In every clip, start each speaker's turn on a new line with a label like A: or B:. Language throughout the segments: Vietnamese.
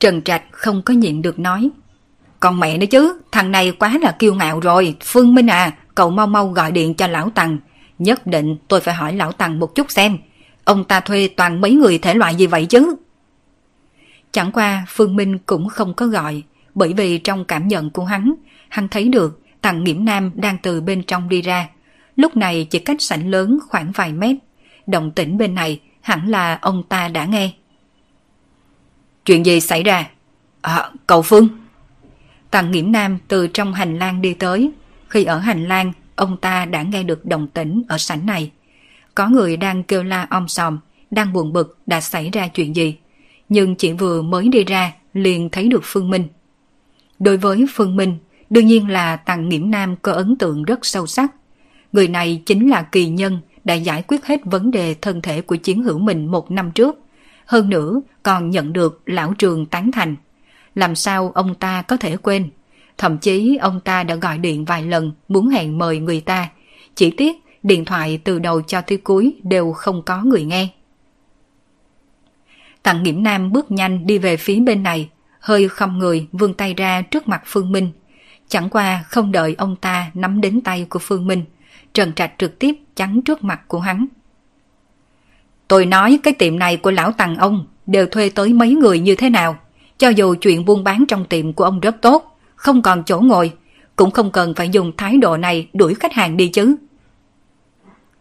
A: Trần Trạch không có nhịn được nói. Còn mẹ nữa chứ, thằng này quá là kiêu ngạo rồi. Phương Minh à, cậu mau mau gọi điện cho Lão Tằng. Nhất định tôi phải hỏi Lão Tằng một chút xem. Ông ta thuê toàn mấy người thể loại gì vậy chứ? Chẳng qua Phương Minh cũng không có gọi, bởi vì trong cảm nhận của hắn, hắn thấy được Tằng Nghiễm Nam đang từ bên trong đi ra. Lúc này chỉ cách sảnh lớn khoảng vài mét. Động tĩnh bên này hẳn là ông ta đã nghe. Chuyện gì xảy ra? À, cậu Phương. Tần Nghiễm Nam từ trong hành lang đi tới. Khi ở hành lang, ông ta đã nghe được đồng tĩnh ở sảnh này. Có người đang kêu la om sòm, đang buồn bực đã xảy ra chuyện gì. Nhưng chỉ vừa mới đi ra, liền thấy được Phương Minh. Đối với Phương Minh, đương nhiên là Tần Nghiễm Nam có ấn tượng rất sâu sắc. Người này chính là kỳ nhân đã giải quyết hết vấn đề thân thể của chiến hữu mình một năm trước hơn nữa còn nhận được lão trường tán thành. Làm sao ông ta có thể quên? Thậm chí ông ta đã gọi điện vài lần muốn hẹn mời người ta. Chỉ tiếc điện thoại từ đầu cho tới cuối đều không có người nghe. Tặng Nghiễm Nam bước nhanh đi về phía bên này, hơi không người vươn tay ra trước mặt Phương Minh. Chẳng qua không đợi ông ta nắm đến tay của Phương Minh, Trần Trạch trực tiếp chắn trước mặt của hắn. Tôi nói cái tiệm này của lão Tằng ông đều thuê tới mấy người như thế nào. Cho dù chuyện buôn bán trong tiệm của ông rất tốt, không còn chỗ ngồi, cũng không cần phải dùng thái độ này đuổi khách hàng đi chứ.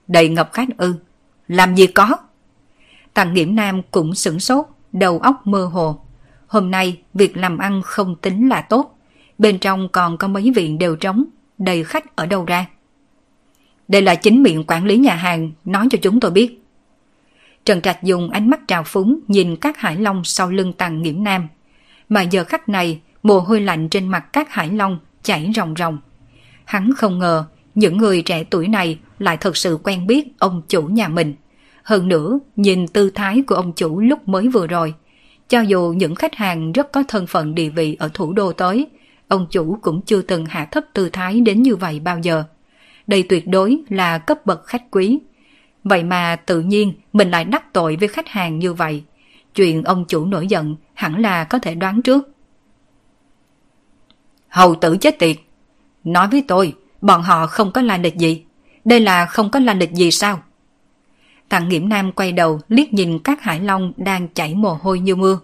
A: Đầy ngập khách ư, làm gì có. Tằng Nghiễm Nam cũng sửng sốt, đầu óc mơ hồ. Hôm nay việc làm ăn không tính là tốt, bên trong còn có mấy viện đều trống, đầy khách ở đâu ra. Đây là chính miệng quản lý nhà hàng nói cho chúng tôi biết. Trần Trạch dùng ánh mắt trào phúng nhìn các hải long sau lưng tàng nghiễm nam. Mà giờ khắc này, mồ hôi lạnh trên mặt các hải long chảy ròng ròng. Hắn không ngờ những người trẻ tuổi này lại thật sự quen biết ông chủ nhà mình. Hơn nữa, nhìn tư thái của ông chủ lúc mới vừa rồi, cho dù những khách hàng rất có thân phận địa vị ở thủ đô tới, ông chủ cũng chưa từng hạ thấp tư thái đến như vậy bao giờ. Đây tuyệt đối là cấp bậc khách quý, Vậy mà tự nhiên mình lại đắc tội với khách hàng như vậy. Chuyện ông chủ nổi giận hẳn là có thể đoán trước. Hầu tử chết tiệt. Nói với tôi, bọn họ không có lai lịch gì. Đây là không có lai lịch gì sao? Tặng Nghiễm Nam quay đầu liếc nhìn các hải long đang chảy mồ hôi như mưa.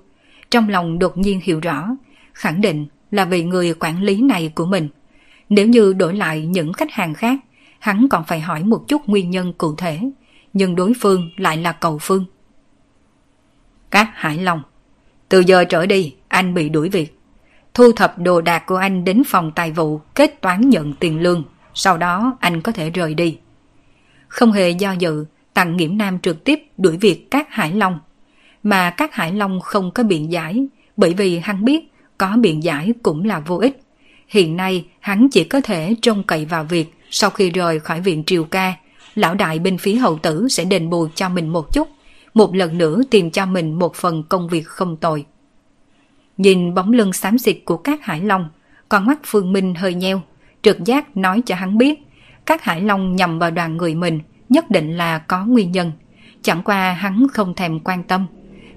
A: Trong lòng đột nhiên hiểu rõ, khẳng định là vì người quản lý này của mình. Nếu như đổi lại những khách hàng khác, hắn còn phải hỏi một chút nguyên nhân cụ thể, nhưng đối phương lại là cầu phương. Các Hải Long, từ giờ trở đi anh bị đuổi việc. Thu thập đồ đạc của anh đến phòng tài vụ kết toán nhận tiền lương, sau đó anh có thể rời đi. Không hề do dự, Tặng Nghiễm Nam trực tiếp đuổi việc các Hải Long. Mà các Hải Long không có biện giải, bởi vì hắn biết có biện giải cũng là vô ích. Hiện nay hắn chỉ có thể trông cậy vào việc sau khi rời khỏi viện triều ca lão đại bên phía hậu tử sẽ đền bù cho mình một chút, một lần nữa tìm cho mình một phần công việc không tồi. Nhìn bóng lưng xám xịt của các hải long, con mắt Phương Minh hơi nheo, trực giác nói cho hắn biết, các hải long nhằm vào đoàn người mình nhất định là có nguyên nhân, chẳng qua hắn không thèm quan tâm.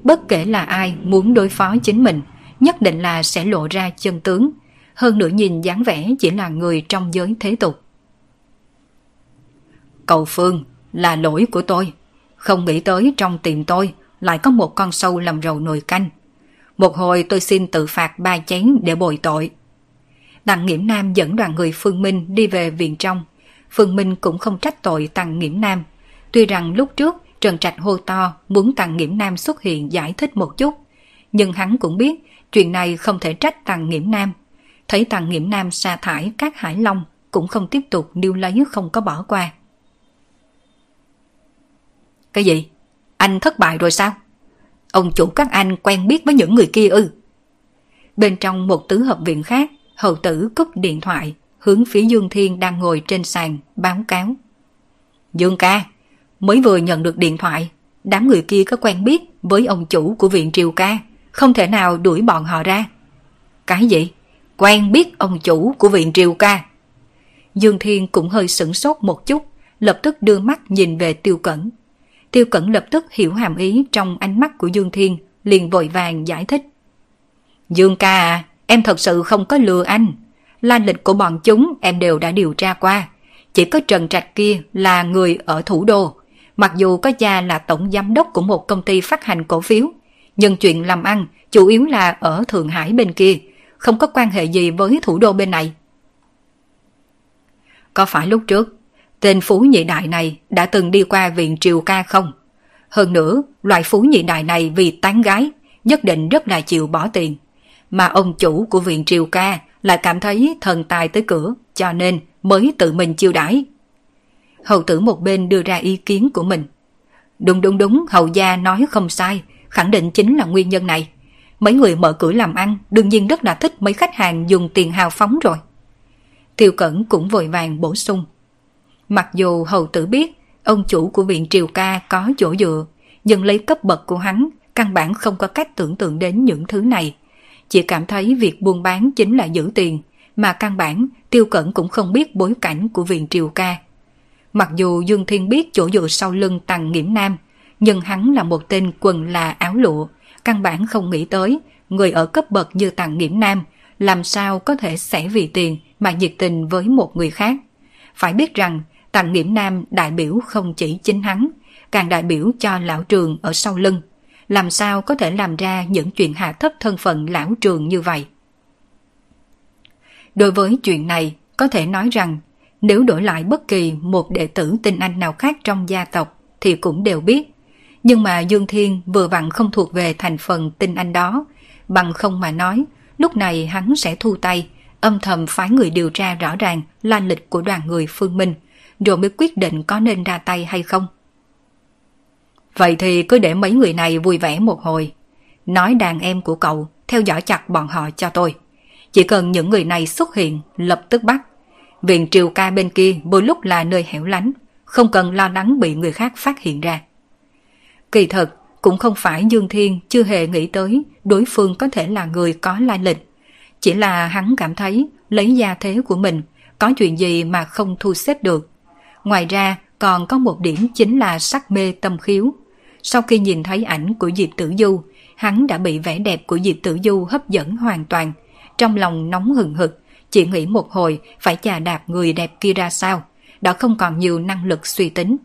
A: Bất kể là ai muốn đối phó chính mình, nhất định là sẽ lộ ra chân tướng, hơn nữa nhìn dáng vẻ chỉ là người trong giới thế tục. Cầu Phương, là lỗi của tôi. Không nghĩ tới trong tiệm tôi lại có một con sâu làm rầu nồi canh. Một hồi tôi xin tự phạt ba chén để bồi tội. Đặng Nghiễm Nam dẫn đoàn người Phương Minh đi về viện trong. Phương Minh cũng không trách tội Tằng Nghiễm Nam. Tuy rằng lúc trước Trần Trạch hô to muốn Tằng Nghiễm Nam xuất hiện giải thích một chút. Nhưng hắn cũng biết chuyện này không thể trách Tằng Nghiễm Nam. Thấy Tằng Nghiễm Nam sa thải các hải long cũng không tiếp tục điêu lấy không có bỏ qua. Cái gì? Anh thất bại rồi sao? Ông chủ các anh quen biết với những người kia ư? Bên trong một tứ hợp viện khác, hầu tử cúp điện thoại, hướng phía Dương Thiên đang ngồi trên sàn, báo cáo. Dương ca, mới vừa nhận được điện thoại, đám người kia có quen biết với ông chủ của viện triều ca, không thể nào đuổi bọn họ ra. Cái gì? Quen biết ông chủ của viện triều ca. Dương Thiên cũng hơi sửng sốt một chút, lập tức đưa mắt nhìn về Tiêu Cẩn. Tiêu Cẩn lập tức hiểu hàm ý trong ánh mắt của Dương Thiên, liền vội vàng giải thích. Dương ca à, em thật sự không có lừa anh. Lan lịch của bọn chúng em đều đã điều tra qua. Chỉ có Trần Trạch kia là người ở thủ đô. Mặc dù có cha là tổng giám đốc của một công ty phát hành cổ phiếu, nhưng chuyện làm ăn chủ yếu là ở Thượng Hải bên kia, không có quan hệ gì với thủ đô bên này. Có phải lúc trước, tên Phú Nhị Đại này đã từng đi qua viện Triều Ca không? Hơn nữa, loại Phú Nhị Đại này vì tán gái, nhất định rất là chịu bỏ tiền. Mà ông chủ của viện Triều Ca lại cảm thấy thần tài tới cửa, cho nên mới tự mình chiêu đãi. Hầu tử một bên đưa ra ý kiến của mình. Đúng đúng đúng, hầu gia nói không sai, khẳng định chính là nguyên nhân này. Mấy người mở cửa làm ăn đương nhiên rất là thích mấy khách hàng dùng tiền hào phóng rồi. Tiêu Cẩn cũng vội vàng bổ sung. Mặc dù hầu tử biết ông chủ của viện Triều Ca có chỗ dựa, nhưng lấy cấp bậc của hắn căn bản không có cách tưởng tượng đến những thứ này. Chỉ cảm thấy việc buôn bán chính là giữ tiền, mà căn bản Tiêu Cẩn cũng không biết bối cảnh của viện Triều Ca. Mặc dù Dương Thiên biết chỗ dựa sau lưng Tằng Nghiễm Nam, nhưng hắn là một tên quần là áo lụa, căn bản không nghĩ tới người ở cấp bậc như Tằng Nghiễm Nam làm sao có thể sẽ vì tiền mà nhiệt tình với một người khác. Phải biết rằng Tằng Nghiễm Nam đại biểu không chỉ chính hắn, càng đại biểu cho lão trường ở sau lưng. Làm sao có thể làm ra những chuyện hạ thấp thân phận lão trường như vậy? Đối với chuyện này, có thể nói rằng nếu đổi lại bất kỳ một đệ tử tinh anh nào khác trong gia tộc thì cũng đều biết. Nhưng mà Dương Thiên vừa vặn không thuộc về thành phần tinh anh đó, bằng không mà nói, lúc này hắn sẽ thu tay, âm thầm phái người điều tra rõ ràng la lịch của đoàn người Phương Minh, rồi mới quyết định có nên ra tay hay không. Vậy thì cứ để mấy người này vui vẻ một hồi. Nói đàn em của cậu theo dõi chặt bọn họ cho tôi. Chỉ cần những người này xuất hiện, lập tức bắt. Viện triều ca bên kia mỗi lúc là nơi hẻo lánh, không cần lo lắng bị người khác phát hiện ra. Kỳ thật, cũng không phải Dương Thiên chưa hề nghĩ tới đối phương có thể là người có lai lịch. Chỉ là hắn cảm thấy lấy gia thế của mình, có chuyện gì mà không thu xếp được. Ngoài ra, còn có một điểm chính là sắc mê tâm khiếu. Sau khi nhìn thấy ảnh của Diệp Tử Du, hắn đã bị vẻ đẹp của Diệp Tử Du hấp dẫn hoàn toàn. Trong lòng nóng hừng hực, chỉ nghĩ một hồi phải chà đạp người đẹp kia ra sao, đã không còn nhiều năng lực suy tính.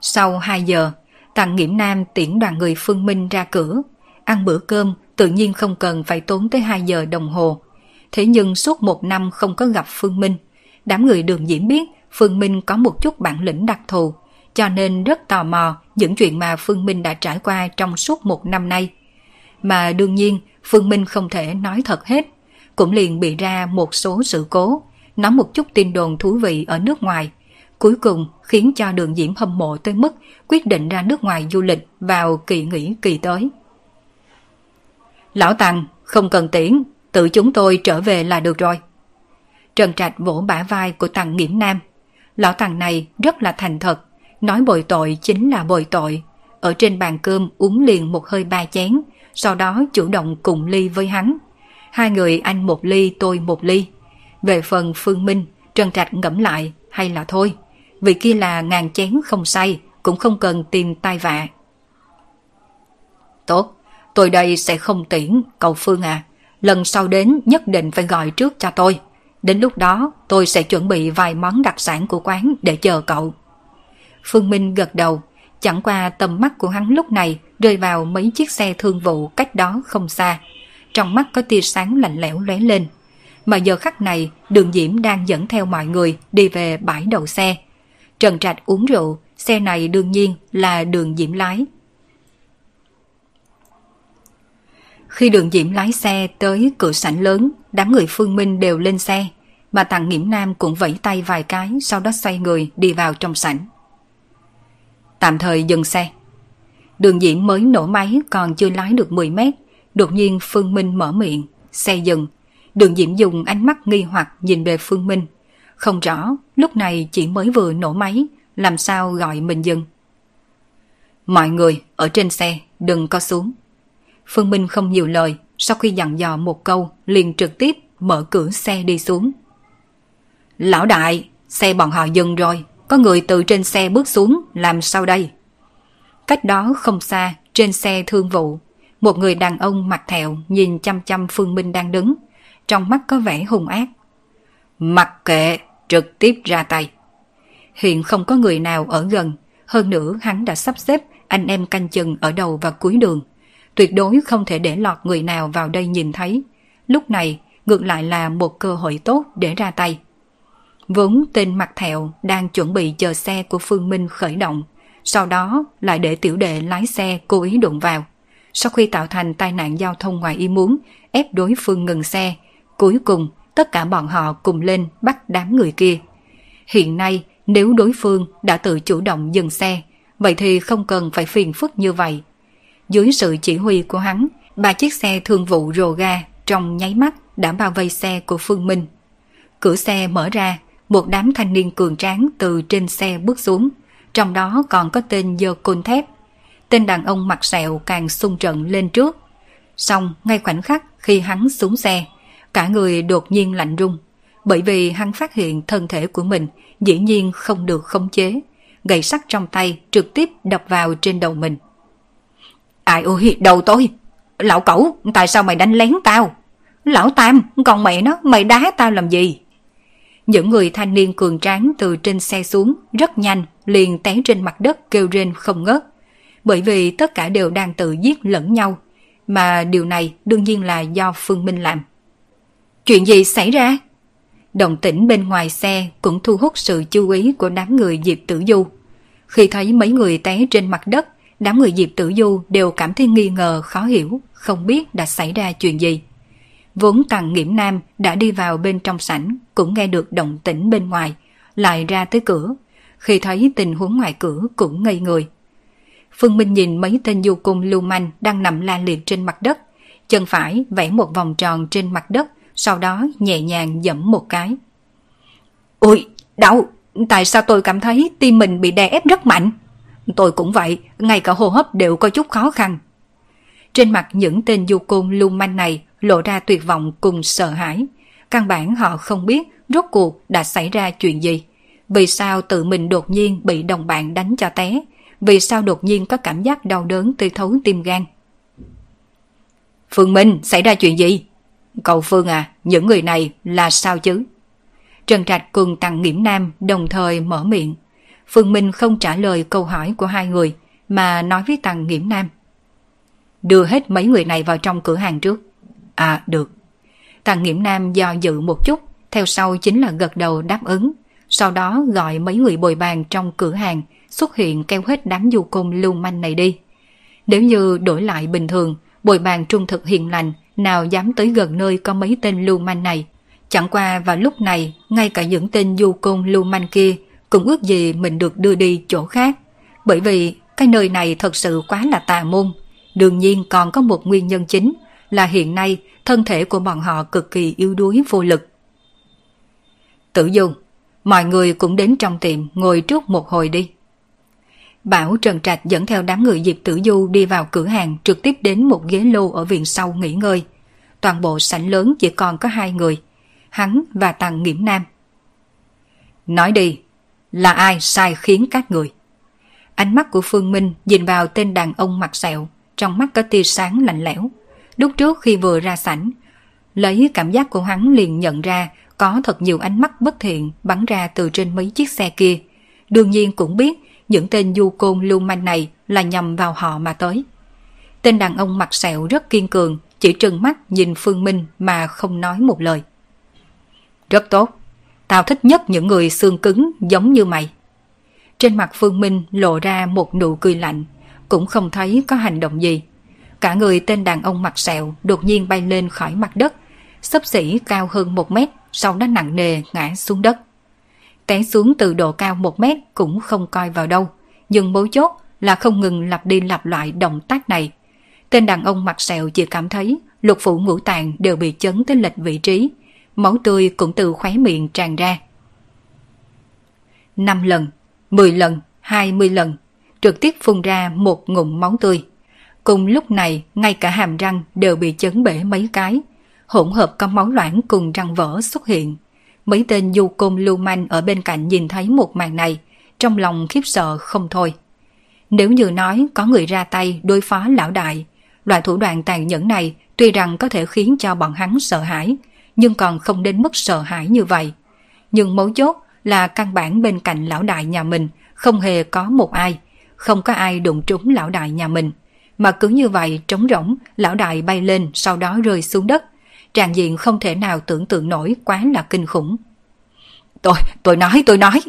A: Sau 2 giờ, Tặng Nghiễm Nam tiễn đoàn người Phương Minh ra cửa. Ăn bữa cơm tự nhiên không cần phải tốn tới 2 giờ đồng hồ. Thế nhưng suốt một năm không có gặp Phương Minh, đám người đường diễm biết Phương Minh có một chút bản lĩnh đặc thù, cho nên rất tò mò những chuyện mà Phương Minh đã trải qua trong suốt một năm nay. Mà đương nhiên, Phương Minh không thể nói thật hết, cũng liền bị ra một số sự cố, nói một chút tin đồn thú vị ở nước ngoài. Cuối cùng khiến cho đường diễm hâm mộ tới mức quyết định ra nước ngoài du lịch vào kỳ nghỉ kỳ tới. Lão Tăng, không cần tiễn, tự chúng tôi trở về là được rồi. Trần Trạch vỗ bả vai của Tằng Nghiễm Nam. Lão Tằng này rất là thành thật, nói bồi tội chính là bồi tội. Ở trên bàn cơm uống liền một hơi ba chén, sau đó chủ động cùng ly với hắn. Hai người anh một ly tôi một ly. Về phần Phương Minh, Trần Trạch ngẫm lại hay là thôi. Vì kia là ngàn chén không say, cũng không cần tìm tai vạ. Tốt, tôi đây sẽ không tiễn, cậu Phương à. Lần sau đến nhất định phải gọi trước cho tôi. Đến lúc đó tôi sẽ chuẩn bị vài món đặc sản của quán để chờ cậu. Phương Minh gật đầu, chẳng qua tầm mắt của hắn lúc này rơi vào mấy chiếc xe thương vụ cách đó không xa. Trong mắt có tia sáng lạnh lẽo lóe lên. Mà giờ khắc này, đường Diễm đang dẫn theo mọi người đi về bãi đầu xe. Trần Trạch uống rượu, xe này đương nhiên là đường Diễm lái. Khi đường Diễm lái xe tới cửa sảnh lớn, đám người Phương Minh đều lên xe, mà Tàng Nghiễm Nam cũng vẫy tay vài cái, sau đó xoay người đi vào trong sảnh. Tạm thời dừng xe. Đường Diễm mới nổ máy còn chưa lái được 10 mét, Đột nhiên Phương Minh mở miệng, xe dừng. Đường Diễm dùng ánh mắt nghi hoặc nhìn về Phương Minh. Không rõ, lúc này chỉ mới vừa nổ máy, làm sao gọi mình dừng. Mọi người ở trên xe, đừng có xuống. Phương Minh không nhiều lời, sau khi dặn dò một câu, liền trực tiếp mở cửa xe đi xuống. Lão đại, xe bọn họ dừng rồi, có người từ trên xe bước xuống, làm sao đây? Cách đó không xa, trên xe thương vụ, một người đàn ông mặt thẹo nhìn chăm chăm Phương Minh đang đứng, trong mắt có vẻ hung ác. Mặc kệ, trực tiếp ra tay. Hiện không có người nào ở gần, hơn nữa hắn đã sắp xếp anh em canh chừng ở đầu và cuối đường. Tuyệt đối không thể để lọt người nào vào đây nhìn thấy. Lúc này, ngược lại là một cơ hội tốt để ra tay. Vốn tên mặt thẹo đang chuẩn bị chờ xe của Phương Minh khởi động, sau đó lại để tiểu đệ lái xe cố ý đụng vào. Sau khi tạo thành tai nạn giao thông ngoài ý muốn, ép đối phương ngừng xe, cuối cùng tất cả bọn họ cùng lên bắt đám người kia. Hiện nay, nếu đối phương đã tự chủ động dừng xe, vậy thì không cần phải phiền phức như vậy. Dưới sự chỉ huy của hắn, ba chiếc xe thương vụ rồ ga trong nháy mắt đã bao vây xe của Phương Minh. Cửa xe mở ra, một đám thanh niên cường tráng từ trên xe bước xuống, trong đó còn có tên dơ côn thép. Tên đàn ông mặt sẹo càng xung trận lên trước. Xong, ngay khoảnh khắc khi hắn xuống xe, cả người đột nhiên lạnh rung, bởi vì hắn phát hiện thân thể của mình dĩ nhiên không được khống chế, gậy sắt trong tay trực tiếp đập vào trên đầu mình. Ai ôi, đầu tôi! Lão cẩu, tại sao mày đánh lén tao? Lão Tam, còn mẹ nó, mày đá tao làm gì? Những người thanh niên cường tráng từ trên xe xuống rất nhanh liền té trên mặt đất kêu rên không ngớt. Bởi vì tất cả đều đang tự giết lẫn nhau, mà điều này đương nhiên là do Phương Minh làm. Chuyện gì xảy ra? Động tĩnh bên ngoài xe cũng thu hút sự chú ý của đám người Diệp Tử Du. Khi thấy mấy người té trên mặt đất, đám người Diệp Tử Du đều cảm thấy nghi ngờ khó hiểu, không biết đã xảy ra chuyện gì. Vốn Tần Nghiễm Nam đã đi vào bên trong sảnh, cũng nghe được động tĩnh bên ngoài, lại ra tới cửa. Khi thấy tình huống ngoài cửa cũng ngây người. Phương Minh nhìn mấy tên du cung lưu manh đang nằm la liệt trên mặt đất, chân phải vẽ một vòng tròn trên mặt đất, sau đó nhẹ nhàng dẫm một cái. Ôi, đau, tại sao tôi cảm thấy tim mình bị đè ép rất mạnh? Tôi cũng vậy, ngay cả hô hấp đều có chút khó khăn. Trên mặt những tên du côn lưu manh này lộ ra tuyệt vọng cùng sợ hãi. Căn bản họ không biết rốt cuộc đã xảy ra chuyện gì. Vì sao tự mình đột nhiên bị đồng bạn đánh cho té? Vì sao đột nhiên có cảm giác đau đớn tươi thấu tim gan? Phương Minh, xảy ra chuyện gì? Cậu Phương à, những người này là sao chứ? Trần Trạch cùng Tăng Nghiễm Nam đồng thời mở miệng. Phương Minh không trả lời câu hỏi của hai người, mà nói với Tăng Nghiễm Nam. Đưa hết mấy người này vào trong cửa hàng trước. À, được. Tăng Nghiễm Nam do dự một chút, theo sau chính là gật đầu đáp ứng. Sau đó gọi mấy người bồi bàn trong cửa hàng xuất hiện kêu hết đám du côn lưu manh này đi. Nếu như đổi lại bình thường, bồi bàn trung thực hiền lành nào dám tới gần nơi có mấy tên lưu manh này. Chẳng qua vào lúc này, ngay cả những tên du côn lưu manh kia cũng ước gì mình được đưa đi chỗ khác. Bởi vì cái nơi này thật sự quá là tà môn. Đương nhiên còn có một nguyên nhân chính là hiện nay thân thể của bọn họ cực kỳ yếu đuối vô lực. Tử Dung, mọi người cũng đến trong tiệm ngồi trước một hồi đi. Bảo Trần Trạch dẫn theo đám người Diệp Tử Du đi vào cửa hàng trực tiếp đến một ghế lô ở viện sau nghỉ ngơi. Toàn bộ sảnh lớn chỉ còn có hai người, hắn và Tằng Nghiễm Nam. Nói đi, là ai sai khiến các người? Ánh mắt của Phương Minh nhìn vào tên đàn ông mặt sẹo, trong mắt có tia sáng lạnh lẽo. Lúc trước khi vừa ra sảnh, lấy cảm giác của hắn liền nhận ra có thật nhiều ánh mắt bất thiện bắn ra từ trên mấy chiếc xe kia. Đương nhiên cũng biết những tên du côn lưu manh này là nhằm vào họ mà tới. Tên đàn ông mặt sẹo rất kiên cường, chỉ trừng mắt nhìn Phương Minh mà không nói một lời. Rất tốt, tao thích nhất những người xương cứng giống như mày. Trên mặt Phương Minh lộ ra một nụ cười lạnh, cũng không thấy có hành động gì. Cả người tên đàn ông mặt sẹo đột nhiên bay lên khỏi mặt đất, sấp xỉ cao hơn một mét, sau đó nặng nề ngã xuống đất. Té xuống từ độ cao một mét cũng không coi vào đâu, nhưng mấu chốt là không ngừng lặp đi lặp lại động tác này. Tên đàn ông mặt sẹo chỉ cảm thấy lục phủ ngũ tạng đều bị chấn tới lệch vị trí, máu tươi cũng từ khóe miệng tràn ra. 5 lần, 10 lần, 20 lần, trực tiếp phun ra một ngụm máu tươi. Cùng lúc này, ngay cả hàm răng đều bị chấn bể mấy cái, hỗn hợp có máu loãng cùng răng vỡ xuất hiện. Mấy tên du côn lưu manh ở bên cạnh nhìn thấy một màn này, trong lòng khiếp sợ không thôi. Nếu như nói có người ra tay đối phó lão đại, loại thủ đoạn tàn nhẫn này tuy rằng có thể khiến cho bọn hắn sợ hãi, nhưng còn không đến mức sợ hãi như vậy. Nhưng mấu chốt là căn bản bên cạnh lão đại nhà mình không hề có một ai, không có ai đụng trúng lão đại nhà mình. Mà cứ như vậy trống rỗng, lão đại bay lên sau đó rơi xuống đất. Tràn diện không thể nào tưởng tượng nổi quá là kinh khủng. Tôi, tôi nói, tôi nói.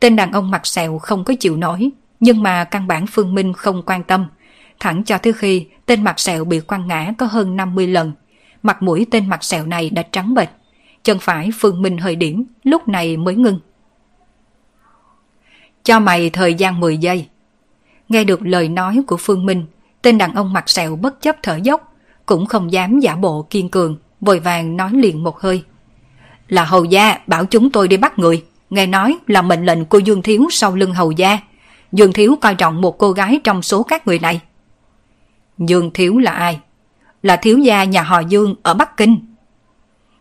A: Tên đàn ông mặt sẹo không có chịu nổi, nhưng mà căn bản Phương Minh không quan tâm. Thẳng cho tới khi tên mặt sẹo bị quăng ngã có hơn 50 lần. Mặt mũi tên mặt sẹo này đã trắng bệch. Chân phải Phương Minh hơi điểm, lúc này mới ngưng. Cho mày thời gian 10 giây. Nghe được lời nói của Phương Minh, tên đàn ông mặt sẹo bất chấp thở dốc, cũng không dám giả bộ kiên cường, vội vàng nói liền một hơi. Là hầu gia bảo chúng tôi đi bắt người, nghe nói là mệnh lệnh của Dương Thiếu sau lưng hầu gia. Dương Thiếu coi trọng một cô gái trong số các người này. Dương Thiếu là ai? Là thiếu gia nhà họ Dương ở Bắc Kinh.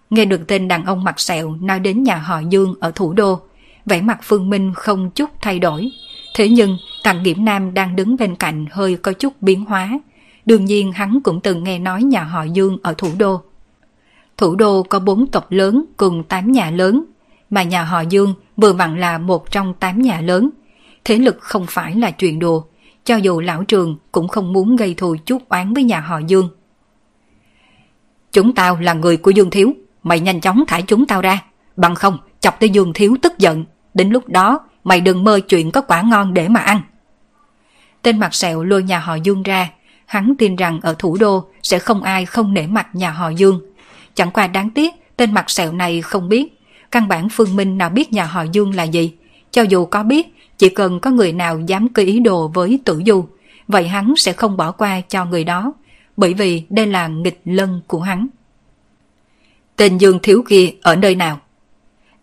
A: Nghe được tên đàn ông mặt sẹo nói đến nhà họ Dương ở thủ đô, vẻ mặt Phương Minh không chút thay đổi. Thế nhưng Tặng Kiểm Nam đang đứng bên cạnh hơi có chút biến hóa. Đương nhiên hắn cũng từng nghe nói nhà họ Dương ở thủ đô. Thủ đô có bốn tộc lớn cùng tám nhà lớn, mà nhà họ Dương vừa vặn là một trong tám nhà lớn. Thế lực không phải là chuyện đùa, cho dù lão trường cũng không muốn gây thù chút oán với nhà họ Dương. Chúng tao là người của Dương Thiếu, mày nhanh chóng thải chúng tao ra, bằng không chọc tới Dương Thiếu tức giận, đến lúc đó mày đừng mơ chuyện có quả ngon để mà ăn. Tên mặt sẹo lôi nhà họ Dương ra, hắn tin rằng ở thủ đô sẽ không ai không nể mặt nhà họ Dương. Chẳng qua đáng tiếc, tên mặt sẹo này không biết, căn bản Phương Minh nào biết nhà họ Dương là gì. Cho dù có biết, chỉ cần có người nào dám cơ ý đồ với tử du, vậy hắn sẽ không bỏ qua cho người đó, bởi vì đây là nghịch lân của hắn. Tên Dương Thiếu kia ở nơi nào?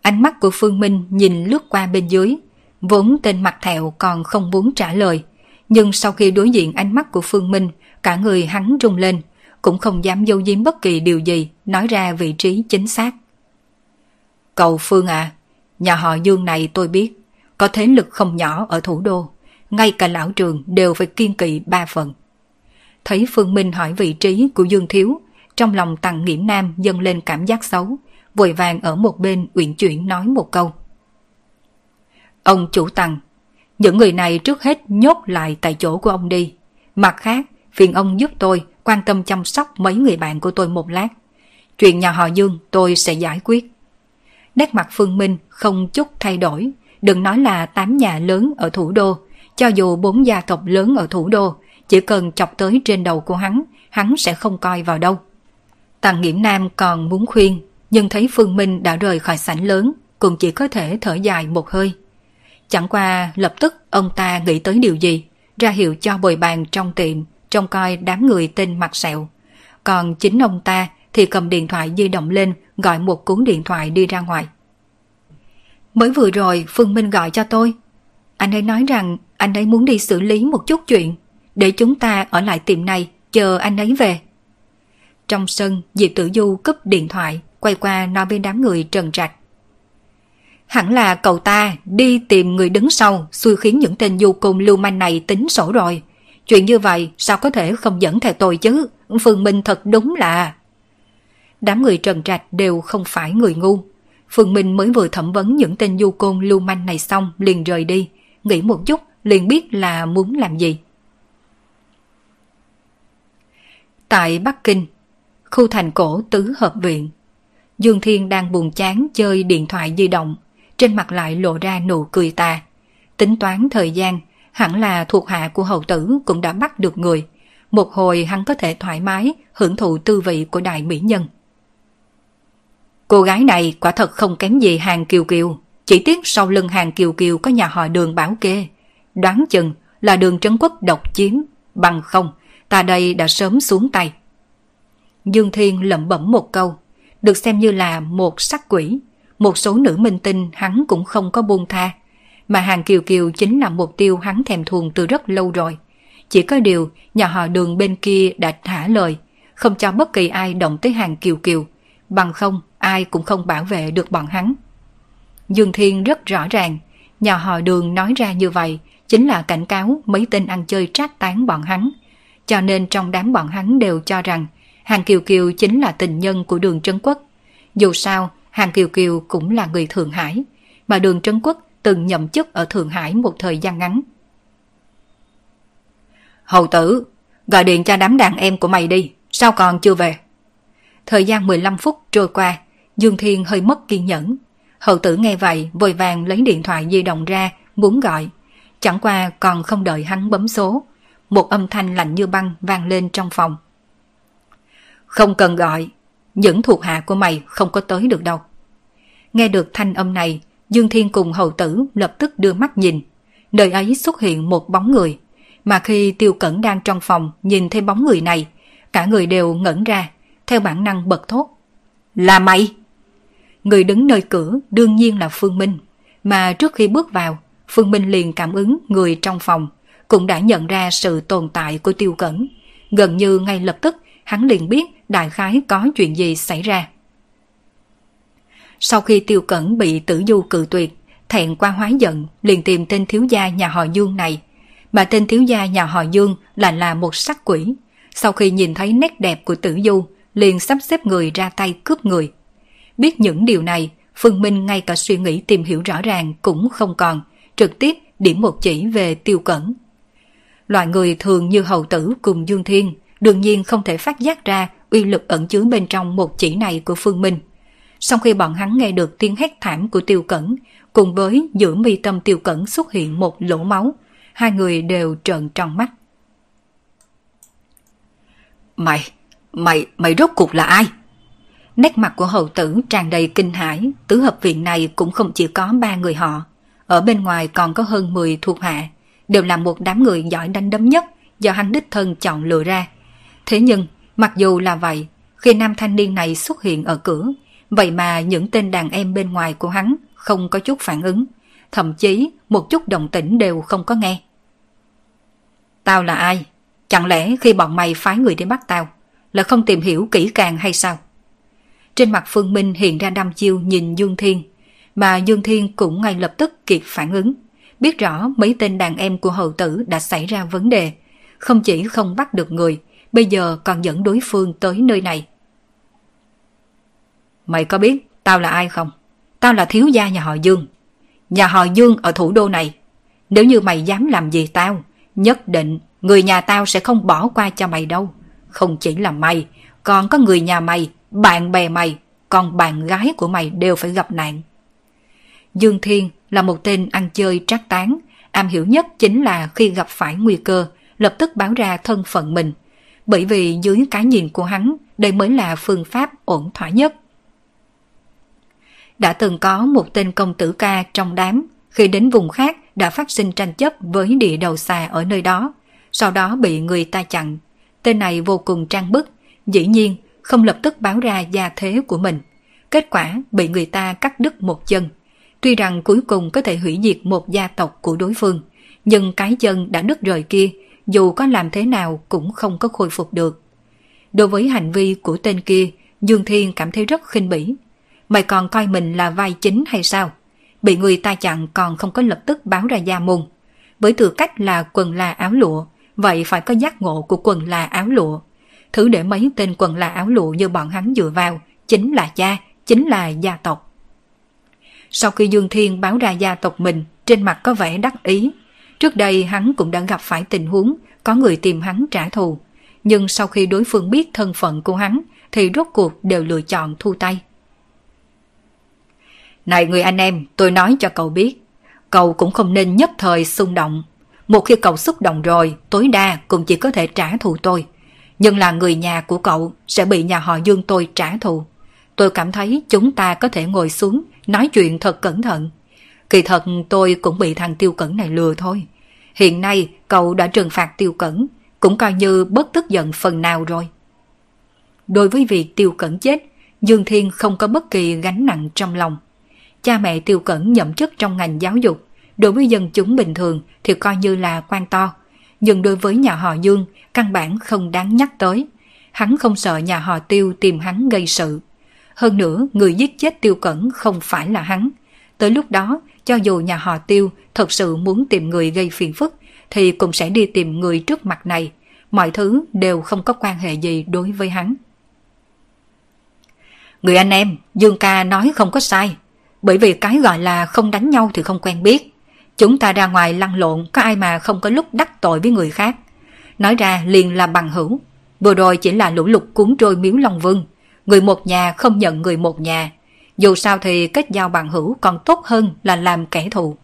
A: Ánh mắt của Phương Minh nhìn lướt qua bên dưới, vốn tên mặt thẹo còn không muốn trả lời, nhưng sau khi đối diện ánh mắt của Phương Minh, cả người hắn rung lên, cũng không dám dâu diếm bất kỳ điều gì, nói ra vị trí chính xác. Cầu Phương à, nhà họ Dương này tôi biết, có thế lực không nhỏ ở thủ đô, ngay cả lão trường đều phải kiên kỵ ba phần. Thấy Phương Minh hỏi vị trí của Dương Thiếu, trong lòng Tằng Nghiễm Nam dâng lên cảm giác xấu, vội vàng ở một bên uyển chuyển nói một câu. Ông chủ Tằng, những người này trước hết nhốt lại tại chỗ của ông đi. Mặt khác, phiền ông giúp tôi quan tâm chăm sóc mấy người bạn của tôi một lát. Chuyện nhà họ Dương tôi sẽ giải quyết. Nét mặt Phương Minh không chút thay đổi, đừng nói là tám nhà lớn ở thủ đô, cho dù bốn gia tộc lớn ở thủ đô, chỉ cần chọc tới trên đầu của hắn, hắn sẽ không coi vào đâu. Tàng Nghiễm Nam còn muốn khuyên, nhưng thấy Phương Minh đã rời khỏi sảnh lớn, cũng chỉ có thể thở dài một hơi. Chẳng qua lập tức ông ta nghĩ tới điều gì, ra hiệu cho bồi bàn trong tiệm, trông coi đám người tên mặt sẹo. Còn chính ông ta thì cầm điện thoại di động lên gọi một cuốn điện thoại đi ra ngoài. Mới vừa rồi Phương Minh gọi cho tôi. Anh ấy nói rằng anh ấy muốn đi xử lý một chút chuyện, để chúng ta ở lại tiệm này chờ anh ấy về. Trong sân, Diệp Tử Du cúp điện thoại, quay qua nói với đám người trần trạch. Hẳn là cậu ta đi tìm người đứng sau xui khiến những tên du côn lưu manh này tính sổ rồi. Chuyện như vậy sao có thể không dẫn theo tôi chứ? Phương Minh thật đúng là... Đám người trần trạch đều không phải người ngu. Phương Minh mới vừa thẩm vấn những tên du côn lưu manh này xong liền rời đi. Nghĩ một chút liền biết là muốn làm gì. Tại Bắc Kinh, khu thành cổ tứ hợp viện, Dương Thiên đang buồn chán chơi điện thoại di động trên mặt lại lộ ra nụ cười tà. Tính toán thời gian, hẳn là thuộc hạ của hậu tử cũng đã bắt được người. Một hồi hắn có thể thoải mái hưởng thụ tư vị của đại mỹ nhân. Cô gái này quả thật không kém gì hàng kiều kiều. Chỉ tiếc sau lưng hàng kiều kiều có nhà họ đường bảo kê. Đoán chừng là đường trấn quốc độc chiếm. Bằng không, ta đây đã sớm xuống tay. Dương Thiên lẩm bẩm một câu, được xem như là một sắc quỷ. Một số nữ minh tinh hắn cũng không có buông tha, mà hàng kiều kiều chính là mục tiêu hắn thèm thuồng từ rất lâu rồi. Chỉ có điều, nhà họ đường bên kia đã thả lời, không cho bất kỳ ai động tới hàng kiều kiều, bằng không ai cũng không bảo vệ được bọn hắn. Dương Thiên rất rõ ràng, nhà họ đường nói ra như vậy chính là cảnh cáo mấy tên ăn chơi trác tán bọn hắn. Cho nên trong đám bọn hắn đều cho rằng Hàng Kiều Kiều chính là tình nhân của đường Trấn Quốc. Dù sao, Hàng Kiều Kiều cũng là người Thượng Hải, mà đường Trấn Quốc từng nhậm chức ở Thượng Hải một thời gian ngắn. Hầu tử, gọi điện cho đám đàn em của mày đi, sao còn chưa về? Thời gian 15 phút trôi qua, Dương Thiên hơi mất kiên nhẫn. Hậu tử nghe vậy vội vàng lấy điện thoại di động ra, muốn gọi. Chẳng qua còn không đợi hắn bấm số. Một âm thanh lạnh như băng vang lên trong phòng. Không cần gọi, những thuộc hạ của mày không có tới được đâu. Nghe được thanh âm này, Dương Thiên cùng hầu tử lập tức đưa mắt nhìn. Nơi ấy xuất hiện một bóng người. Mà khi Tiêu Cẩn đang trong phòng nhìn thấy bóng người này, cả người đều ngẩn ra, theo bản năng bật thốt. Là mày! Người đứng nơi cửa đương nhiên là Phương Minh. Mà trước khi bước vào, Phương Minh liền cảm ứng người trong phòng, cũng đã nhận ra sự tồn tại của Tiêu Cẩn. Gần như ngay lập tức, hắn liền biết đại khái có chuyện gì xảy ra. Sau khi Tiêu Cẩn bị tử du cự tuyệt, thẹn qua hóa giận liền tìm tên thiếu gia nhà họ Dương này. Mà tên thiếu gia nhà họ Dương là là một sắc quỷ. Sau khi nhìn thấy nét đẹp của tử du, liền sắp xếp người ra tay cướp người. Biết những điều này, Phương Minh ngay cả suy nghĩ tìm hiểu rõ ràng cũng không còn, trực tiếp điểm một chỉ về tiêu cẩn. Loại người thường như hầu tử cùng Dương Thiên, đương nhiên không thể phát giác ra uy lực ẩn chứa bên trong một chỉ này của Phương Minh. Sau khi bọn hắn nghe được tiếng hét thảm của tiêu cẩn, cùng với giữa mi tâm tiêu cẩn xuất hiện một lỗ máu, hai người đều trợn tròn mắt. Mày, mày, mày rốt cuộc là ai? Nét mặt của hầu tử tràn đầy kinh hãi, tứ hợp viện này cũng không chỉ có ba người họ. Ở bên ngoài còn có hơn 10 thuộc hạ, đều là một đám người giỏi đánh đấm nhất do hắn đích thân chọn lựa ra. Thế nhưng, mặc dù là vậy, khi nam thanh niên này xuất hiện ở cửa, vậy mà những tên đàn em bên ngoài của hắn không có chút phản ứng, thậm chí một chút động tĩnh đều không có nghe. Tao là ai? Chẳng lẽ khi bọn mày phái người đến bắt tao, là không tìm hiểu kỹ càng hay sao? Trên mặt Phương Minh hiện ra đăm chiêu nhìn Dương Thiên, mà Dương Thiên cũng ngay lập tức kịp phản ứng. Biết rõ mấy tên đàn em của hậu tử đã xảy ra vấn đề, không chỉ không bắt được người, bây giờ còn dẫn đối phương tới nơi này. Mày có biết tao là ai không? Tao là thiếu gia nhà họ Dương. Nhà họ Dương ở thủ đô này. Nếu như mày dám làm gì tao, nhất định người nhà tao sẽ không bỏ qua cho mày đâu. Không chỉ là mày, còn có người nhà mày bạn bè mày, còn bạn gái của mày đều phải gặp nạn. Dương Thiên là một tên ăn chơi trác tán, am hiểu nhất chính là khi gặp phải nguy cơ, lập tức báo ra thân phận mình. Bởi vì dưới cái nhìn của hắn, đây mới là phương pháp ổn thỏa nhất. Đã từng có một tên công tử ca trong đám, khi đến vùng khác đã phát sinh tranh chấp với địa đầu xà ở nơi đó, sau đó bị người ta chặn. Tên này vô cùng trang bức, dĩ nhiên không lập tức báo ra gia thế của mình. Kết quả bị người ta cắt đứt một chân. Tuy rằng cuối cùng có thể hủy diệt một gia tộc của đối phương, nhưng cái chân đã đứt rời kia, dù có làm thế nào cũng không có khôi phục được. Đối với hành vi của tên kia, Dương Thiên cảm thấy rất khinh bỉ. Mày còn coi mình là vai chính hay sao? Bị người ta chặn còn không có lập tức báo ra gia môn. Với tư cách là quần là áo lụa, vậy phải có giác ngộ của quần là áo lụa thứ để mấy tên quần là áo lụa như bọn hắn dựa vào, chính là cha, chính là gia tộc. Sau khi Dương Thiên báo ra gia tộc mình, trên mặt có vẻ đắc ý. Trước đây hắn cũng đã gặp phải tình huống có người tìm hắn trả thù. Nhưng sau khi đối phương biết thân phận của hắn, thì rốt cuộc đều lựa chọn thu tay. Này người anh em, tôi nói cho cậu biết, cậu cũng không nên nhất thời xung động. Một khi cậu xúc động rồi, tối đa cũng chỉ có thể trả thù tôi nhưng là người nhà của cậu sẽ bị nhà họ Dương tôi trả thù. Tôi cảm thấy chúng ta có thể ngồi xuống nói chuyện thật cẩn thận. Kỳ thật tôi cũng bị thằng Tiêu Cẩn này lừa thôi. Hiện nay cậu đã trừng phạt Tiêu Cẩn, cũng coi như bớt tức giận phần nào rồi. Đối với việc tiêu cẩn chết, Dương Thiên không có bất kỳ gánh nặng trong lòng. Cha mẹ tiêu cẩn nhậm chức trong ngành giáo dục, đối với dân chúng bình thường thì coi như là quan to, nhưng đối với nhà họ Dương, căn bản không đáng nhắc tới. Hắn không sợ nhà họ tiêu tìm hắn gây sự. Hơn nữa, người giết chết tiêu cẩn không phải là hắn. Tới lúc đó, cho dù nhà họ tiêu thật sự muốn tìm người gây phiền phức, thì cũng sẽ đi tìm người trước mặt này. Mọi thứ đều không có quan hệ gì đối với hắn. Người anh em, Dương ca nói không có sai. Bởi vì cái gọi là không đánh nhau thì không quen biết. Chúng ta ra ngoài lăn lộn có ai mà không có lúc đắc tội với người khác. Nói ra liền là bằng hữu. Vừa rồi chỉ là lũ lụt cuốn trôi miếu Long Vương. Người một nhà không nhận người một nhà. Dù sao thì kết giao bằng hữu còn tốt hơn là làm kẻ thù.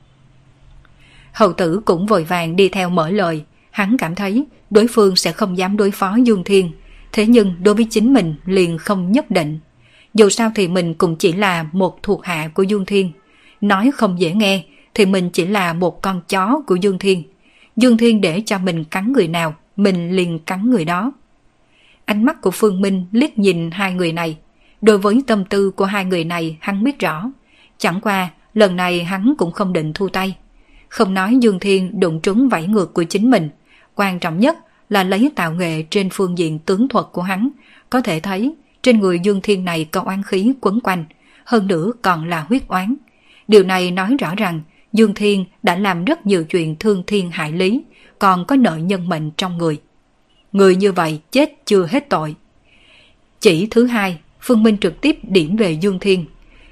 A: Hậu tử cũng vội vàng đi theo mở lời. Hắn cảm thấy đối phương sẽ không dám đối phó Dương Thiên. Thế nhưng đối với chính mình liền không nhất định. Dù sao thì mình cũng chỉ là một thuộc hạ của Dương Thiên. Nói không dễ nghe thì mình chỉ là một con chó của Dương Thiên. Dương Thiên để cho mình cắn người nào, mình liền cắn người đó. Ánh mắt của Phương Minh liếc nhìn hai người này. Đối với tâm tư của hai người này hắn biết rõ. Chẳng qua, lần này hắn cũng không định thu tay. Không nói Dương Thiên đụng trúng vảy ngược của chính mình. Quan trọng nhất là lấy tạo nghệ trên phương diện tướng thuật của hắn. Có thể thấy trên người Dương Thiên này có oán khí quấn quanh, hơn nữa còn là huyết oán. Điều này nói rõ rằng Dương Thiên đã làm rất nhiều chuyện thương thiên hại lý, còn có nợ nhân mệnh trong người. Người như vậy chết chưa hết tội. Chỉ thứ hai, Phương Minh trực tiếp điểm về Dương Thiên.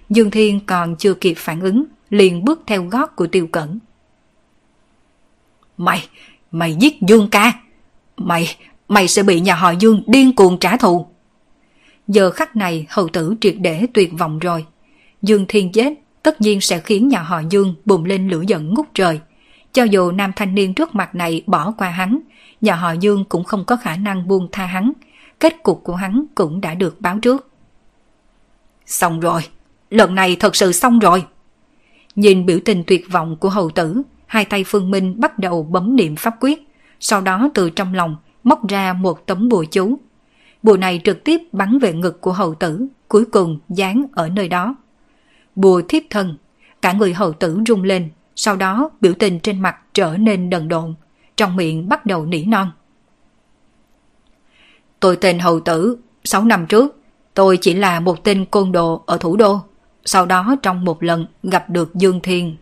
A: Dương Thiên còn chưa kịp phản ứng, liền bước theo gót của Tiêu Cẩn. Mày, mày giết Dương ca. Mày, mày sẽ bị nhà họ Dương điên cuồng trả thù. Giờ khắc này hầu tử triệt để tuyệt vọng rồi. Dương Thiên chết tất nhiên sẽ khiến nhà họ Dương bùng lên lửa giận ngút trời. Cho dù nam thanh niên trước mặt này bỏ qua hắn, nhà họ Dương cũng không có khả năng buông tha hắn. Kết cục của hắn cũng đã được báo trước. Xong rồi, lần này thật sự xong rồi. Nhìn biểu tình tuyệt vọng của hầu tử, hai tay Phương Minh bắt đầu bấm niệm pháp quyết, sau đó từ trong lòng móc ra một tấm bùa chú. Bùa này trực tiếp bắn về ngực của hầu tử, cuối cùng dán ở nơi đó bùa thiếp thân. Cả người hầu tử rung lên, sau đó biểu tình trên mặt trở nên đần độn, trong miệng bắt đầu nỉ non. Tôi tên hầu tử, 6 năm trước, tôi chỉ là một tên côn đồ ở thủ đô. Sau đó trong một lần gặp được Dương Thiên.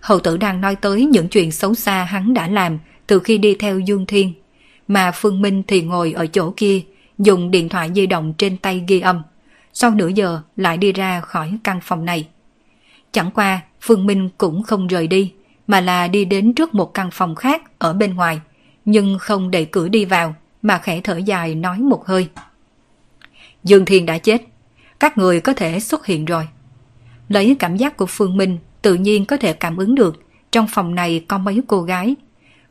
A: Hầu tử đang nói tới những chuyện xấu xa hắn đã làm từ khi đi theo Dương Thiên. Mà Phương Minh thì ngồi ở chỗ kia, dùng điện thoại di động trên tay ghi âm sau nửa giờ lại đi ra khỏi căn phòng này. Chẳng qua, Phương Minh cũng không rời đi, mà là đi đến trước một căn phòng khác ở bên ngoài, nhưng không đẩy cửa đi vào, mà khẽ thở dài nói một hơi. Dương Thiên đã chết, các người có thể xuất hiện rồi. Lấy cảm giác của Phương Minh, tự nhiên có thể cảm ứng được trong phòng này có mấy cô gái.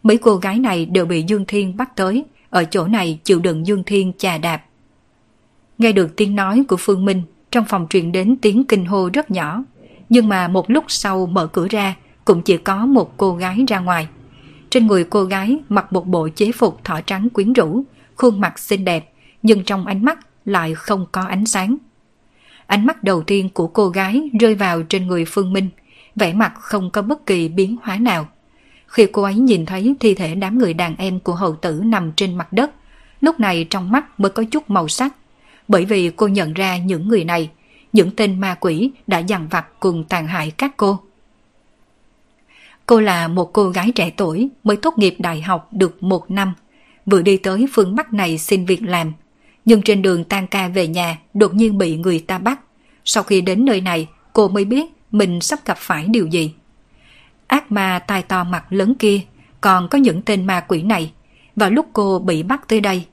A: Mấy cô gái này đều bị Dương Thiên bắt tới, ở chỗ này chịu đựng Dương Thiên chà đạp. Nghe được tiếng nói của Phương Minh, trong phòng truyền đến tiếng kinh hô rất nhỏ. Nhưng mà một lúc sau mở cửa ra, cũng chỉ có một cô gái ra ngoài. Trên người cô gái mặc một bộ chế phục thỏ trắng quyến rũ, khuôn mặt xinh đẹp, nhưng trong ánh mắt lại không có ánh sáng. Ánh mắt đầu tiên của cô gái rơi vào trên người Phương Minh, vẻ mặt không có bất kỳ biến hóa nào. Khi cô ấy nhìn thấy thi thể đám người đàn em của hậu tử nằm trên mặt đất, lúc này trong mắt mới có chút màu sắc, bởi vì cô nhận ra những người này, những tên ma quỷ đã dằn vặt cùng tàn hại các cô. Cô là một cô gái trẻ tuổi mới tốt nghiệp đại học được một năm, vừa đi tới phương Bắc này xin việc làm. Nhưng trên đường tan ca về nhà đột nhiên bị người ta bắt. Sau khi đến nơi này, cô mới biết mình sắp gặp phải điều gì. Ác ma tai to mặt lớn kia, còn có những tên ma quỷ này. Vào lúc cô bị bắt tới đây,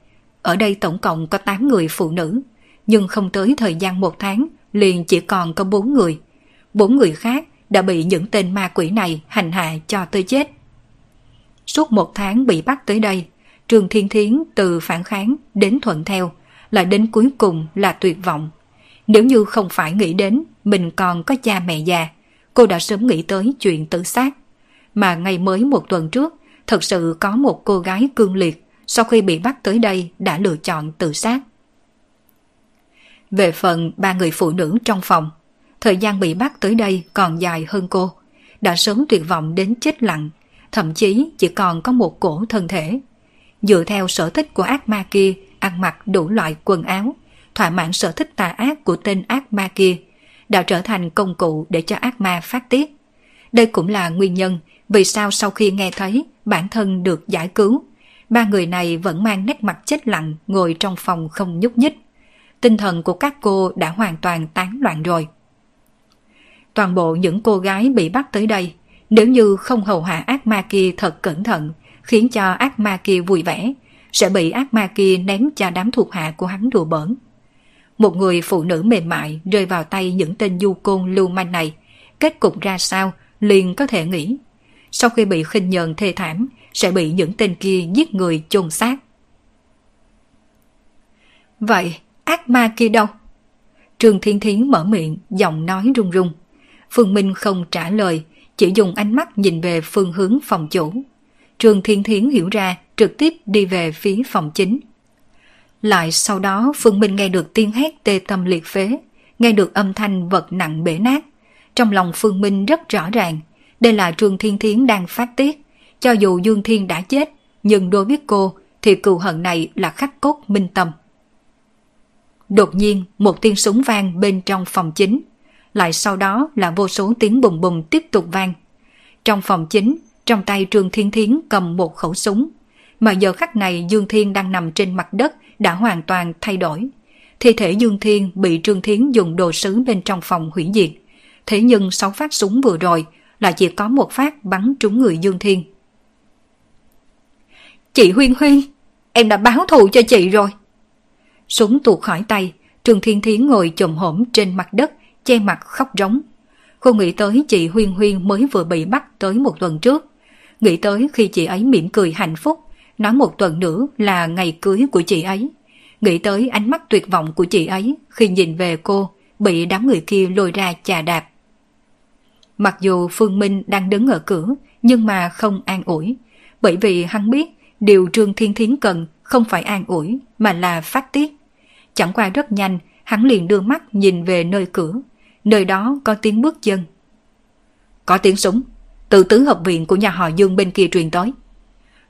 A: ở đây tổng cộng có 8 người phụ nữ, nhưng không tới thời gian một tháng liền chỉ còn có 4 người. Bốn người khác đã bị những tên ma quỷ này hành hạ cho tới chết. Suốt một tháng bị bắt tới đây, Trường Thiên Thiến từ phản kháng đến thuận theo, lại đến cuối cùng là tuyệt vọng. Nếu như không phải nghĩ đến mình còn có cha mẹ già, cô đã sớm nghĩ tới chuyện tự sát. Mà ngày mới một tuần trước, thật sự có một cô gái cương liệt sau khi bị bắt tới đây đã lựa chọn tự sát. Về phần ba người phụ nữ trong phòng, thời gian bị bắt tới đây còn dài hơn cô, đã sớm tuyệt vọng đến chết lặng, thậm chí chỉ còn có một cổ thân thể. Dựa theo sở thích của ác ma kia, ăn mặc đủ loại quần áo, thỏa mãn sở thích tà ác của tên ác ma kia, đã trở thành công cụ để cho ác ma phát tiết. Đây cũng là nguyên nhân vì sao sau khi nghe thấy bản thân được giải cứu, ba người này vẫn mang nét mặt chết lặng ngồi trong phòng không nhúc nhích. Tinh thần của các cô đã hoàn toàn tán loạn rồi. Toàn bộ những cô gái bị bắt tới đây, nếu như không hầu hạ ác ma kia thật cẩn thận, khiến cho ác ma kia vui vẻ, sẽ bị ác ma kia ném cho đám thuộc hạ của hắn đùa bỡn. Một người phụ nữ mềm mại rơi vào tay những tên du côn lưu manh này, kết cục ra sao liền có thể nghĩ. Sau khi bị khinh nhờn thê thảm, sẽ bị những tên kia giết người chôn xác. Vậy, ác ma kia đâu? Trương Thiên Thiến mở miệng, giọng nói run run. Phương Minh không trả lời, chỉ dùng ánh mắt nhìn về phương hướng phòng chủ. Trương Thiên Thiến hiểu ra, trực tiếp đi về phía phòng chính. Lại sau đó Phương Minh nghe được tiếng hét tê tâm liệt phế, nghe được âm thanh vật nặng bể nát. Trong lòng Phương Minh rất rõ ràng, đây là Trương Thiên Thiến đang phát tiết. Cho dù Dương Thiên đã chết, nhưng đối với cô thì cừu hận này là khắc cốt minh tâm. Đột nhiên, một tiếng súng vang bên trong phòng chính. Lại sau đó là vô số tiếng bùng bùng tiếp tục vang. Trong phòng chính, trong tay Trương Thiên Thiến cầm một khẩu súng. Mà giờ khắc này Dương Thiên đang nằm trên mặt đất đã hoàn toàn thay đổi. Thi thể Dương Thiên bị Trương Thiến dùng đồ sứ bên trong phòng hủy diệt. Thế nhưng sáu phát súng vừa rồi là chỉ có một phát bắn trúng người Dương Thiên. Chị Huyên Huyên, em đã báo thù cho chị rồi. Súng tuột khỏi tay, Trương Thiên Thiến ngồi chồm hổm trên mặt đất, che mặt khóc rống. Cô nghĩ tới chị Huyên Huyên mới vừa bị bắt tới một tuần trước. Nghĩ tới khi chị ấy mỉm cười hạnh phúc, nói một tuần nữa là ngày cưới của chị ấy. Nghĩ tới ánh mắt tuyệt vọng của chị ấy khi nhìn về cô, bị đám người kia lôi ra chà đạp. Mặc dù Phương Minh đang đứng ở cửa, nhưng mà không an ủi, bởi vì hắn biết điều Trương Thiên Thiến cần không phải an ủi mà là phát tiết. Chẳng qua rất nhanh, hắn liền đưa mắt nhìn về nơi cửa, nơi đó có tiếng bước chân. Có tiếng súng, từ tứ hợp viện của nhà họ Dương bên kia truyền tới.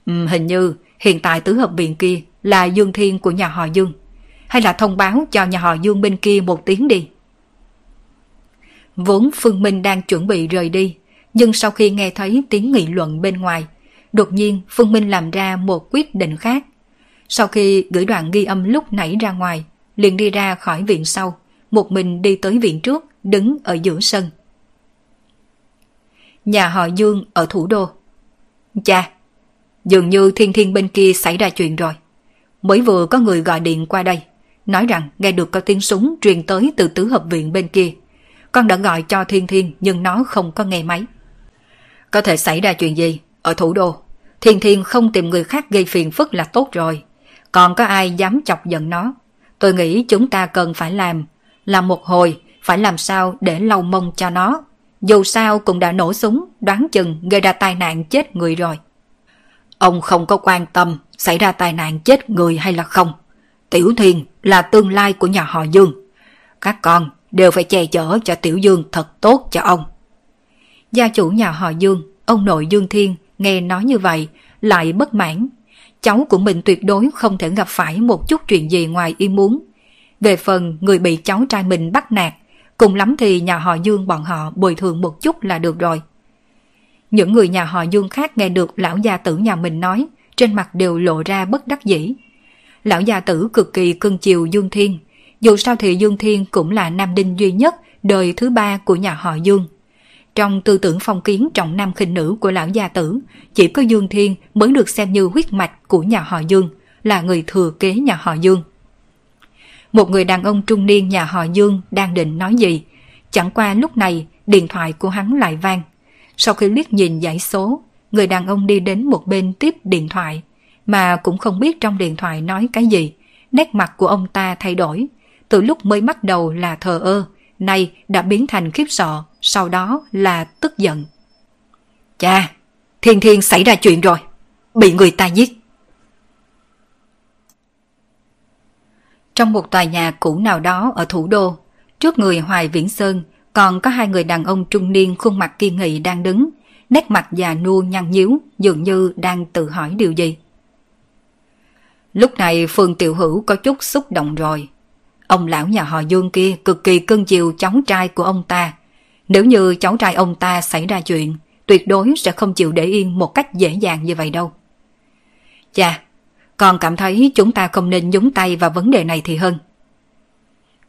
A: Ừ, hình như hiện tại tứ hợp viện kia là Dương Thiên của nhà họ Dương. Hay là thông báo cho nhà họ Dương bên kia một tiếng đi. Vốn Phương Minh đang chuẩn bị rời đi, nhưng sau khi nghe thấy tiếng nghị luận bên ngoài, đột nhiên Phương Minh làm ra một quyết định khác. Sau khi gửi đoạn ghi âm lúc nãy ra ngoài, liền đi ra khỏi viện sau, một mình đi tới viện trước, đứng ở giữa sân. Nhà họ Dương ở thủ đô. Cha, dường như thiên thiên bên kia xảy ra chuyện rồi. Mới vừa có người gọi điện qua đây, nói rằng nghe được có tiếng súng truyền tới từ tứ hợp viện bên kia. Con đã gọi cho thiên thiên nhưng nó không có nghe máy. Có thể xảy ra chuyện gì ở thủ đô? Thiên thiên không tìm người khác gây phiền phức là tốt rồi. Còn có ai dám chọc giận nó? Tôi nghĩ chúng ta cần phải làm. là một hồi, phải làm sao để lau mông cho nó. Dù sao cũng đã nổ súng, đoán chừng gây ra tai nạn chết người rồi. Ông không có quan tâm xảy ra tai nạn chết người hay là không. Tiểu Thiên là tương lai của nhà họ Dương. Các con đều phải che chở cho Tiểu Dương thật tốt cho ông. Gia chủ nhà họ Dương, ông nội Dương Thiên, nghe nói như vậy, lại bất mãn. Cháu của mình tuyệt đối không thể gặp phải một chút chuyện gì ngoài ý muốn. Về phần người bị cháu trai mình bắt nạt, cùng lắm thì nhà họ Dương bọn họ bồi thường một chút là được rồi. Những người nhà họ Dương khác nghe được lão gia tử nhà mình nói, trên mặt đều lộ ra bất đắc dĩ. Lão gia tử cực kỳ cưng chiều Dương Thiên, dù sao thì Dương Thiên cũng là nam đinh duy nhất đời thứ ba của nhà họ Dương. Trong tư tưởng phong kiến trọng nam khinh nữ của lão gia tử, chỉ có Dương Thiên mới được xem như huyết mạch của nhà họ Dương, là người thừa kế nhà họ Dương. Một người đàn ông trung niên nhà họ Dương đang định nói gì, chẳng qua lúc này điện thoại của hắn lại vang. Sau khi liếc nhìn dãy số, người đàn ông đi đến một bên tiếp điện thoại, mà cũng không biết trong điện thoại nói cái gì. Nét mặt của ông ta thay đổi, từ lúc mới bắt đầu là thờ ơ, nay đã biến thành khiếp sợ, sau đó là tức giận. Cha, thiên thiên xảy ra chuyện rồi, bị người ta giết. Trong một tòa nhà cũ nào đó ở thủ đô, trước người Hoài Viễn Sơn còn có hai người đàn ông trung niên khuôn mặt kiên nghị đang đứng, nét mặt già nua nhăn nhíu dường như đang tự hỏi điều gì. Lúc này Phương Tiểu Hữu có chút xúc động rồi. Ông lão nhà họ Dương kia cực kỳ cưng chiều cháu trai của ông ta. Nếu như cháu trai ông ta xảy ra chuyện, tuyệt đối sẽ không chịu để yên một cách dễ dàng như vậy đâu. Chà, con cảm thấy chúng ta không nên nhúng tay vào vấn đề này thì hơn.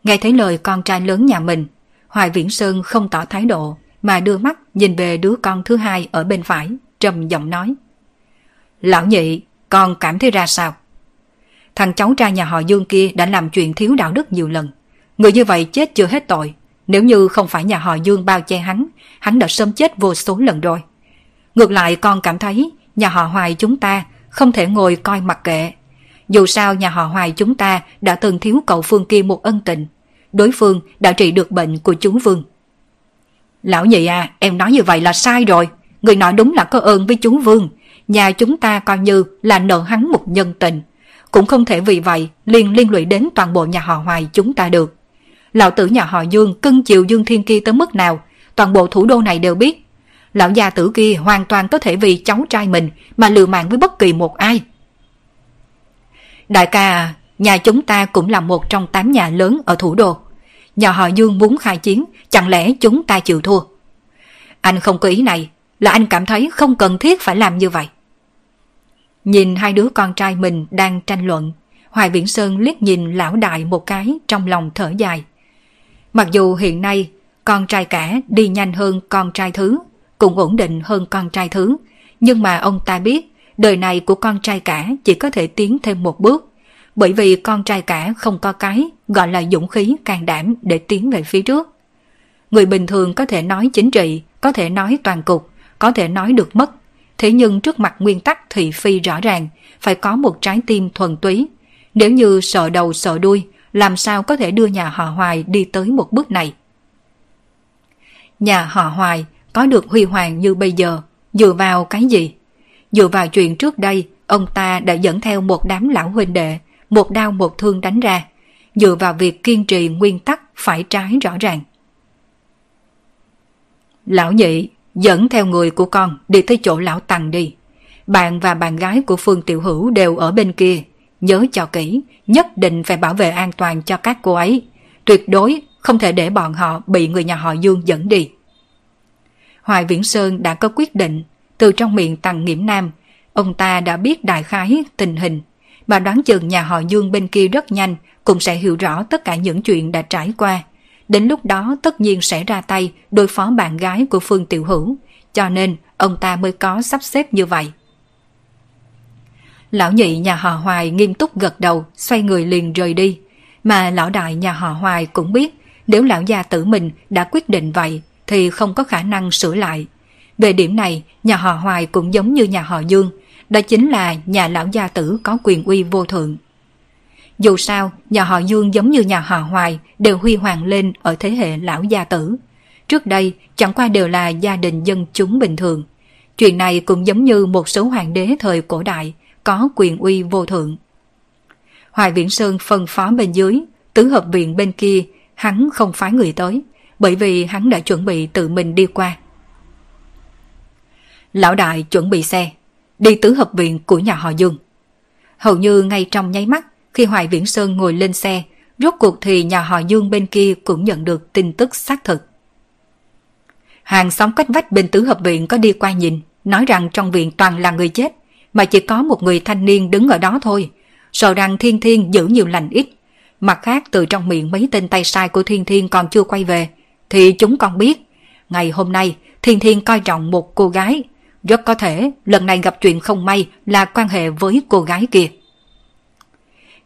A: Nghe thấy lời con trai lớn nhà mình, Hoài Viễn Sơn không tỏ thái độ mà đưa mắt nhìn về đứa con thứ hai ở bên phải, trầm giọng nói. Lão nhị, con cảm thấy ra sao? Thằng cháu trai nhà họ Dương kia đã làm chuyện thiếu đạo đức nhiều lần. Người như vậy chết chưa hết tội. Nếu như không phải nhà họ Dương bao che hắn, hắn đã sớm chết vô số lần rồi. Ngược lại con cảm thấy nhà họ Hoài chúng ta không thể ngồi coi mặc kệ. Dù sao nhà họ Hoài chúng ta đã từng thiếu cậu Phương kia một ân tình. Đối phương đã trị được bệnh của chú Vương. Lão nhị à, em nói như vậy là sai rồi. Người nói đúng là có ơn với chú Vương. Nhà chúng ta coi như là nợ hắn một nhân tình. Cũng không thể vì vậy liền liên lụy đến toàn bộ nhà họ Hoài chúng ta được. Lão tử nhà họ Dương cưng chiều Dương Thiên kia tới mức nào, toàn bộ thủ đô này đều biết. Lão gia tử kia hoàn toàn có thể vì cháu trai mình mà lừa mạng với bất kỳ một ai. Đại ca nhà chúng ta cũng là một trong tám nhà lớn ở thủ đô. Nhà họ Dương muốn khai chiến, chẳng lẽ chúng ta chịu thua? Anh không có ý này, là anh cảm thấy không cần thiết phải làm như vậy. Nhìn hai đứa con trai mình đang tranh luận, Hoài Viễn Sơn liếc nhìn lão đại một cái trong lòng thở dài. Mặc dù hiện nay con trai cả đi nhanh hơn con trai thứ, cũng ổn định hơn con trai thứ, nhưng mà ông ta biết đời này của con trai cả chỉ có thể tiến thêm một bước, bởi vì con trai cả không có cái gọi là dũng khí can đảm để tiến về phía trước. Người bình thường có thể nói chính trị, có thể nói toàn cục, có thể nói được mất, thế nhưng trước mặt nguyên tắc thị phi rõ ràng, phải có một trái tim thuần túy. Nếu như sợ đầu sợ đuôi, làm sao có thể đưa nhà họ Hoài đi tới một bước này? Nhà họ Hoài có được huy hoàng như bây giờ, dựa vào cái gì? Dựa vào chuyện trước đây, ông ta đã dẫn theo một đám lão huynh đệ, một đao một thương đánh ra, dựa vào việc kiên trì nguyên tắc phải trái rõ ràng. Lão nhị, dẫn theo người của con đi tới chỗ lão Tằng đi. Bạn và bạn gái của Phương Tiểu Hữu đều ở bên kia. Nhớ cho kỹ, nhất định phải bảo vệ an toàn cho các cô ấy. Tuyệt đối không thể để bọn họ bị người nhà họ Dương dẫn đi. Hoài Viễn Sơn đã có quyết định, từ trong miệng Tằng Nghiễm Nam, ông ta đã biết đại khái tình hình, mà đoán chừng nhà họ Dương bên kia rất nhanh cũng sẽ hiểu rõ tất cả những chuyện đã trải qua. Đến lúc đó tất nhiên sẽ ra tay đối phó bạn gái của Phương Tiểu Hữu, cho nên ông ta mới có sắp xếp như vậy. Lão nhị nhà họ Hoài nghiêm túc gật đầu, xoay người liền rời đi. Mà lão đại nhà họ Hoài cũng biết, nếu lão gia tử mình đã quyết định vậy, thì không có khả năng sửa lại. Về điểm này, nhà họ Hoài cũng giống như nhà họ Dương, đó chính là nhà lão gia tử có quyền uy vô thượng. Dù sao, nhà họ Dương giống như nhà họ Hoài đều huy hoàng lên ở thế hệ lão gia tử. Trước đây, chẳng qua đều là gia đình dân chúng bình thường. Chuyện này cũng giống như một số hoàng đế thời cổ đại, có quyền uy vô thượng. Hoài Viễn Sơn phân phó bên dưới, tứ hợp viện bên kia, hắn không phái người tới, bởi vì hắn đã chuẩn bị tự mình đi qua. Lão đại chuẩn bị xe, đi tứ hợp viện của nhà họ Dương. Hầu như ngay trong nháy mắt, khi Hoài Viễn Sơn ngồi lên xe, rốt cuộc thì nhà họ Dương bên kia cũng nhận được tin tức xác thực. Hàng xóm cách vách bên tứ hợp viện có đi qua nhìn, nói rằng trong viện toàn là người chết, mà chỉ có một người thanh niên đứng ở đó thôi, sợ rằng Thiên Thiên giữ nhiều lành ít. Mặt khác từ trong miệng mấy tên tay sai của Thiên Thiên còn chưa quay về, thì chúng con biết. Ngày hôm nay, Thiên Thiên coi trọng một cô gái, rất có thể lần này gặp chuyện không may là quan hệ với cô gái kia.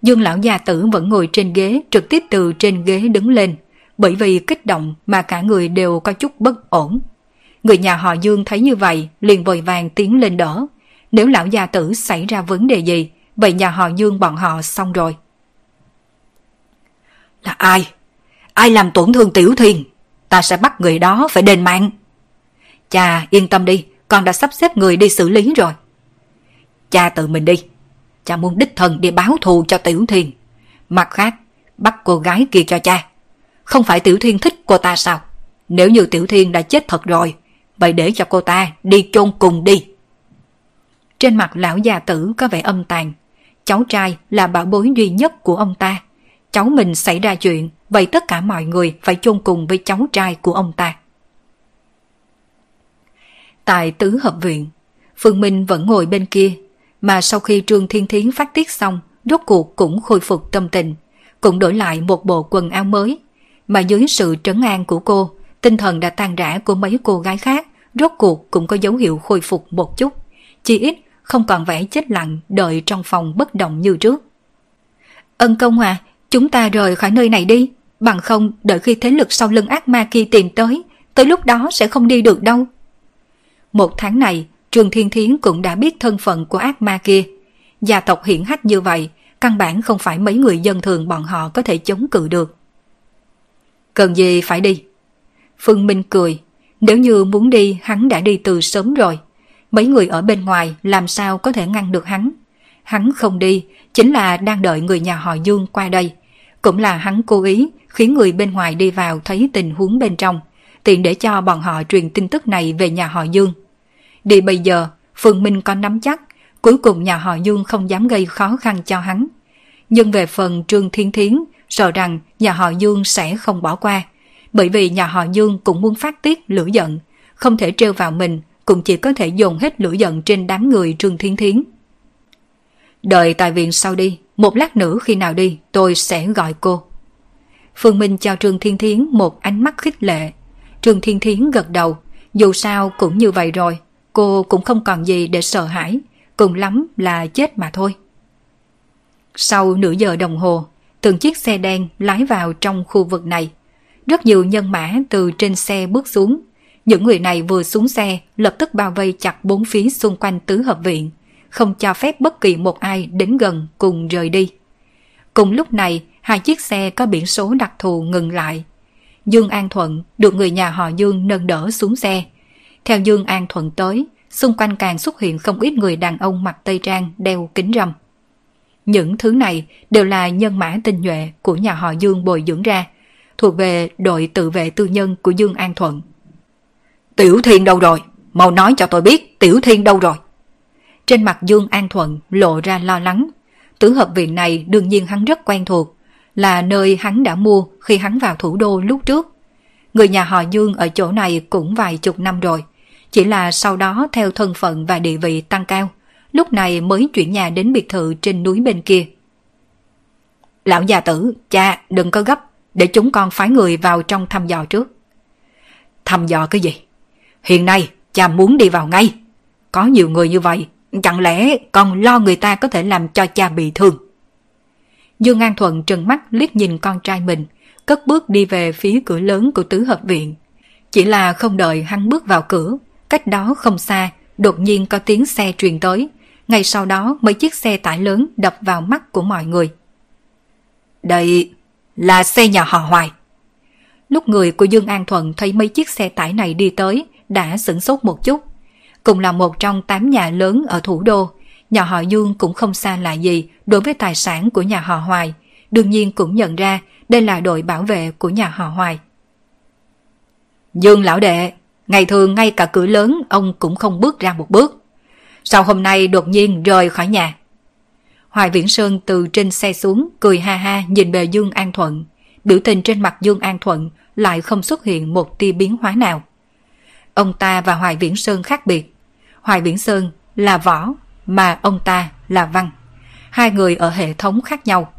A: Dương lão gia tử vẫn ngồi trên ghế trực tiếp từ trên ghế đứng lên, bởi vì kích động mà cả người đều có chút bất ổn. Người nhà họ Dương thấy như vậy liền vội vàng tiến lên đỡ. Nếu lão gia tử xảy ra vấn đề gì, vậy nhà họ Dương bọn họ xong rồi. Là ai? Ai làm tổn thương Tiểu Thiên? Ta sẽ bắt người đó phải đền mạng. Cha yên tâm đi, con đã sắp xếp người đi xử lý rồi. Cha tự mình đi. Cha muốn đích thân đi báo thù cho Tiểu Thiên. Mặt khác, bắt cô gái kia cho cha. Không phải Tiểu Thiên thích cô ta sao? Nếu như Tiểu Thiên đã chết thật rồi, vậy để cho cô ta đi chôn cùng đi. Trên mặt lão già tử có vẻ âm tàn. Cháu trai là bảo bối duy nhất của ông ta. Cháu mình xảy ra chuyện, vậy tất cả mọi người phải chôn cùng với cháu trai của ông ta. Tại tứ hợp viện, Phương Minh vẫn ngồi bên kia, mà sau khi Trương Thiên Thiến phát tiết xong, rốt cuộc cũng khôi phục tâm tình, cũng đổi lại một bộ quần áo mới. Mà dưới sự trấn an của cô, tinh thần đã tan rã của mấy cô gái khác, rốt cuộc cũng có dấu hiệu khôi phục một chút. Chỉ ít không còn vẻ chết lặng đợi trong phòng bất động như trước. Ân công à, chúng ta rời khỏi nơi này đi, bằng không đợi khi thế lực sau lưng ác ma kia tìm tới, tới lúc đó sẽ không đi được đâu. Một tháng này, Trường Thiên Thiến cũng đã biết thân phận của ác ma kia. Gia tộc hiển hách như vậy, căn bản không phải mấy người dân thường bọn họ có thể chống cự được. Cần gì phải đi? Phương Minh cười, nếu như muốn đi hắn đã đi từ sớm rồi. Mấy người ở bên ngoài làm sao có thể ngăn được hắn. Hắn không đi, chính là đang đợi người nhà họ Dương qua đây. Cũng là hắn cố ý khiến người bên ngoài đi vào thấy tình huống bên trong, tiện để cho bọn họ truyền tin tức này về nhà họ Dương. Đi bây giờ, Phương Minh có nắm chắc, cuối cùng nhà họ Dương không dám gây khó khăn cho hắn. Nhưng về phần Trương Thiên Thiến, sợ rằng nhà họ Dương sẽ không bỏ qua, bởi vì nhà họ Dương cũng muốn phát tiết lửa giận, không thể trêu vào mình, cũng chỉ có thể dồn hết lửa giận trên đám người Trương Thiên Thiến. Đợi tại viện sau đi, một lát nữa khi nào đi tôi sẽ gọi cô. Phương Minh cho Trương Thiên Thiến một ánh mắt khích lệ. Trương Thiên Thiến gật đầu, dù sao cũng như vậy rồi, cô cũng không còn gì để sợ hãi, cùng lắm là chết mà thôi. Sau nửa giờ đồng hồ, từng chiếc xe đen lái vào trong khu vực này. Rất nhiều nhân mã từ trên xe bước xuống. Những người này vừa xuống xe lập tức bao vây chặt bốn phía xung quanh tứ hợp viện, không cho phép bất kỳ một ai đến gần cùng rời đi. Cùng lúc này, hai chiếc xe có biển số đặc thù ngừng lại. Dương An Thuận được người nhà họ Dương nâng đỡ xuống xe. Theo Dương An Thuận tới, xung quanh càng xuất hiện không ít người đàn ông mặc tây trang đeo kính râm. Những thứ này đều là nhân mã tinh nhuệ của nhà họ Dương bồi dưỡng ra, thuộc về đội tự vệ tư nhân của Dương An Thuận. Tiểu Thiên đâu rồi? Mau nói cho tôi biết Tiểu Thiên đâu rồi? Trên mặt Dương An Thuận lộ ra lo lắng. Tứ hợp viện này đương nhiên hắn rất quen thuộc, là nơi hắn đã mua khi hắn vào thủ đô lúc trước. Người nhà họ Dương ở chỗ này cũng vài chục năm rồi, chỉ là sau đó theo thân phận và địa vị tăng cao, lúc này mới chuyển nhà đến biệt thự trên núi bên kia. Lão già tử, cha đừng có gấp, để chúng con phái người vào trong thăm dò trước. Thăm dò cái gì? Hiện nay cha muốn đi vào ngay. Có nhiều người như vậy, chẳng lẽ còn lo người ta có thể làm cho cha bị thương? Dương An Thuận trừng mắt liếc nhìn con trai mình, cất bước đi về phía cửa lớn của tứ hợp viện. Chỉ là không đợi hắn bước vào cửa, cách đó không xa, đột nhiên có tiếng xe truyền tới. Ngay sau đó mấy chiếc xe tải lớn đập vào mắt của mọi người. Đây là xe nhà họ Hoài. Lúc người của Dương An Thuận thấy mấy chiếc xe tải này đi tới, đã sửng sốt một chút. Cùng là một trong tám nhà lớn ở thủ đô, nhà họ Dương cũng không xa lạ gì đối với tài sản của nhà họ Hoài, đương nhiên cũng nhận ra đây là đội bảo vệ của nhà họ Hoài. Dương lão đệ, ngày thường ngay cả cửa lớn ông cũng không bước ra một bước. Sao hôm nay đột nhiên rời khỏi nhà? Hoài Viễn Sơn từ trên xe xuống, cười ha ha nhìn về Dương An Thuận. Biểu tình trên mặt Dương An Thuận lại không xuất hiện một tia biến hóa nào. Ông ta và Hoài Viễn Sơn khác biệt. Hoài Viễn Sơn là võ, mà ông ta là văn. Hai người ở hệ thống khác nhau.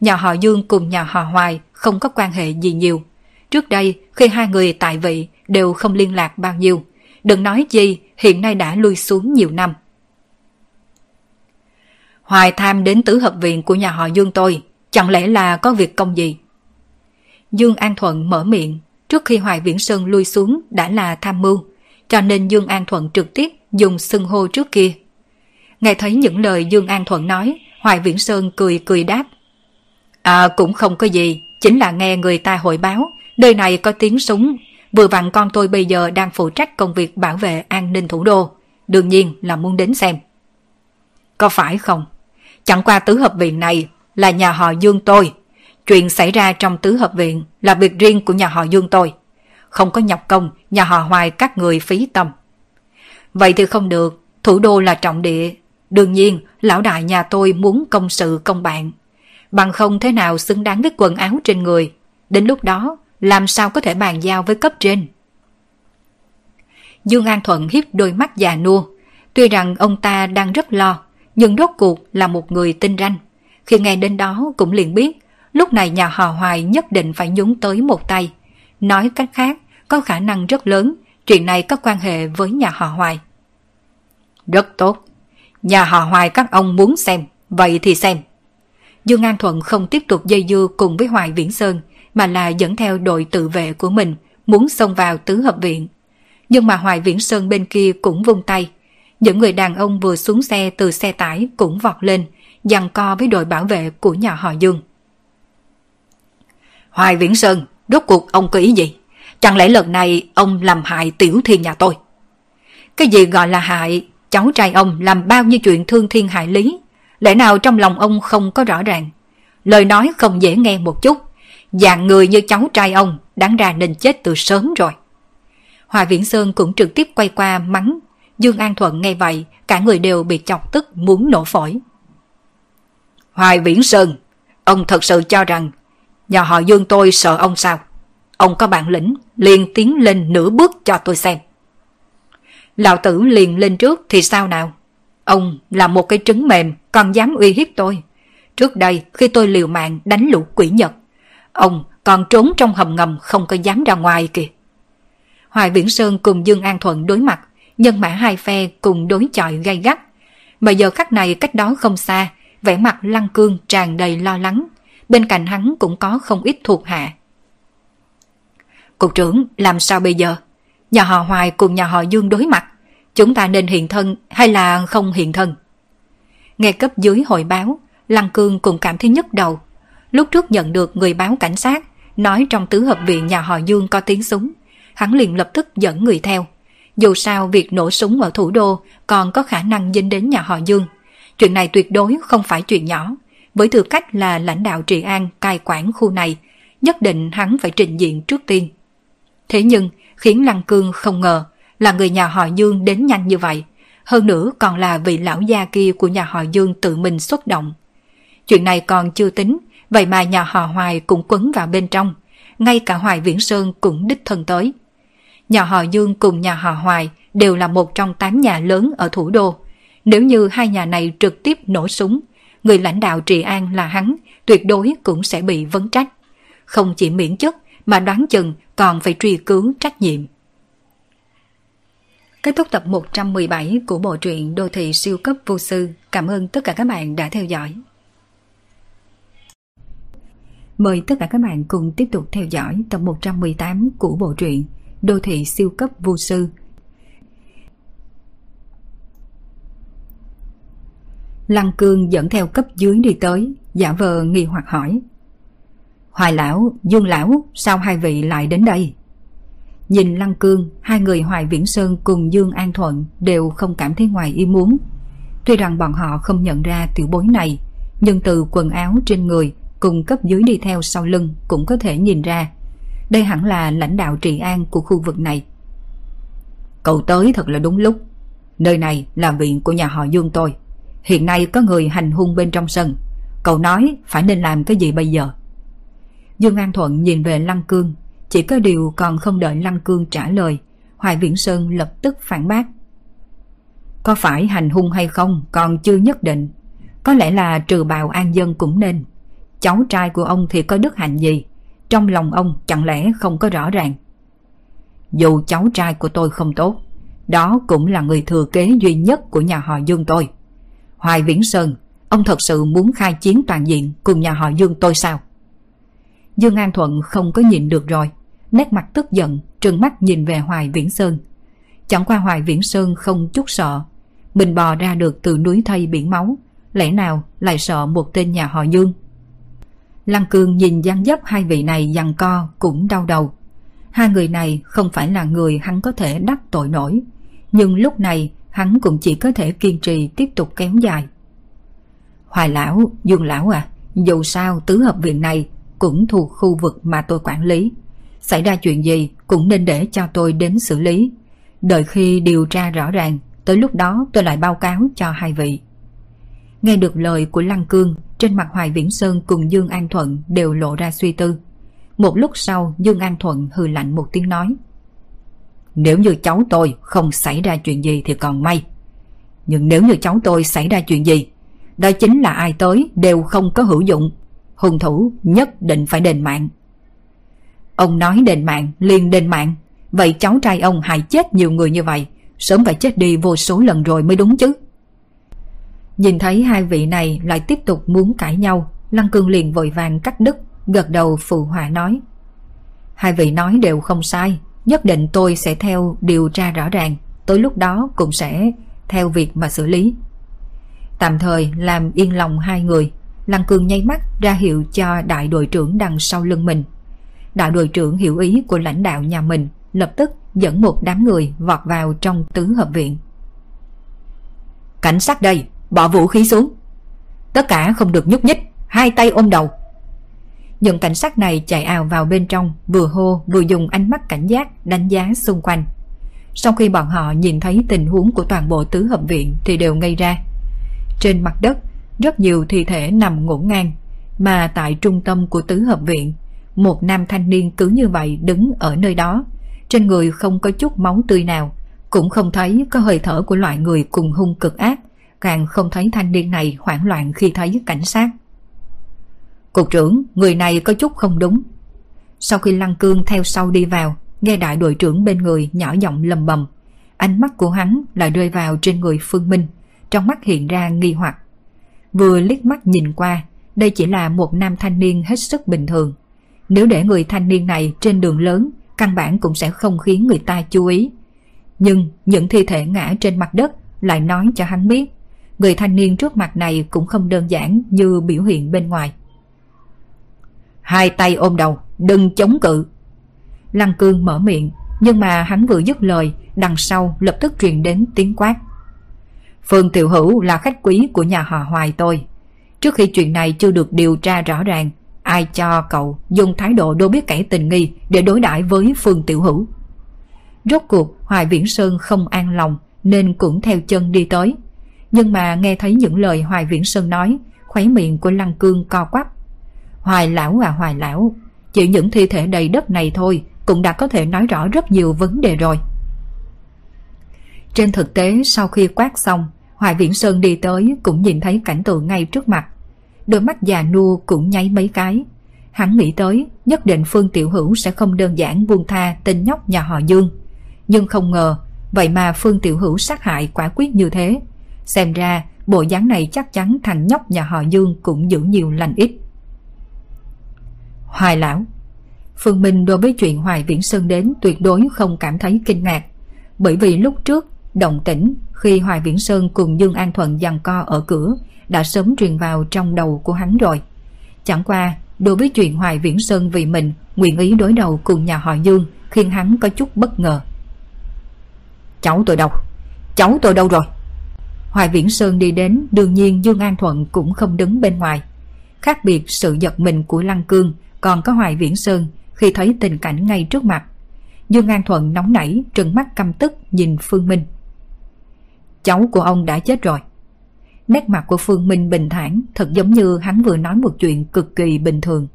A: Nhà họ Dương cùng nhà họ Hoài không có quan hệ gì nhiều. Trước đây, khi hai người tại vị đều không liên lạc bao nhiêu. Đừng nói gì, hiện nay đã lui xuống nhiều năm. Hoài tham đến tứ hợp viện của nhà họ Dương tôi, chẳng lẽ là có việc công gì? Dương An Thuận mở miệng, trước khi Hoài Viễn Sơn lui xuống đã là tham mưu, cho nên Dương An Thuận trực tiếp dùng xưng hô trước kia. Nghe thấy những lời Dương An Thuận nói, Hoài Viễn Sơn cười cười đáp. À cũng không có gì, chính là nghe người ta hội báo, nơi này có tiếng súng, vừa vặn con tôi bây giờ đang phụ trách công việc bảo vệ an ninh thủ đô, đương nhiên là muốn đến xem. Có phải không? Chẳng qua tứ hợp viện này là nhà họ Dương tôi, Chuyện xảy ra trong tứ hợp viện là việc riêng của nhà họ Dương tôi. Không có nhọc công nhà họ hoài các người phí tâm. Vậy thì không được, thủ đô là trọng địa. Đương nhiên, lão đại nhà tôi muốn công sự công bạn. Bằng không thế nào xứng đáng với quần áo trên người. Đến lúc đó, làm sao có thể bàn giao với cấp trên. Dương An Thuận hiếp đôi mắt già nua. Tuy rằng ông ta đang rất lo, nhưng rốt cuộc là một người tinh ranh. Khi nghe đến đó cũng liền biết, lúc này nhà họ Hoài nhất định phải nhúng tới một tay. Nói cách khác, có khả năng rất lớn, chuyện này có quan hệ với nhà họ Hoài. Rất tốt. Nhà họ Hoài các ông muốn xem, vậy thì xem. Dương An Thuận không tiếp tục dây dưa cùng với Hoài Viễn Sơn, mà là dẫn theo đội tự vệ của mình, muốn xông vào tứ hợp viện. Nhưng mà Hoài Viễn Sơn bên kia cũng vung tay. Những người đàn ông vừa xuống xe từ xe tải cũng vọt lên, giằng co với đội bảo vệ của nhà họ Dương. Hoài Viễn Sơn, rốt cuộc ông có ý gì? Chẳng lẽ lần này ông làm hại tiểu thiên nhà tôi? Cái gì gọi là hại? Cháu trai ông làm bao nhiêu chuyện thương thiên hại lý? Lẽ nào trong lòng ông không có rõ ràng? Lời nói không dễ nghe một chút. Dạng người như cháu trai ông đáng ra nên chết từ sớm rồi. Hòa Viễn Sơn cũng trực tiếp quay qua mắng. Dương An Thuận nghe vậy, cả người đều bị chọc tức muốn nổ phổi. Hoài Viễn Sơn, ông thật sự cho rằng nhà họ Dương tôi sợ ông sao? Ông có bản lĩnh, liền tiến lên nửa bước cho tôi xem. Lão tử liền lên trước thì sao nào? Ông là một cái trứng mềm còn dám uy hiếp tôi. Trước đây khi tôi liều mạng đánh lũ quỷ nhật, ông còn trốn trong hầm ngầm không có dám ra ngoài kìa. Hoài Viễn Sơn cùng Dương An Thuận đối mặt, nhân mã hai phe cùng đối chọi gay gắt. Mà giờ khắc này cách đó không xa, vẻ mặt Lăng Cương tràn đầy lo lắng. Bên cạnh hắn cũng có không ít thuộc hạ. Cục trưởng, làm sao bây giờ? Nhà họ Hoài cùng nhà họ Dương đối mặt. Chúng ta nên hiện thân hay là không hiện thân? Nghe cấp dưới hội báo, Lăng Cương cũng cảm thấy nhức đầu. Lúc trước nhận được người báo cảnh sát, nói trong tứ hợp viện nhà họ Dương có tiếng súng. Hắn liền lập tức dẫn người theo. Dù sao việc nổ súng ở thủ đô còn có khả năng dính đến nhà họ Dương. Chuyện này tuyệt đối không phải chuyện nhỏ. Với tư cách là lãnh đạo trị an cai quản khu này, nhất định hắn phải trình diện trước tiên. Thế nhưng, khiến Lăng Cương không ngờ là người nhà họ Dương đến nhanh như vậy. Hơn nữa còn là vị lão gia kia của nhà họ Dương tự mình xuất động. Chuyện này còn chưa tính, vậy mà nhà họ Hoài cũng quấn vào bên trong. Ngay cả Hoài Viễn Sơn cũng đích thân tới. Nhà họ Dương cùng nhà họ Hoài đều là một trong tám nhà lớn ở thủ đô. Nếu như hai nhà này trực tiếp nổ súng, người lãnh đạo trị an là hắn tuyệt đối cũng sẽ bị vấn trách. Không chỉ miễn chức mà đoán chừng còn phải truy cứu trách nhiệm. Kết thúc tập 117 của bộ truyện Đô thị siêu cấp vô sư. Cảm ơn tất cả các bạn đã theo dõi. Mời tất cả các bạn cùng tiếp tục theo dõi tập 118 của bộ truyện Đô thị siêu cấp vô sư. Lăng Cương dẫn theo cấp dưới đi tới, giả vờ nghi hoặc hỏi. Hoài lão, Dương lão, sao hai vị lại đến đây? Nhìn Lăng Cương, hai người Hoài Viễn Sơn cùng Dương An Thuận đều không cảm thấy ngoài ý muốn. Tuy rằng bọn họ không nhận ra tiểu bối này, nhưng từ quần áo trên người cùng cấp dưới đi theo sau lưng cũng có thể nhìn ra. Đây hẳn là lãnh đạo trị an của khu vực này. Cậu tới thật là đúng lúc. Nơi này là viện của nhà họ Dương tôi. Hiện nay có người hành hung bên trong sân. Cậu nói phải nên làm cái gì bây giờ? Dương An Thuận nhìn về Lăng Cương chỉ có điều còn không đợi Lăng Cương trả lời, Hoài Viễn Sơn lập tức phản bác. Có phải hành hung hay không còn chưa nhất định. Có lẽ là trừ bào an dân cũng nên. Cháu trai của ông thì có đức hạnh gì? Trong lòng ông chẳng lẽ không có rõ ràng. Dù cháu trai của tôi không tốt, đó cũng là người thừa kế duy nhất của nhà họ Dương tôi. Hoài Viễn Sơn, ông thật sự muốn khai chiến toàn diện cùng nhà họ Dương tôi sao? Dương An Thuận không có nhìn được rồi, nét mặt tức giận, trừng mắt nhìn về Hoài Viễn Sơn. Chẳng qua Hoài Viễn Sơn không chút sợ, mình bò ra được từ núi thây biển máu, lẽ nào lại sợ một tên nhà họ Dương. Lăng Cương nhìn gian dấp hai vị này giằng co cũng đau đầu. Hai người này không phải là người hắn có thể đắc tội nổi, nhưng lúc này hắn cũng chỉ có thể kiên trì tiếp tục kéo dài. Hoài lão, Dương lão à, dù sao tứ hợp viện này cũng thuộc khu vực mà tôi quản lý. Xảy ra chuyện gì cũng nên để cho tôi đến xử lý. Đợi khi điều tra rõ ràng, tới lúc đó tôi lại báo cáo cho hai vị. Nghe được lời của Lăng Cương, trên mặt Hoài Viễn Sơn cùng Dương An Thuận đều lộ ra suy tư. Một lúc sau Dương An Thuận hừ lạnh một tiếng nói. Nếu như cháu tôi không xảy ra chuyện gì thì còn may. Nhưng nếu như cháu tôi xảy ra chuyện gì, đó chính là ai tới đều không có hữu dụng. Hung thủ nhất định phải đền mạng. Ông nói đền mạng, liền đền mạng. Vậy cháu trai ông hại chết nhiều người như vậy, sớm phải chết đi vô số lần rồi mới đúng chứ. Nhìn thấy hai vị này lại tiếp tục muốn cãi nhau, Lăng Cương liền vội vàng cắt đứt, gật đầu phụ họa nói. Hai vị nói đều không sai, nhất định tôi sẽ theo điều tra rõ ràng, tới lúc đó cũng sẽ theo việc mà xử lý. Tạm thời làm yên lòng hai người, Lăng cường nháy mắt ra hiệu cho đại đội trưởng đằng sau lưng mình. Đại đội trưởng hiểu ý của lãnh đạo nhà mình, lập tức dẫn một đám người vọt vào trong tứ hợp viện. Cảnh sát đây, bỏ vũ khí xuống. Tất cả không được nhúc nhích, hai tay ôm đầu. Những cảnh sát này chạy ào vào bên trong, vừa hô vừa dùng ánh mắt cảnh giác đánh giá xung quanh. Sau khi bọn họ nhìn thấy tình huống của toàn bộ tứ hợp viện thì đều ngây ra. Trên mặt đất, rất nhiều thi thể nằm ngổn ngang, mà tại trung tâm của tứ hợp viện, một nam thanh niên cứ như vậy đứng ở nơi đó, trên người không có chút máu tươi nào, cũng không thấy có hơi thở của loại người cùng hung cực ác, càng không thấy thanh niên này hoảng loạn khi thấy cảnh sát. Cục trưởng, người này có chút không đúng. Sau khi Lăng Cương theo sau đi vào, nghe đại đội trưởng bên người nhỏ giọng lầm bầm. Ánh mắt của hắn lại rơi vào trên người Phương Minh, trong mắt hiện ra nghi hoặc. Vừa liếc mắt nhìn qua, đây chỉ là một nam thanh niên hết sức bình thường. Nếu để người thanh niên này trên đường lớn, căn bản cũng sẽ không khiến người ta chú ý. Nhưng những thi thể ngã trên mặt đất lại nói cho hắn biết, người thanh niên trước mặt này cũng không đơn giản như biểu hiện bên ngoài. Hai tay ôm đầu, đừng chống cự. Lăng cương mở miệng, nhưng mà hắn vừa dứt lời, đằng sau lập tức truyền đến tiếng quát. Phương Tiểu Hữu là khách quý của nhà họ Hoài tôi. Trước khi chuyện này chưa được điều tra rõ ràng, ai cho cậu dùng thái độ đô biết kẻ tình nghi để đối đãi với Phương Tiểu Hữu. Rốt cuộc Hoài Viễn Sơn không an lòng nên cũng theo chân đi tới. Nhưng mà nghe thấy những lời Hoài Viễn Sơn nói, khóe miệng của Lăng Cương co quắp. Hoài lão à hoài lão, chỉ những thi thể đầy đất này thôi cũng đã có thể nói rõ rất nhiều vấn đề rồi. Trên thực tế sau khi quát xong, Hoài Viễn Sơn đi tới cũng nhìn thấy cảnh tượng ngay trước mặt. Đôi mắt già nua cũng nháy mấy cái. Hắn nghĩ tới nhất định Phương Tiểu Hữu sẽ không đơn giản buông tha tên nhóc nhà họ Dương. Nhưng không ngờ, vậy mà Phương Tiểu Hữu sát hại quả quyết như thế. Xem ra, bộ dáng này chắc chắn Thằng nhóc nhà họ Dương cũng giữ nhiều lành ít. Hoài lão Phương Minh đối với chuyện Hoài Viễn Sơn đến tuyệt đối không cảm thấy kinh ngạc. Bởi vì lúc trước, động tĩnh khi Hoài Viễn Sơn cùng Dương An Thuận giằng co ở cửa đã sớm truyền vào trong đầu của hắn rồi. Chẳng qua, đối với chuyện Hoài Viễn Sơn vì mình nguyện ý đối đầu cùng nhà họ Dương khiến hắn có chút bất ngờ. Cháu tôi đâu? Cháu tôi đâu rồi? Hoài Viễn Sơn đi đến, đương nhiên Dương An Thuận cũng không đứng bên ngoài. Khác biệt sự giật mình của Lăng Cương còn có Hoài Viễn Sơn khi thấy tình cảnh ngay trước mặt. Dương An Thuận nóng nảy, trừng mắt căm tức nhìn Phương Minh. Cháu của ông đã chết rồi. Nét mặt của Phương Minh bình thản, thật giống như hắn vừa nói một chuyện cực kỳ bình thường.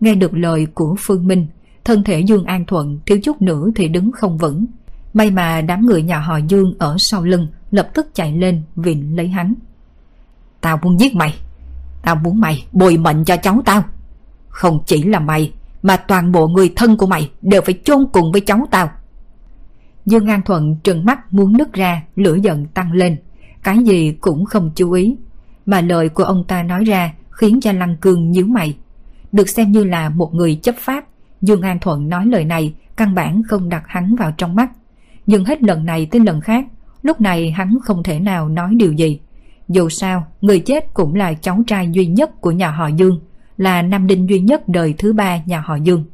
A: Nghe được lời của Phương Minh, thân thể Dương An Thuận thiếu chút nữa thì đứng không vững. May mà đám người nhà họ Dương ở sau lưng lập tức chạy lên vịn lấy hắn. Tao muốn giết mày. Tao muốn mày bồi mệnh cho cháu tao. Không chỉ là mày, mà toàn bộ người thân của mày đều phải chôn cùng với cháu tao. Dương An Thuận trừng mắt muốn nứt ra, lửa giận tăng lên. Cái gì cũng không chú ý. Mà lời của ông ta nói ra khiến cho Lăng Cương nhíu mày. Được xem như là một người chấp pháp, Dương An Thuận nói lời này căn bản không đặt hắn vào trong mắt. Nhưng hết lần này tới lần khác, lúc này hắn không thể nào nói điều gì. Dù sao, người chết cũng là cháu trai duy nhất của nhà họ Dương, là nam đinh duy nhất đời thứ ba nhà họ Dương.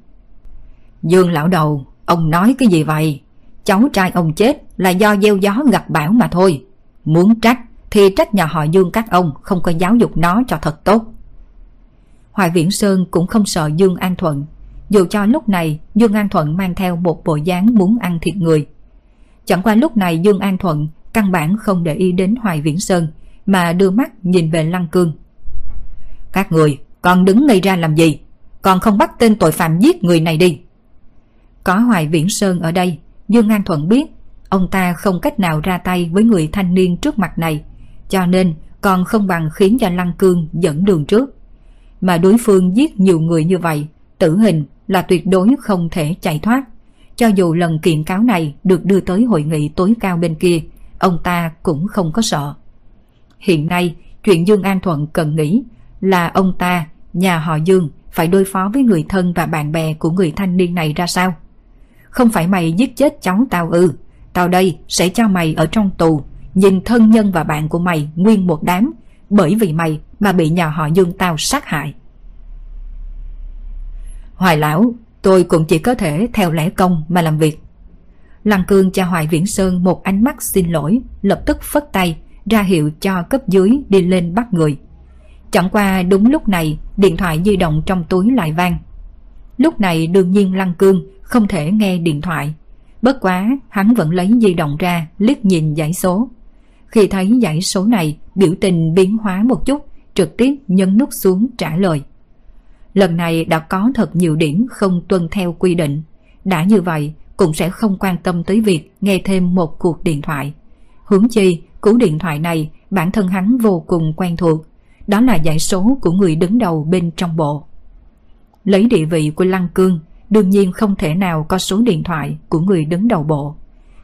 A: Dương lão đầu, ông nói cái gì vậy? Cháu trai ông chết là do gieo gió gặt bão mà thôi. Muốn trách thì trách nhà họ Dương các ông không có giáo dục nó cho thật tốt. Hoài Viễn Sơn cũng không sợ Dương An Thuận, dù cho lúc này Dương An Thuận mang theo một bộ dáng muốn ăn thịt người. Chẳng qua lúc này Dương An Thuận căn bản không để ý đến Hoài Viễn Sơn mà đưa mắt nhìn về Lăng Cương. Các người, còn đứng ngây ra làm gì? Còn không bắt tên tội phạm giết người này đi. Có Hoài Viễn Sơn ở đây, Dương An Thuận biết ông ta không cách nào ra tay với người thanh niên trước mặt này, cho nên còn không bằng khiến cho Lăng Cương dẫn đường trước. Mà đối phương giết nhiều người như vậy, tử hình là tuyệt đối không thể chạy thoát. Cho dù lần kiện cáo này được đưa tới hội nghị tối cao bên kia, ông ta cũng không có sợ. Hiện nay, chuyện Dương An Thuận cần nghĩ là ông ta, nhà họ Dương, phải đối phó với người thân và bạn bè của người thanh niên này ra sao? Không phải mày giết chết cháu tao ư, tao đây sẽ cho mày ở trong tù, nhìn thân nhân và bạn của mày nguyên một đám, bởi vì mày mà bị nhà họ Dương tao sát hại. Hoài lão, tôi cũng chỉ có thể theo lẽ công mà làm việc. Lăng Cương cho Hoài Viễn Sơn một ánh mắt xin lỗi, lập tức phất tay, ra hiệu cho cấp dưới đi lên bắt người. Chẳng qua đúng lúc này, điện thoại di động trong túi lại vang. Lúc này đương nhiên Lăng Cương không thể nghe điện thoại. Bất quá, hắn vẫn lấy di động ra, liếc nhìn giải số. Khi thấy giải số này, biểu tình biến hóa một chút, trực tiếp nhấn nút xuống trả lời. Lần này đã có thật nhiều điểm không tuân theo quy định. Đã như vậy, cũng sẽ không quan tâm tới việc nghe thêm một cuộc điện thoại. Hướng chi, cú điện thoại này bản thân hắn vô cùng quen thuộc. Đó là giải số của người đứng đầu bên trong bộ. Lấy địa vị của Lăng Cương, đương nhiên không thể nào có số điện thoại của người đứng đầu bộ.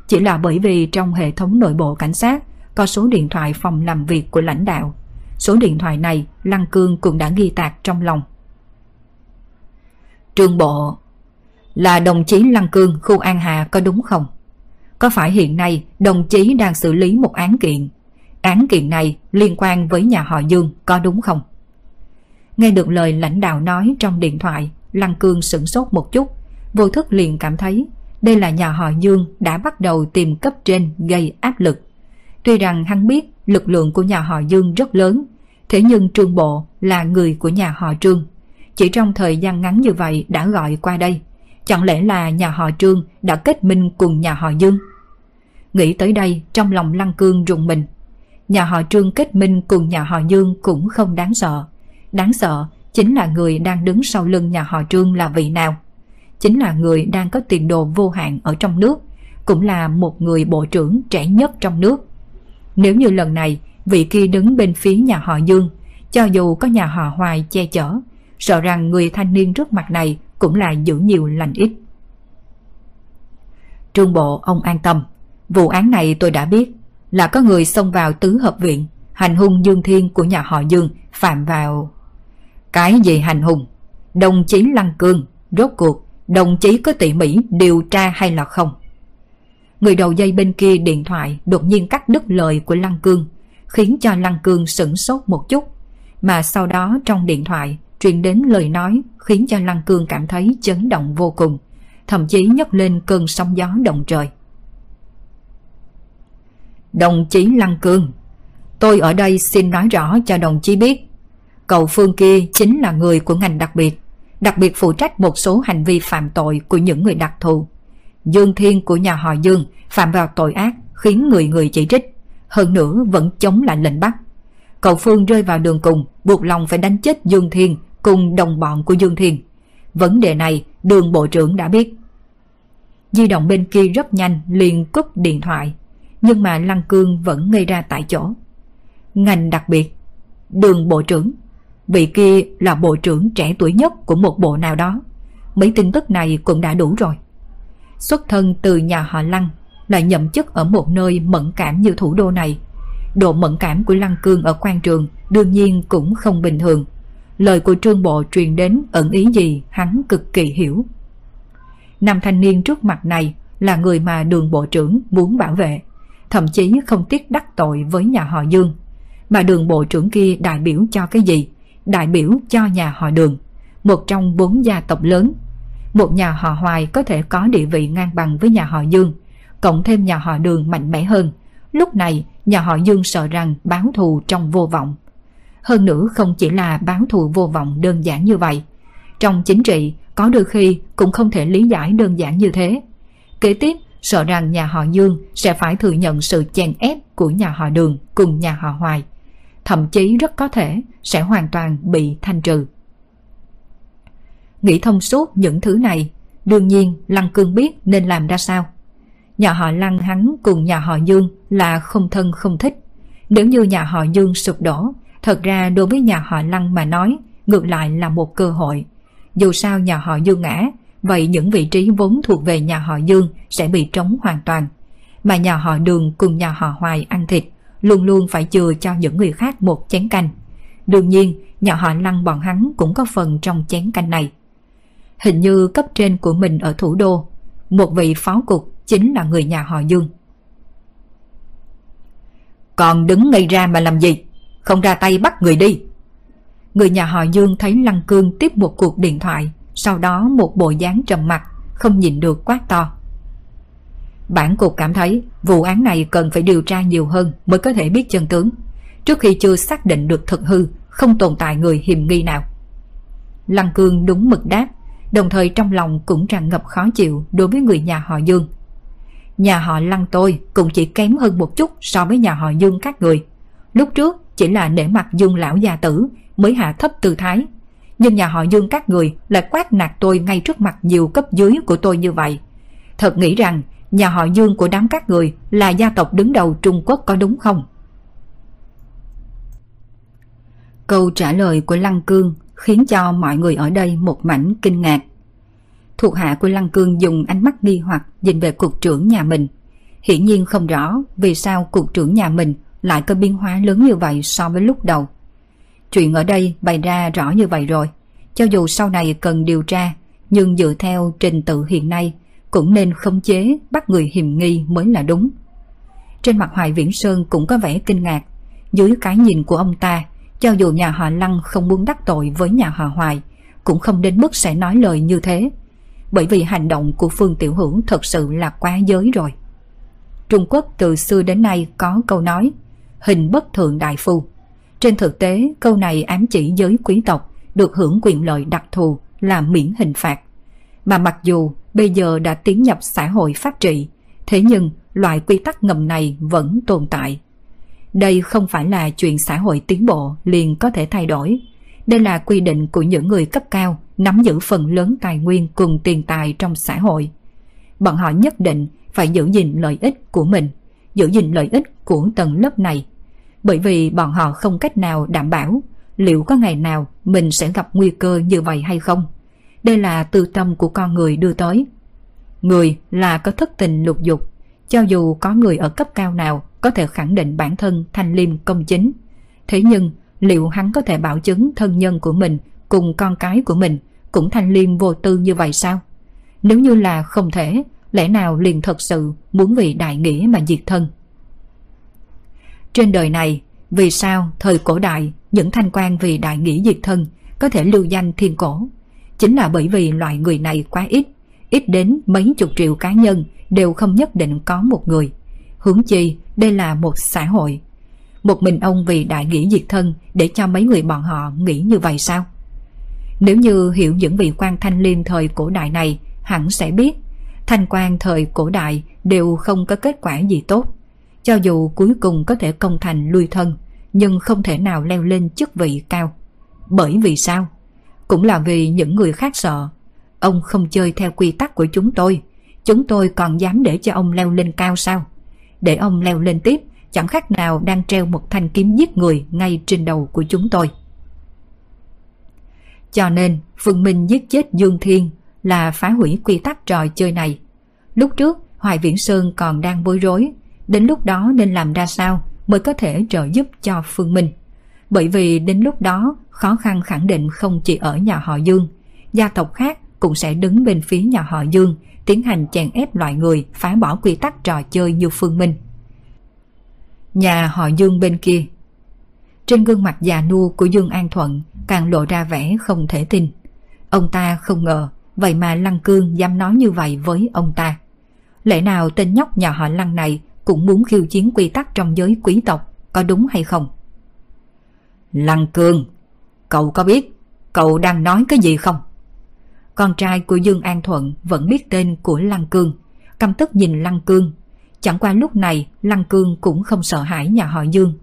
A: Chỉ là bởi vì trong hệ thống nội bộ cảnh sát có số điện thoại phòng làm việc của lãnh đạo. Số điện thoại này Lăng Cương cũng đã ghi tạc trong lòng. trường Bộ Là đồng chí Lăng Cương khu An Hà có đúng không? Có phải hiện nay đồng chí đang xử lý một án kiện? Án kiện này liên quan với nhà họ Dương có đúng không? Nghe được lời lãnh đạo nói trong điện thoại, Lăng Cương sửng sốt một chút, vô thức liền cảm thấy đây là nhà họ Dương đã bắt đầu tìm cấp trên gây áp lực. Tuy rằng hắn biết lực lượng của nhà họ Dương rất lớn, thế nhưng Trương Bộ là người của nhà họ Trương. Chỉ trong thời gian ngắn như vậy đã gọi qua đây. Chẳng lẽ là nhà họ Trương đã kết minh cùng nhà họ Dương? Nghĩ tới đây trong lòng Lăng Cương rùng mình. Nhà họ Trương kết minh cùng nhà họ Dương cũng không đáng sợ. Đáng sợ chính là người đang đứng sau lưng nhà họ Trương là vị nào. Chính là người đang có tiền đồ vô hạn ở trong nước, cũng là một người bộ trưởng trẻ nhất trong nước. Nếu như lần này vị kia đứng bên phía nhà họ Dương, cho dù có nhà họ Hoài che chở, sợ rằng người thanh niên trước mặt này cũng là giữ nhiều lành ít. Trương Bộ ông an tâm, vụ án này tôi đã biết là có người xông vào tứ hợp viện, hành hung Dương Thiên của nhà họ Dương phạm vào... Cái gì hành hùng Đồng chí Lăng Cương, rốt cuộc, đồng chí có tỉ mỉ điều tra hay là không? Người đầu dây bên kia điện thoại đột nhiên cắt đứt lời của Lăng Cương, khiến cho Lăng Cương sửng sốt một chút. Mà sau đó trong điện thoại truyền đến lời nói khiến cho Lăng Cương cảm thấy chấn động vô cùng, thậm chí nhấc lên cơn sóng gió động trời. Đồng chí Lăng Cương, tôi ở đây xin nói rõ cho đồng chí biết, cậu Phương kia chính là người của ngành đặc biệt, đặc biệt phụ trách một số hành vi phạm tội của những người đặc thù. Dương Thiên của nhà họ Dương phạm vào tội ác khiến người người chỉ trích, hơn nữa vẫn chống lại lệnh bắt. Cậu Phương rơi vào đường cùng, buộc lòng phải đánh chết Dương Thiên cùng đồng bọn của Dương Thiên. Vấn đề này đường bộ trưởng đã biết. Di động bên kia rất nhanh liền cúp điện thoại, nhưng mà Lăng Cương vẫn ngây ra tại chỗ. Ngành đặc biệt, đường bộ trưởng, vị kia là bộ trưởng trẻ tuổi nhất của một bộ nào đó. Mấy tin tức này cũng đã đủ rồi. Xuất thân từ nhà họ Lăng, lại nhậm chức ở một nơi mẫn cảm như thủ đô này. Độ mẫn cảm của Lăng Cương ở quan trường đương nhiên cũng không bình thường. Lời của trương bộ truyền đến ẩn ý gì hắn cực kỳ hiểu. Nam thanh niên trước mặt này là người mà đường bộ trưởng muốn bảo vệ, thậm chí không tiếc đắc tội với nhà họ Dương. Mà đường bộ trưởng kia đại biểu cho cái gì? Đại biểu cho nhà họ đường, một trong bốn gia tộc lớn. Một nhà họ Hoài có thể có địa vị ngang bằng với nhà họ Dương, cộng thêm nhà họ đường mạnh mẽ hơn. Lúc này nhà họ Dương sợ rằng báo thù trong vô vọng. Hơn nữa không chỉ là báo thù vô vọng đơn giản như vậy. Trong chính trị, có đôi khi cũng không thể lý giải đơn giản như thế. Kế tiếp, sợ rằng nhà họ Dương sẽ phải thừa nhận sự chèn ép của nhà họ Đường cùng nhà họ Hoài. Thậm chí rất có thể sẽ hoàn toàn bị thanh trừ. Nghĩ thông suốt những thứ này, đương nhiên Lăng Cương biết nên làm ra sao. Nhà họ Lăng hắn cùng nhà họ Dương là không thân không thích. Nếu như nhà họ Dương sụp đổ, thật ra đối với nhà họ Lăng mà nói, ngược lại là một cơ hội. Dù sao nhà họ Dương ngã, vậy những vị trí vốn thuộc về nhà họ Dương sẽ bị trống hoàn toàn. Mà nhà họ Đường cùng nhà họ Hoài ăn thịt, luôn luôn phải chừa cho những người khác một chén canh. Đương nhiên, nhà họ Lăng bọn hắn cũng có phần trong chén canh này. Hình như cấp trên của mình ở thủ đô, một vị phó cục chính là người nhà họ Dương. Còn đứng ngây ra mà làm gì? Không ra tay bắt người đi. Người nhà họ Dương thấy Lăng Cương tiếp một cuộc điện thoại, sau đó một bộ dáng trầm mặt, không nhìn được quát to. Bản cục cảm thấy vụ án này cần phải điều tra nhiều hơn mới có thể biết chân tướng. Trước khi chưa xác định được thực hư, không tồn tại người hiểm nghi nào. Lăng Cương đúng mực đáp, đồng thời trong lòng cũng tràn ngập khó chịu đối với người nhà họ Dương. Nhà họ Lăng tôi cũng chỉ kém hơn một chút so với nhà họ Dương các người. Lúc trước chỉ là nể mặt Dương lão gia tử mới hạ thấp tư thái. Nhưng nhà họ Dương các người lại quát nạt tôi ngay trước mặt nhiều cấp dưới của tôi như vậy. Thật nghĩ rằng nhà họ Dương của đám các người là gia tộc đứng đầu Trung Quốc có đúng không? Câu trả lời của Lăng Cương khiến cho mọi người ở đây một mảnh kinh ngạc. Thuộc hạ của Lăng Cương dùng ánh mắt nghi hoặc nhìn về cục trưởng nhà mình. Hiển nhiên không rõ vì sao cục trưởng nhà mình lại có biến hóa lớn như vậy so với lúc đầu. Chuyện ở đây bày ra rõ như vậy rồi. Cho dù sau này cần điều tra, nhưng dựa theo trình tự hiện nay cũng nên khống chế bắt người hiểm nghi mới là đúng. Trên mặt Hoài Viễn Sơn cũng có vẻ kinh ngạc. Dưới cái nhìn của ông ta, cho dù nhà họ Lăng không muốn đắc tội với nhà họ Hoài, cũng không đến mức sẽ nói lời như thế. Bởi vì hành động của Phương Tiểu Hữu thật sự là quá giới rồi. Trung Quốc từ xưa đến nay có câu nói hình bất thượng đại phu. Trên thực tế, câu này ám chỉ giới quý tộc được hưởng quyền lợi đặc thù là miễn hình phạt. Mà mặc dù bây giờ đã tiến nhập xã hội phát trị, thế nhưng loại quy tắc ngầm này vẫn tồn tại. Đây không phải là chuyện xã hội tiến bộ liền có thể thay đổi. Đây là quy định của những người cấp cao nắm giữ phần lớn tài nguyên cùng tiền tài trong xã hội. Bọn họ nhất định phải giữ gìn lợi ích của mình, giữ gìn lợi ích của tầng lớp này. Bởi vì bọn họ không cách nào đảm bảo liệu có ngày nào mình sẽ gặp nguy cơ như vậy hay không. Đây là tư tâm của con người đưa tới. Người là có thất tình lục dục, cho dù có người ở cấp cao nào có thể khẳng định bản thân thanh liêm công chính. Thế nhưng, liệu hắn có thể bảo chứng thân nhân của mình cùng con cái của mình cũng thanh liêm vô tư như vậy sao? Nếu như là không thể, lẽ nào liền thật sự muốn vì đại nghĩa mà diệt thân? Trên đời này, vì sao thời cổ đại những thanh quan vì đại nghĩa diệt thân có thể lưu danh thiên cổ? Chính là bởi vì loại người này quá ít, ít đến mấy chục triệu cá nhân đều không nhất định có một người. Hướng chi, đây là một xã hội. Một mình ông vì đại nghĩa diệt thân để cho mấy người bọn họ nghĩ như vậy sao? Nếu như hiểu những vị quan thanh liêm thời cổ đại này, hẳn sẽ biết thanh quan thời cổ đại đều không có kết quả gì tốt. Cho dù cuối cùng có thể công thành lui thân, nhưng không thể nào leo lên chức vị cao. Bởi vì sao? Cũng là vì những người khác sợ. Ông không chơi theo quy tắc của chúng tôi. Chúng tôi còn dám để cho ông leo lên cao sao? Để ông leo lên tiếp, chẳng khác nào đang treo một thanh kiếm giết người ngay trên đầu của chúng tôi. Cho nên, Phương Minh giết chết Dương Thiên là phá hủy quy tắc trò chơi này. Lúc trước, Hoài Viễn Sơn còn đang bối rối, đến lúc đó nên làm ra sao mới có thể trợ giúp cho Phương Minh. Bởi vì đến lúc đó, khó khăn khẳng định không chỉ ở nhà họ Dương, gia tộc khác cũng sẽ đứng bên phía nhà họ Dương, tiến hành chèn ép loại người phá bỏ quy tắc trò chơi như Phương Minh. Nhà họ Dương bên kia Trên gương mặt già nua của Dương An Thuận càng lộ ra vẻ không thể tin. Ông ta không ngờ, vậy mà Lăng Cương dám nói như vậy với ông ta. Lẽ nào tên nhóc nhà họ Lăng này cũng muốn khiêu chiến quy tắc trong giới quý tộc, có đúng hay không? Lăng Cương, cậu có biết cậu đang nói cái gì không? Con trai của Dương An Thuận vẫn biết tên của Lăng Cương, căm tức nhìn Lăng Cương. Chẳng qua lúc này Lăng Cương cũng không sợ hãi nhà họ Dương.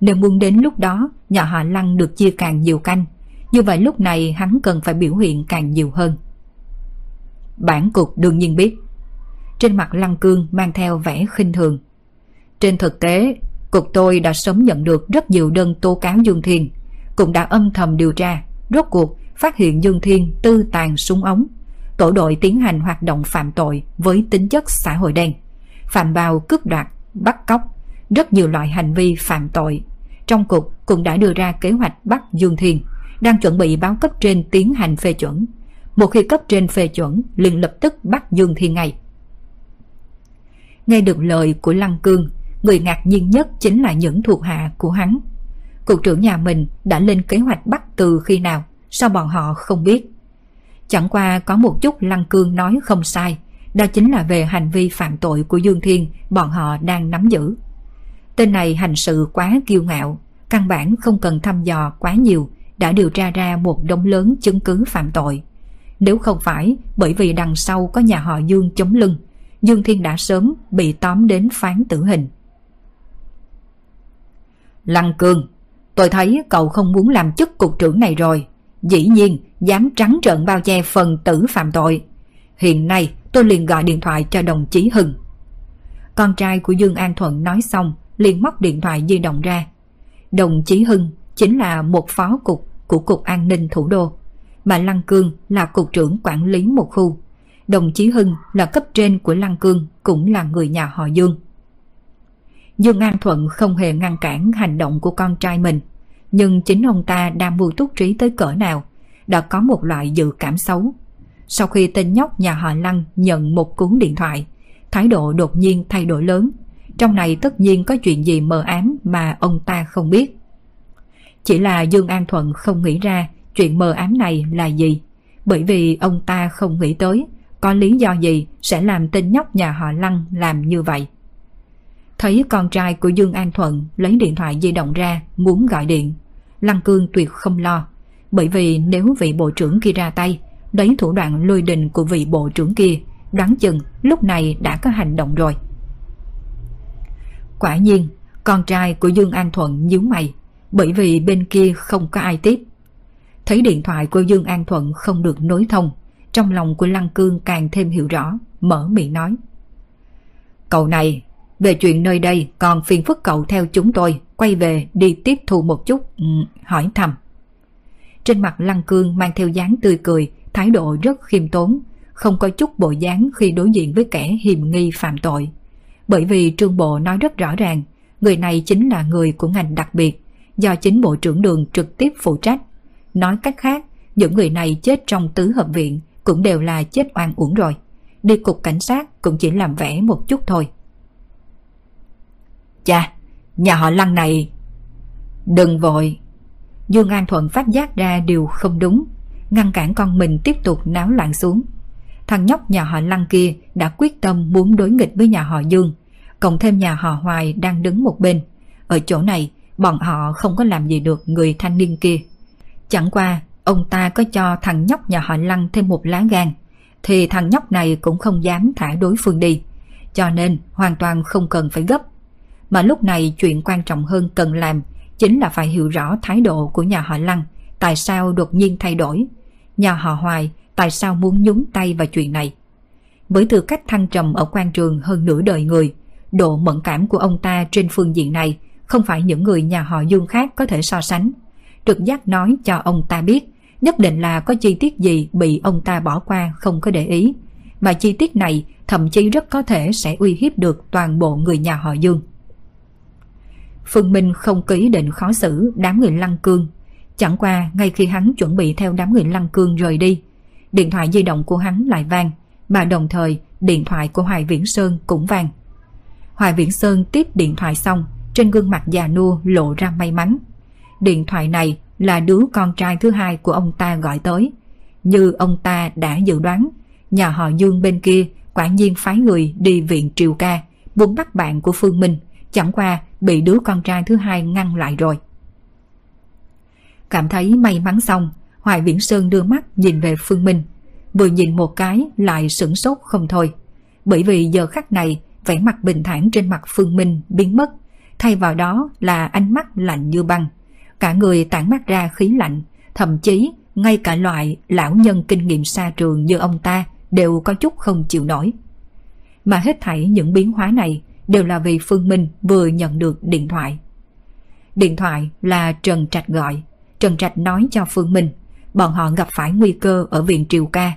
A: Nếu muốn đến lúc đó nhà họ Lăng được chia càng nhiều canh, như vậy lúc này hắn cần phải biểu hiện càng nhiều hơn. Bản cục đương nhiên biết. Trên mặt Lăng Cương mang theo vẻ khinh thường. Trên thực tế, cục tôi đã sớm nhận được rất nhiều đơn tố cáo Dương thiền cũng đã âm thầm điều tra, rốt cuộc phát hiện Dương Thiên tư tàn súng ống. Tổ đội tiến hành hoạt động phạm tội với tính chất xã hội đen, phạm bào cướp đoạt, bắt cóc, rất nhiều loại hành vi phạm tội. Trong cục cũng đã đưa ra kế hoạch bắt Dương Thiên, đang chuẩn bị báo cấp trên tiến hành phê chuẩn. Một khi cấp trên phê chuẩn, liền lập tức bắt Dương Thiên ngay. Nghe được lời của Lăng Cương, người ngạc nhiên nhất chính là những thuộc hạ của hắn. Cục trưởng nhà mình đã lên kế hoạch bắt từ khi nào, sao bọn họ không biết. Chẳng qua có một chút Lăng Cương nói không sai, đó chính là về hành vi phạm tội của Dương Thiên bọn họ đang nắm giữ. Tên này hành sự quá kiêu ngạo, căn bản không cần thăm dò quá nhiều đã điều tra ra một đống lớn chứng cứ phạm tội. Nếu không phải bởi vì đằng sau có nhà họ Dương chống lưng, Dương Thiên đã sớm bị tóm đến phán tử hình. Lăng Cương, tôi thấy cậu không muốn làm chức cục trưởng này rồi. Dĩ nhiên, dám trắng trợn bao che phần tử phạm tội. Hiện nay tôi liền gọi điện thoại cho đồng chí Hưng. Con trai của Dương An Thuận nói xong, liền móc điện thoại di động ra. Đồng chí Hưng chính là một phó cục của Cục An ninh Thủ đô, mà Lăng Cương là cục trưởng quản lý một khu. Đồng chí Hưng là cấp trên của Lăng Cương, cũng là người nhà họ Dương. Dương An Thuận không hề ngăn cản hành động của con trai mình, nhưng chính ông ta đang mưu túc trí tới cỡ nào, đã có một loại dự cảm xấu. Sau khi tên nhóc nhà họ Lăng nhận một cuốn điện thoại, thái độ đột nhiên thay đổi lớn. Trong này tất nhiên có chuyện gì mờ ám mà ông ta không biết. Chỉ là Dương An Thuận không nghĩ ra chuyện mờ ám này là gì, bởi vì ông ta không nghĩ tới có lý do gì sẽ làm tên nhóc nhà họ Lăng làm như vậy. Thấy con trai của Dương An Thuận lấy điện thoại di động ra muốn gọi điện, Lăng Cương tuyệt không lo, bởi vì nếu vị bộ trưởng kia ra tay, lấy thủ đoạn lôi đình của vị bộ trưởng kia, đoán chừng lúc này đã có hành động rồi. Quả nhiên, con trai của Dương An Thuận nhíu mày, bởi vì bên kia không có ai tiếp. Thấy điện thoại của Dương An Thuận không được nối thông, trong lòng của Lăng Cương càng thêm hiểu rõ, mở miệng nói. Cậu này, về chuyện nơi đây còn phiền phức cậu theo chúng tôi, quay về đi tiếp thu một chút, ừ, hỏi thăm. Trên mặt Lăng Cương mang theo dáng tươi cười, thái độ rất khiêm tốn, không có chút bộ dáng khi đối diện với kẻ hiềm nghi phạm tội. Bởi vì Trương Bộ nói rất rõ ràng, người này chính là người của ngành đặc biệt, do chính Bộ trưởng Đường trực tiếp phụ trách. Nói cách khác, những người này chết trong tứ hợp viện cũng đều là chết oan uổng rồi. Đi cục cảnh sát cũng chỉ làm vẽ một chút thôi. Chà, nhà họ Lăng này... Đừng vội. Dương An Thuận phát giác ra điều không đúng, ngăn cản con mình tiếp tục náo loạn xuống. Thằng nhóc nhà họ Lăng kia đã quyết tâm muốn đối nghịch với nhà họ Dương, cộng thêm nhà họ Hoài đang đứng một bên. Ở chỗ này, bọn họ không có làm gì được người thanh niên kia. Chẳng qua, ông ta có cho thằng nhóc nhà họ Lăng thêm một lá gan, thì thằng nhóc này cũng không dám thả đối phương đi. Cho nên hoàn toàn không cần phải gấp. Mà lúc này chuyện quan trọng hơn cần làm chính là phải hiểu rõ thái độ của nhà họ Lăng, tại sao đột nhiên thay đổi. Nhà họ Hoài tại sao muốn nhúng tay vào chuyện này. Với tư cách thăng trầm ở quan trường hơn nửa đời người, độ mẫn cảm của ông ta trên phương diện này không phải những người nhà họ Dương khác có thể so sánh. Trực giác nói cho ông ta biết, nhất định là có chi tiết gì bị ông ta bỏ qua không có để ý. Mà chi tiết này thậm chí rất có thể sẽ uy hiếp được toàn bộ người nhà họ Dương. Phương Minh không có ý định khó xử đám người Lăng Cương. Chẳng qua ngay khi hắn chuẩn bị theo đám người Lăng Cương rời đi, điện thoại di động của hắn lại vang, mà đồng thời điện thoại của Hoài Viễn Sơn cũng vang. Hoài Viễn Sơn tiếp điện thoại xong, trên gương mặt già nua lộ ra may mắn. Điện thoại này là đứa con trai thứ hai của ông ta gọi tới. Như ông ta đã dự đoán, nhà họ Dương bên kia quả nhiên phái người đi viện triều ca, muốn bắt bạn của Phương Minh, chẳng qua bị đứa con trai thứ hai ngăn lại rồi. Cảm thấy may mắn xong, Hoài Viễn Sơn đưa mắt nhìn về Phương Minh. Vừa nhìn một cái lại sửng sốt không thôi. Bởi vì giờ khắc này, vẻ mặt bình thản trên mặt Phương Minh biến mất. Thay vào đó là ánh mắt lạnh như băng. Cả người tản mắt ra khí lạnh, thậm chí ngay cả loại lão nhân kinh nghiệm xa trường như ông ta đều có chút không chịu nổi. Mà hết thảy những biến hóa này đều là vì Phương Minh vừa nhận được điện thoại. Điện thoại là Trần Trạch gọi. Trần Trạch nói cho Phương Minh, bọn họ gặp phải nguy cơ ở viện Triều Ca.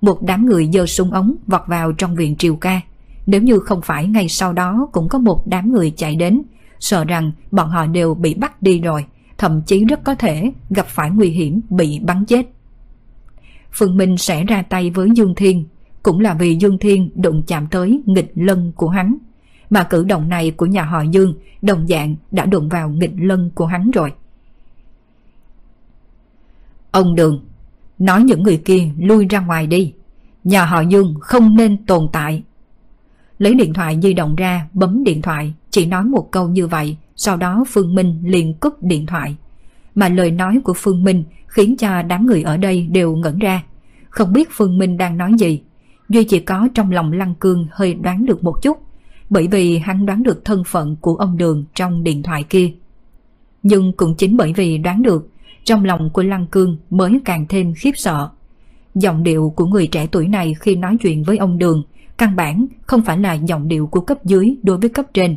A: Một đám người dơ súng ống vọt vào trong viện Triều Ca. Nếu như không phải ngay sau đó cũng có một đám người chạy đến, sợ rằng bọn họ đều bị bắt đi rồi, thậm chí rất có thể gặp phải nguy hiểm bị bắn chết. Phương Minh sẽ ra tay với Dương Thiên, cũng là vì Dương Thiên đụng chạm tới nghịch lân của hắn. Mà cử động này của nhà họ Dương đồng dạng đã đụng vào nghịch lân của hắn rồi. Ông Đường, nói những người kia lui ra ngoài đi. Nhà họ Dương không nên tồn tại. Lấy điện thoại di động ra, bấm điện thoại, chỉ nói một câu như vậy, sau đó Phương Minh liền cúp điện thoại. Mà lời nói của Phương Minh khiến cho đám người ở đây đều ngẩn ra. Không biết Phương Minh đang nói gì. Duy chỉ có trong lòng Lăng Cương hơi đoán được một chút, bởi vì hắn đoán được thân phận của ông Đường trong điện thoại kia. Nhưng cũng chính bởi vì đoán được, trong lòng của Lăng Cương mới càng thêm khiếp sợ. Giọng điệu của người trẻ tuổi này khi nói chuyện với ông Đường căn bản không phải là giọng điệu của cấp dưới đối với cấp trên.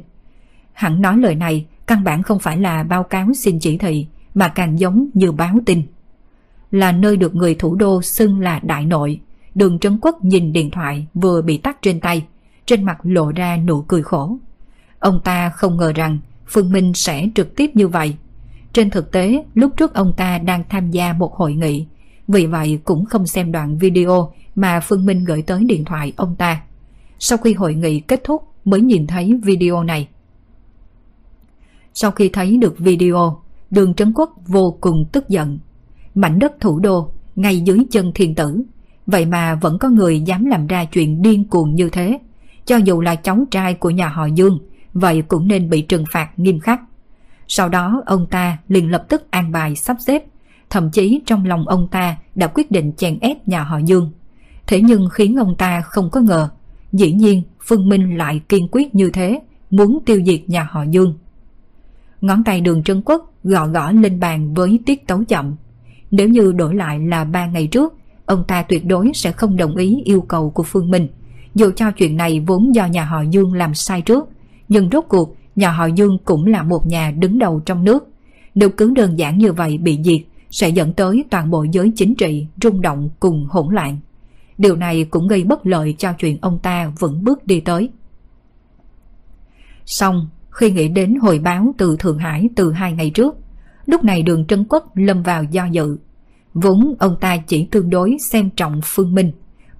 A: hắn nói lời này căn bản không phải là báo cáo xin chỉ thị mà càng giống như báo tin. Là nơi được người thủ đô xưng là đại nội, đường Trấn Quốc nhìn điện thoại vừa bị tắt trên tay, trên mặt lộ ra nụ cười khổ. Ông ta không ngờ rằng Phương Minh sẽ trực tiếp như vậy. Trên thực tế, lúc trước ông ta đang tham gia một hội nghị, vì vậy cũng không xem đoạn video mà Phương Minh gửi tới điện thoại ông ta. Sau khi hội nghị kết thúc mới nhìn thấy video này. Sau khi thấy được video, đường Trấn Quốc vô cùng tức giận. Mảnh đất thủ đô, ngay dưới chân thiên tử. Vậy mà vẫn có người dám làm ra chuyện điên cuồng như thế. Cho dù là cháu trai của nhà họ Dương, vậy cũng nên bị trừng phạt nghiêm khắc. Sau đó ông ta liền lập tức an bài sắp xếp, thậm chí trong lòng ông ta đã quyết định chèn ép nhà họ Dương. Thế nhưng khiến ông ta không có ngờ, dĩ nhiên Phương Minh lại kiên quyết như thế, muốn tiêu diệt nhà họ Dương. Ngón tay đường Trân Quốc gõ gõ lên bàn với tiết tấu chậm. Nếu như đổi lại là ba ngày trước, ông ta tuyệt đối sẽ không đồng ý yêu cầu của Phương Minh. Dù cho chuyện này vốn do nhà họ Dương làm sai trước, nhưng rốt cuộc nhà họ Dương cũng là một nhà đứng đầu trong nước. Nếu cứ đơn giản như vậy bị diệt, sẽ dẫn tới toàn bộ giới chính trị rung động cùng hỗn loạn. Điều này cũng gây bất lợi cho chuyện ông ta vững bước đi tới. Xong, khi nghĩ đến hồi báo từ Thượng Hải từ hai ngày trước, lúc này đường Trân Quốc lâm vào do dự. Vốn ông ta chỉ tương đối xem trọng Phương Minh.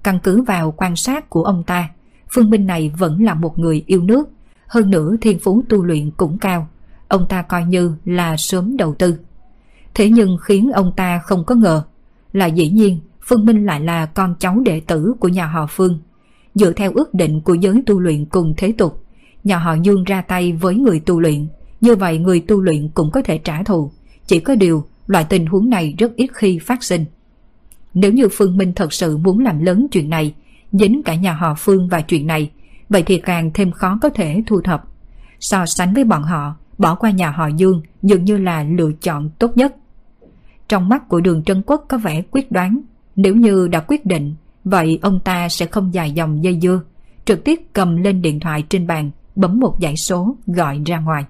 A: Căn cứ vào quan sát của ông ta, Phương Minh này vẫn là một người yêu nước, hơn nữa thiên phú tu luyện cũng cao. Ông ta coi như là sớm đầu tư. Thế nhưng khiến ông ta không có ngờ là dĩ nhiên Phương Minh lại là con cháu đệ tử của nhà họ Phương. Dựa theo ước định của giới tu luyện cùng thế tục, nhà họ Dương ra tay với người tu luyện, như vậy người tu luyện cũng có thể trả thù. Chỉ có điều, loại tình huống này rất ít khi phát sinh. Nếu như Phương Minh thật sự muốn làm lớn chuyện này, dính cả nhà họ Phương và chuyện này, vậy thì càng thêm khó có thể thu thập. So sánh với bọn họ, bỏ qua nhà họ Dương dường như là lựa chọn tốt nhất. Trong mắt của đường Trân Quốc có vẻ quyết đoán, nếu như đã quyết định, vậy ông ta sẽ không dài dòng dây dưa, trực tiếp cầm lên điện thoại trên bàn, bấm một dãy số gọi ra ngoài.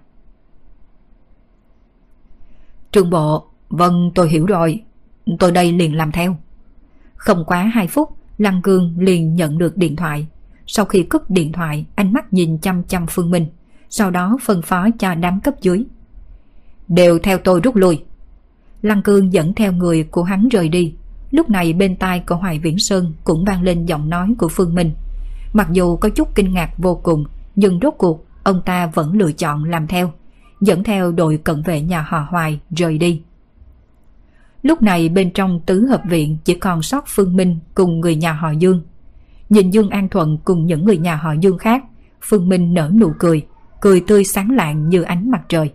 A: Trường bộ, vâng tôi hiểu rồi, tôi đây liền làm theo. Không quá 2 phút, Lăng Cương liền nhận được điện thoại. Sau khi cúp điện thoại, ánh mắt nhìn chăm chăm Phương Minh, sau đó phân phó cho đám cấp dưới. Đều theo tôi rút lui. Lăng Cương dẫn theo người của hắn rời đi. Lúc này bên tai của Hoài Viễn Sơn cũng vang lên giọng nói của Phương Minh. Mặc dù có chút kinh ngạc vô cùng, nhưng rốt cuộc ông ta vẫn lựa chọn làm theo, dẫn theo đội cận vệ nhà họ Hoài rời đi. Lúc này bên trong tứ hợp viện chỉ còn sót Phương Minh cùng người nhà họ Dương. Nhìn Dương An Thuận cùng những người nhà họ Dương khác, Phương Minh nở nụ cười, cười tươi sáng lạng như ánh mặt trời.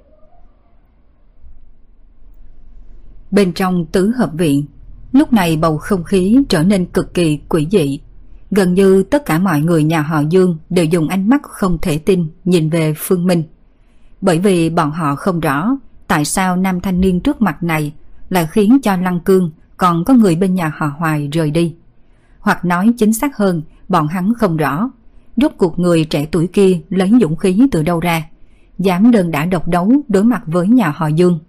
A: Bên trong tứ hợp viện, lúc này bầu không khí trở nên cực kỳ quỷ dị. Gần như tất cả mọi người nhà họ Dương đều dùng ánh mắt không thể tin nhìn về Phương Minh. Bởi vì bọn họ không rõ tại sao nam thanh niên trước mặt này lại khiến cho Lăng Cương còn có người bên nhà họ Hoài rời đi. Hoặc nói chính xác hơn, bọn hắn không rõ. Rốt cuộc người trẻ tuổi kia lấy dũng khí từ đâu ra, dám đơn đã độc đấu đối mặt với nhà họ Dương.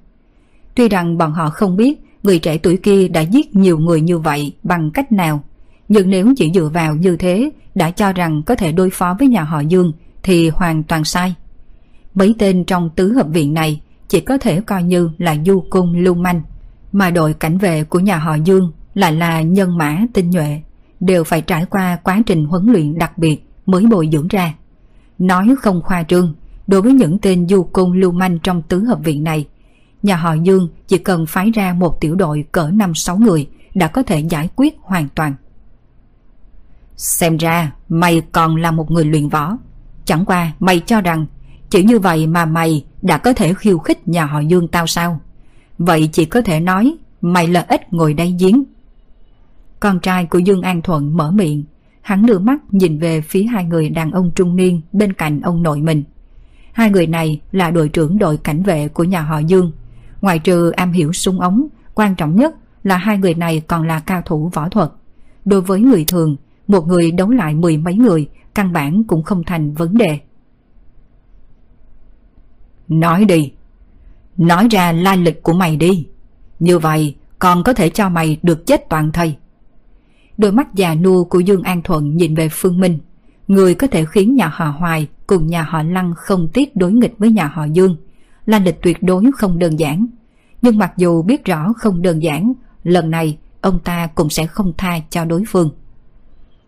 A: Tuy rằng bọn họ không biết người trẻ tuổi kia đã giết nhiều người như vậy bằng cách nào, nhưng nếu chỉ dựa vào như thế đã cho rằng có thể đối phó với nhà họ Dương thì hoàn toàn sai. Mấy tên trong tứ hợp viện này chỉ có thể coi như là du cung lưu manh, mà đội cảnh vệ của nhà họ Dương lại là nhân mã tinh nhuệ, đều phải trải qua quá trình huấn luyện đặc biệt mới bồi dưỡng ra. Nói không khoa trương, đối với những tên du cung lưu manh trong tứ hợp viện này, nhà họ Dương chỉ cần phái ra một tiểu đội cỡ 5-6 người đã có thể giải quyết hoàn toàn. Xem ra mày còn là một người luyện võ. Chẳng qua mày cho rằng chỉ như vậy mà mày đã có thể khiêu khích nhà họ Dương tao sao? Vậy chỉ có thể nói mày là ít ngồi đây giếng. Con trai của Dương An Thuận mở miệng, hắn đưa mắt nhìn về phía hai người đàn ông trung niên bên cạnh ông nội mình. Hai người này là đội trưởng đội cảnh vệ của nhà họ Dương. Ngoài trừ am hiểu súng ống, quan trọng nhất là hai người này còn là cao thủ võ thuật. Đối với người thường, một người đấu lại mười mấy người, căn bản cũng không thành vấn đề. Nói đi. Nói ra lai lịch của mày đi. Như vậy còn có thể cho mày được chết toàn thây. Đôi mắt già nua của Dương An Thuận nhìn về Phương Minh. Người có thể khiến nhà họ Hoài cùng nhà họ Lăng không tiếc đối nghịch với nhà họ Dương. Lai lịch tuyệt đối không đơn giản. Nhưng mặc dù biết rõ không đơn giản, lần này ông ta cũng sẽ không tha cho đối phương.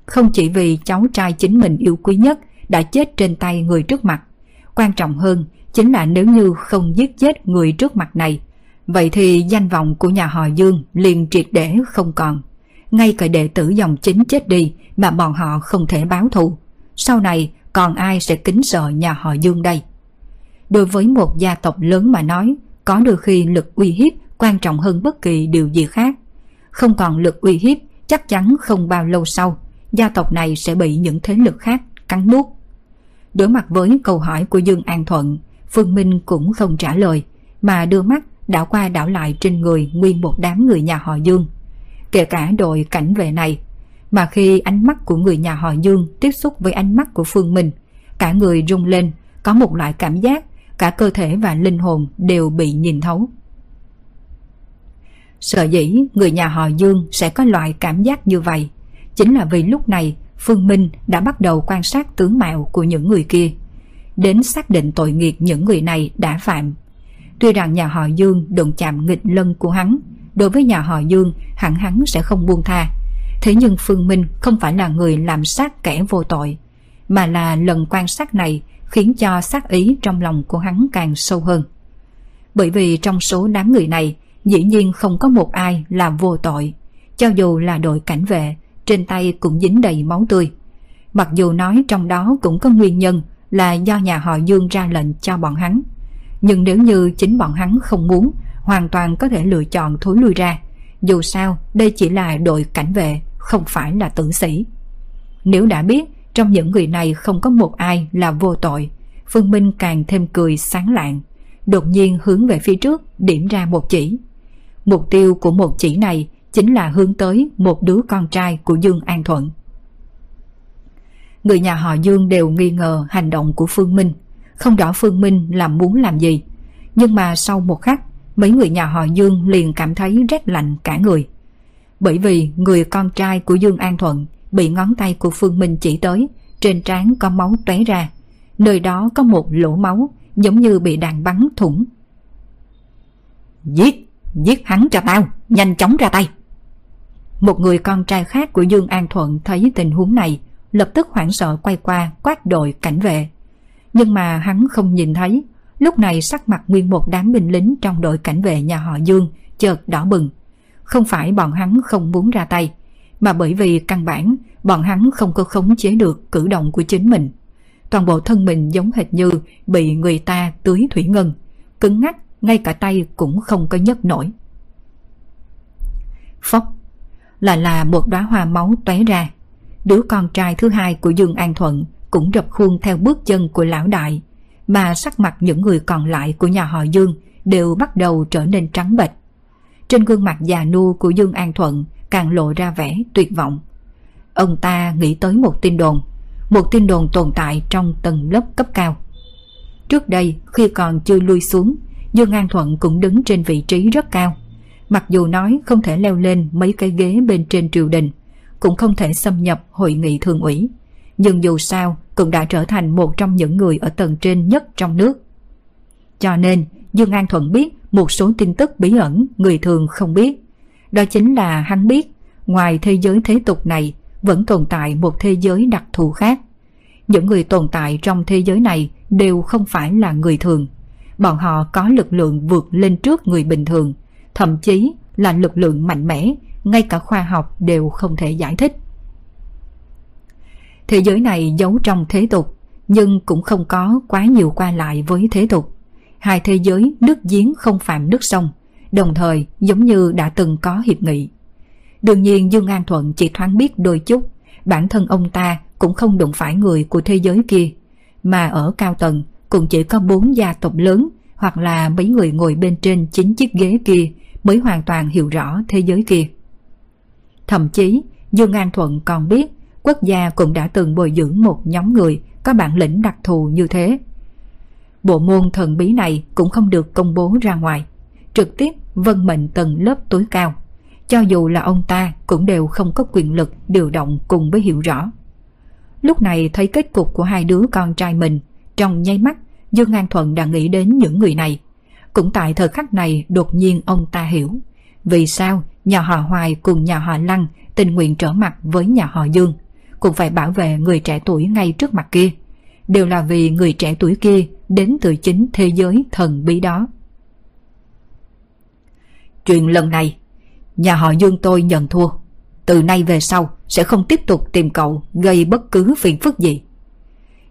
A: Không chỉ vì cháu trai chính mình yêu quý nhất đã chết trên tay người trước mặt, quan trọng hơn chính là nếu như không giết chết người trước mặt này, vậy thì danh vọng của nhà họ Dương liền triệt để không còn. Ngay cả đệ tử dòng chính chết đi mà bọn họ không thể báo thù. Sau này còn ai sẽ kính sợ nhà họ Dương đây? Đối với một gia tộc lớn mà nói, có đôi khi lực uy hiếp quan trọng hơn bất kỳ điều gì khác. Không còn lực uy hiếp, chắc chắn không bao lâu sau, gia tộc này sẽ bị những thế lực khác cắn nuốt. Đối mặt với câu hỏi của Dương An Thuận, Phương Minh cũng không trả lời, mà đưa mắt đảo qua đảo lại trên người nguyên một đám người nhà họ Dương. Kể cả đội cảnh vệ này, mà khi ánh mắt của người nhà họ Dương tiếp xúc với ánh mắt của Phương Minh, cả người rung lên, có một loại cảm giác cả cơ thể và linh hồn đều bị nhìn thấu. Sợ dĩ người nhà họ Dương sẽ có loại cảm giác như vậy, chính là vì lúc này Phương Minh đã bắt đầu quan sát tướng mạo của những người kia đến xác định tội nghiệp những người này đã phạm. Tuy rằng nhà họ Dương đụng chạm nghịch lân của hắn, đối với nhà họ Dương hẳn hắn sẽ không buông tha. Thế nhưng Phương Minh không phải là người làm sát kẻ vô tội, mà là lần quan sát này khiến cho sát ý trong lòng của hắn càng sâu hơn. Bởi vì trong số đám người này, dĩ nhiên không có một ai là vô tội, cho dù là đội cảnh vệ, trên tay cũng dính đầy máu tươi. Mặc dù nói trong đó cũng có nguyên nhân là do nhà họ Dương ra lệnh cho bọn hắn. Nhưng nếu như chính bọn hắn không muốn, hoàn toàn có thể lựa chọn thối lui ra. Dù sao, đây chỉ là đội cảnh vệ, không phải là tử sĩ. Nếu đã biết trong những người này không có một ai là vô tội, Phương Minh càng thêm cười sáng lạng, đột nhiên hướng về phía trước điểm ra một chỉ. Mục tiêu của một chỉ này chính là hướng tới một đứa con trai của Dương An Thuận. Người nhà họ Dương đều nghi ngờ hành động của Phương Minh, không rõ Phương Minh làm muốn làm gì. Nhưng mà sau một khắc, mấy người nhà họ Dương liền cảm thấy rét lạnh cả người. Bởi vì người con trai của Dương An Thuận bị ngón tay của Phương Minh chỉ tới, trên trán có máu tóe ra. Nơi đó có một lỗ máu, giống như bị đạn bắn thủng. Giết, giết hắn cho tao, nhanh chóng ra tay. Một người con trai khác của Dương An Thuận thấy tình huống này, lập tức hoảng sợ quay qua quát đội cảnh vệ. Nhưng mà hắn không nhìn thấy, lúc này sắc mặt nguyên một đám binh lính trong đội cảnh vệ nhà họ Dương chợt đỏ bừng. Không phải bọn hắn không muốn ra tay, mà bởi vì căn bản bọn hắn không có khống chế được cử động của chính mình. Toàn bộ thân mình giống hệt như bị người ta tưới thủy ngân, cứng ngắc, ngay cả tay cũng không có nhấc nổi. Phốc, lại là một đóa hoa máu tóe ra. Đứa con trai thứ hai của Dương An Thuận cũng rập khuôn theo bước chân của lão đại, mà sắc mặt những người còn lại của nhà họ Dương đều bắt đầu trở nên trắng bệch. Trên gương mặt già nua của Dương An Thuận càng lộ ra vẻ tuyệt vọng. Ông ta nghĩ tới một tin đồn, một tin đồn tồn tại trong tầng lớp cấp cao. Trước đây, khi còn chưa lui xuống, Dương An Thuận cũng đứng trên vị trí rất cao. Mặc dù nói không thể leo lên mấy cái ghế bên trên triều đình, cũng không thể xâm nhập hội nghị thường ủy, nhưng dù sao cũng đã trở thành một trong những người ở tầng trên nhất trong nước. Cho nên, Dương An Thuận biết một số tin tức bí ẩn người thường không biết. Đó chính là hắn biết, ngoài thế giới thế tục này vẫn tồn tại một thế giới đặc thù khác. Những người tồn tại trong thế giới này đều không phải là người thường. Bọn họ có lực lượng vượt lên trước người bình thường, thậm chí là lực lượng mạnh mẽ, ngay cả khoa học đều không thể giải thích. Thế giới này giấu trong thế tục, nhưng cũng không có quá nhiều qua lại với thế tục. Hai thế giới nước giếng không phạm nước sông, đồng thời giống như đã từng có hiệp nghị. Đương nhiên Dương An Thuận chỉ thoáng biết đôi chút, bản thân ông ta cũng không đụng phải người của thế giới kia, mà ở cao tầng cũng chỉ có bốn gia tộc lớn hoặc là mấy người ngồi bên trên chính chiếc ghế kia mới hoàn toàn hiểu rõ thế giới kia. Thậm chí, Dương An Thuận còn biết quốc gia cũng đã từng bồi dưỡng một nhóm người có bản lĩnh đặc thù như thế. Bộ môn thần bí này cũng không được công bố ra ngoài, trực tiếp vân mệnh tầng lớp tối cao. Cho dù là ông ta cũng đều không có quyền lực điều động cùng với hiểu rõ. Lúc này thấy kết cục của hai đứa con trai mình, trong nháy mắt Dương An Thuận đã nghĩ đến những người này. Cũng tại thời khắc này đột nhiên ông ta hiểu. Vì sao nhà họ Hoài cùng nhà họ Lăng tình nguyện trở mặt với nhà họ Dương, cũng phải bảo vệ người trẻ tuổi ngay trước mặt kia. Đều là vì người trẻ tuổi kia đến từ chính thế giới thần bí đó. Chuyện lần này, nhà họ Dương tôi nhận thua. Từ nay về sau sẽ không tiếp tục tìm cậu gây bất cứ phiền phức gì.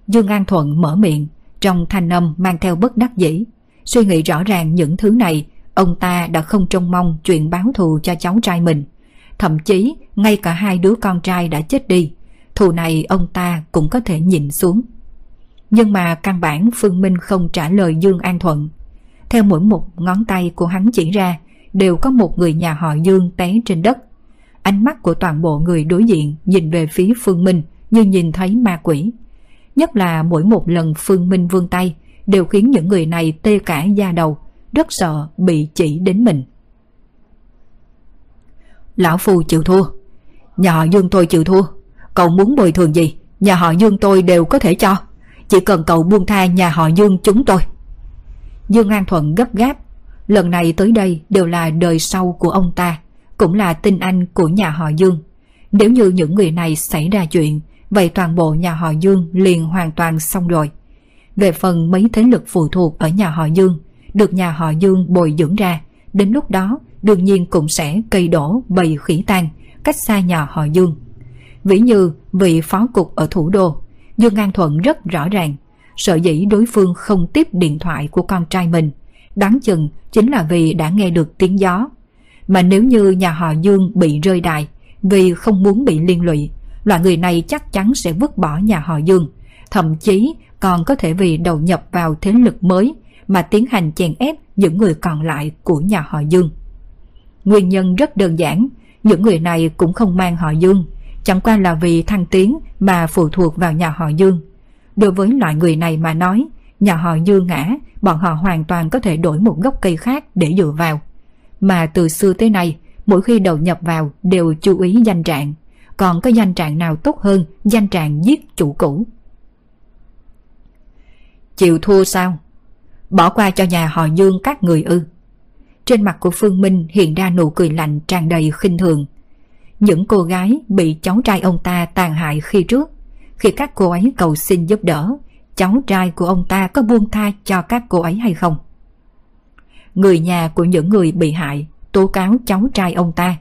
A: Dương An Thuận mở miệng, trong thanh âm mang theo bất đắc dĩ. Suy nghĩ rõ ràng những thứ này, ông ta đã không trông mong chuyện báo thù cho cháu trai mình. Thậm chí, ngay cả hai đứa con trai đã chết đi, thù này ông ta cũng có thể nhìn xuống. Nhưng mà căn bản Phương Minh không trả lời Dương An Thuận. Theo mỗi một ngón tay của hắn chỉ ra, đều có một người nhà họ Dương té trên đất. Ánh mắt của toàn bộ người đối diện nhìn về phía Phương Minh như nhìn thấy ma quỷ. Nhất là mỗi một lần Phương Minh vươn tay đều khiến những người này tê cả da đầu, rất sợ bị chỉ đến mình. Lão Phu chịu thua. Nhà họ Dương tôi chịu thua. Cậu muốn bồi thường gì, nhà họ Dương tôi đều có thể cho. Chỉ cần cậu buông tha nhà họ Dương chúng tôi. Dương An Thuận gấp gáp. Lần này tới đây đều là đời sau của ông ta, cũng là tinh anh của nhà họ Dương. Nếu như những người này xảy ra chuyện, vậy toàn bộ nhà họ Dương liền hoàn toàn xong rồi. Về phần mấy thế lực phụ thuộc ở nhà họ Dương, được nhà họ Dương bồi dưỡng ra, đến lúc đó đương nhiên cũng sẽ cây đổ bầy khỉ tan, cách xa nhà họ Dương. Vĩ như vị phó cục ở thủ đô, Dương An Thuận rất rõ ràng, sợ dĩ đối phương không tiếp điện thoại của con trai mình, đáng chừng chính là vì đã nghe được tiếng gió. Mà nếu như nhà họ Dương bị rơi đài vì không muốn bị liên lụy, loại người này chắc chắn sẽ vứt bỏ nhà họ Dương, thậm chí còn có thể vì đầu nhập vào thế lực mới mà tiến hành chèn ép những người còn lại của nhà họ Dương. Nguyên nhân rất đơn giản, những người này cũng không mang họ Dương, chẳng qua là vì thăng tiến mà phụ thuộc vào nhà họ Dương. Đối với loại người này mà nói, nhà họ Dương ngã, bọn họ hoàn toàn có thể đổi một gốc cây khác để dựa vào. Mà từ xưa tới nay, mỗi khi đầu nhập vào đều chú ý danh trạng, còn có danh trạng nào tốt hơn danh trạng giết chủ cũ. Chịu thua sao? Bỏ qua cho nhà họ Dương các người ư. Trên mặt của Phương Minh hiện ra nụ cười lạnh tràn đầy khinh thường. Những cô gái bị cháu trai ông ta tàn hại khi trước, khi các cô ấy cầu xin giúp đỡ, cháu trai của ông ta có buông tha cho các cô ấy hay không? Người nhà của những người bị hại tố cáo cháu trai ông ta.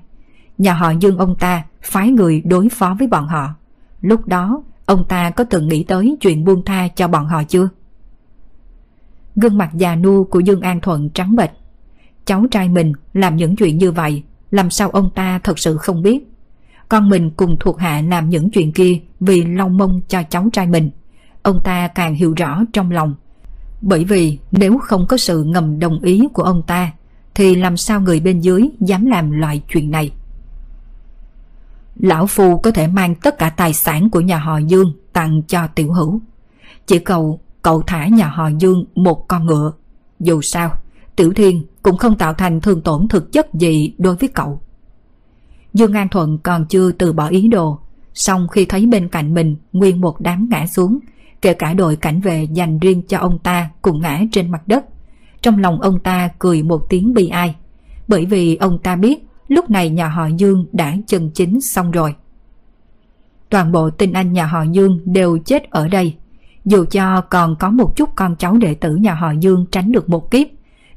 A: Nhà họ Dương ông ta phái người đối phó với bọn họ. Lúc đó, ông ta có từng nghĩ tới chuyện buông tha cho bọn họ chưa? Gương mặt già nua của Dương An Thuận trắng bệch. Cháu trai mình làm những chuyện như vậy, làm sao ông ta thật sự không biết. Con mình cùng thuộc hạ làm những chuyện kia vì lau mông cho cháu trai mình. Ông ta càng hiểu rõ trong lòng. Bởi vì nếu không có sự ngầm đồng ý của ông ta, thì làm sao người bên dưới dám làm loại chuyện này. Lão Phu có thể mang tất cả tài sản của nhà họ Dương tặng cho tiểu hữu. Chỉ cầu cậu thả nhà họ Dương một con ngựa. Dù sao, Tiểu Thiên cũng không tạo thành thương tổn thực chất gì đối với cậu. Dương An Thuận còn chưa từ bỏ ý đồ, song khi thấy bên cạnh mình nguyên một đám ngã xuống, kể cả đội cảnh vệ dành riêng cho ông ta cùng ngã trên mặt đất. Trong lòng ông ta cười một tiếng bi ai, bởi vì ông ta biết lúc này nhà họ Dương đã chân chính xong rồi. Toàn bộ tinh anh nhà họ Dương đều chết ở đây. Dù cho còn có một chút con cháu đệ tử nhà họ Dương tránh được một kiếp,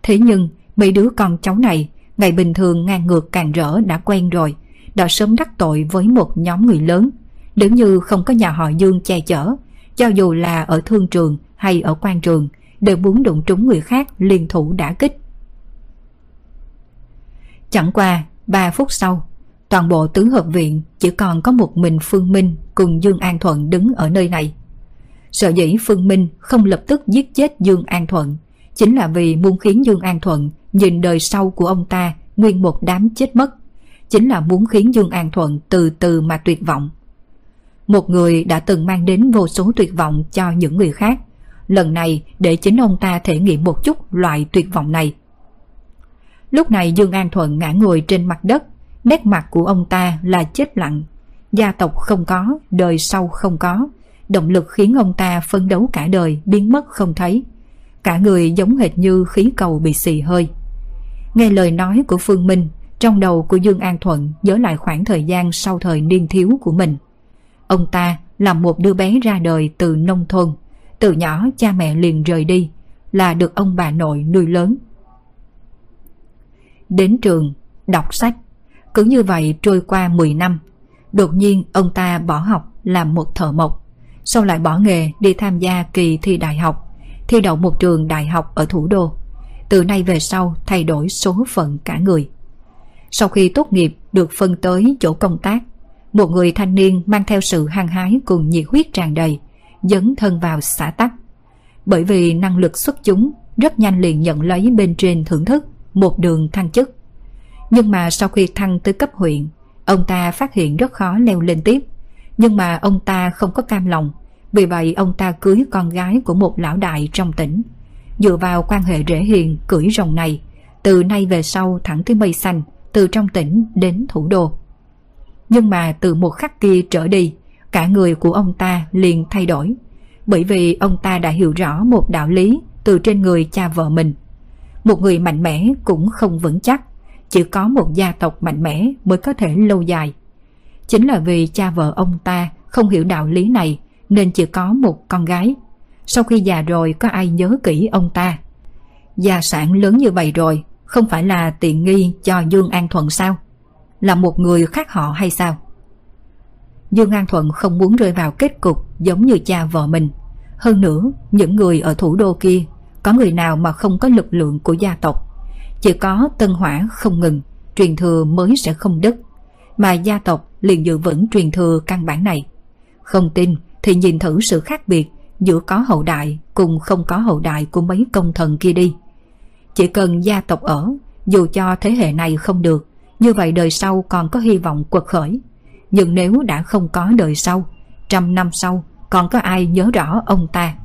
A: thế nhưng mấy đứa con cháu này ngày bình thường ngang ngược càng rỡ đã quen rồi, đã sớm đắc tội với một nhóm người lớn. Nếu như không có nhà họ Dương che chở, cho dù là ở thương trường hay ở quan trường, đều muốn đụng trúng người khác liên thủ đã kích. Chẳng qua 3 phút sau, toàn bộ tứ hợp viện chỉ còn có một mình Phương Minh cùng Dương An Thuận đứng ở nơi này. Sợ dĩ Phương Minh không lập tức giết chết Dương An Thuận chính là vì muốn khiến Dương An Thuận nhìn đời sau của ông ta nguyên một đám chết mất. Chính là muốn khiến Dương An Thuận từ từ mà tuyệt vọng. Một người đã từng mang đến vô số tuyệt vọng cho những người khác. Lần này để chính ông ta thể nghiệm một chút loại tuyệt vọng này. Lúc này Dương An Thuận ngã ngồi trên mặt đất, nét mặt của ông ta là chết lặng. Gia tộc không có, đời sau không có, động lực khiến ông ta phấn đấu cả đời biến mất không thấy. Cả người giống hệt như khí cầu bị xì hơi. Nghe lời nói của Phương Minh, trong đầu của Dương An Thuận nhớ lại khoảng thời gian sau thời niên thiếu của mình. Ông ta là một đứa bé ra đời từ nông thôn, từ nhỏ cha mẹ liền rời đi, là được ông bà nội nuôi lớn. Đến trường, đọc sách, cứ như vậy trôi qua 10 năm. Đột nhiên ông ta bỏ học làm một thợ mộc, sau lại bỏ nghề đi tham gia kỳ thi đại học, thi đậu một trường đại học ở thủ đô. Từ nay về sau thay đổi số phận cả người. Sau khi tốt nghiệp được phân tới chỗ công tác, một người thanh niên mang theo sự hăng hái cùng nhiệt huyết tràn đầy, dấn thân vào xã tắc. Bởi vì năng lực xuất chúng, rất nhanh liền nhận lấy bên trên thưởng thức một đường thăng chức. Nhưng mà sau khi thăng tới cấp huyện, ông ta phát hiện rất khó leo lên tiếp. Nhưng mà ông ta không có cam lòng, vì vậy ông ta cưới con gái của một lão đại trong tỉnh. Dựa vào quan hệ rễ hiền cưỡi rồng này, từ nay về sau thẳng tới mây xanh, từ trong tỉnh đến thủ đô. Nhưng mà từ một khắc kia trở đi, cả người của ông ta liền thay đổi. Bởi vì ông ta đã hiểu rõ một đạo lý từ trên người cha vợ mình. Một người mạnh mẽ cũng không vững chắc, chỉ có một gia tộc mạnh mẽ mới có thể lâu dài. Chính là vì cha vợ ông ta không hiểu đạo lý này nên chỉ có một con gái. Sau khi già rồi có ai nhớ kỹ ông ta? Gia sản lớn như vậy rồi, không phải là tiện nghi cho Dương An Thuận sao? Là một người khác họ hay sao? Dương An Thuận không muốn rơi vào kết cục giống như cha vợ mình. Hơn nữa, những người ở thủ đô kia, có người nào mà không có lực lượng của gia tộc. Chỉ có tân hỏa không ngừng, truyền thừa mới sẽ không đứt. Mà gia tộc liền giữ vững truyền thừa căn bản này. Không tin thì nhìn thử sự khác biệt giữa có hậu đại cùng không có hậu đại của mấy công thần kia đi. Chỉ cần gia tộc ở, dù cho thế hệ này không được, như vậy đời sau còn có hy vọng quật khởi. Nhưng nếu đã không có đời sau, trăm năm sau còn có ai nhớ rõ ông ta?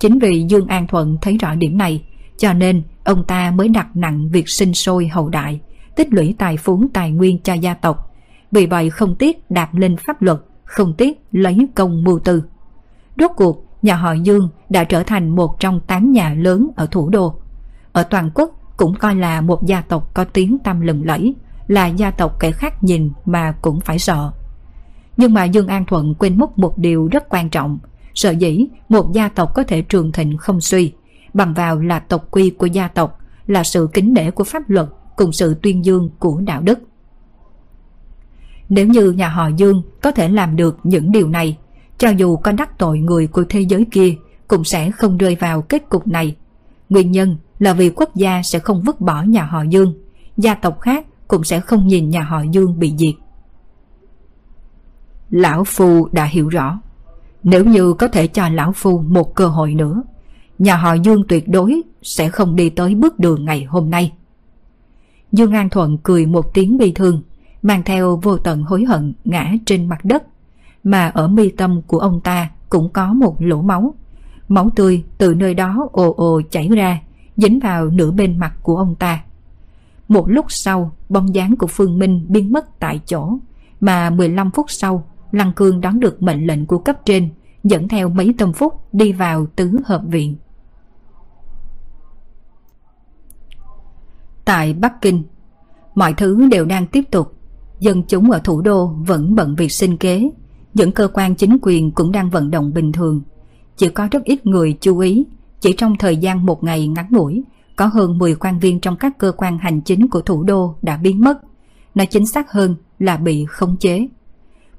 A: Chính vì Dương An Thuận thấy rõ điểm này, cho nên ông ta mới đặt nặng việc sinh sôi hậu đại, tích lũy tài phú tài nguyên cho gia tộc. Vì vậy không tiếc đạp lên pháp luật, không tiếc lấy công mưu tư. Rốt cuộc, nhà họ Dương đã trở thành một trong tám nhà lớn ở thủ đô. Ở toàn quốc cũng coi là một gia tộc có tiếng tăm lừng lẫy, là gia tộc kẻ khác nhìn mà cũng phải sợ. Nhưng mà Dương An Thuận quên mất một điều rất quan trọng, sợ dĩ một gia tộc có thể trường thịnh không suy, bằng vào là tộc quy của gia tộc, là sự kính nể của pháp luật cùng sự tuyên dương của đạo đức. Nếu như nhà họ Dương có thể làm được những điều này, cho dù có đắc tội người của thế giới kia cũng sẽ không rơi vào kết cục này. Nguyên nhân là vì quốc gia sẽ không vứt bỏ nhà họ Dương, gia tộc khác cũng sẽ không nhìn nhà họ Dương bị diệt. Lão Phu đã hiểu rõ, nếu như có thể cho Lão Phu một cơ hội nữa, nhà họ Dương tuyệt đối sẽ không đi tới bước đường ngày hôm nay. Dương An Thuận cười một tiếng bi thương, mang theo vô tận hối hận ngã trên mặt đất, mà ở mi tâm của ông ta cũng có một lỗ máu. Máu tươi từ nơi đó ồ ồ chảy ra, dính vào nửa bên mặt của ông ta. Một lúc sau, bóng dáng của Phương Minh biến mất tại chỗ, mà 15 phút sau, Lăng Cương đón được mệnh lệnh của cấp trên, dẫn theo mấy tâm phúc đi vào tứ hợp viện. Tại Bắc Kinh, mọi thứ đều đang tiếp tục. Dân chúng ở thủ đô vẫn bận việc sinh kế, những cơ quan chính quyền cũng đang vận động bình thường. Chỉ có rất ít người chú ý, chỉ trong thời gian một ngày ngắn ngủi, có hơn 10 quan viên trong các cơ quan hành chính của thủ đô đã biến mất. Nói chính xác hơn là bị khống chế.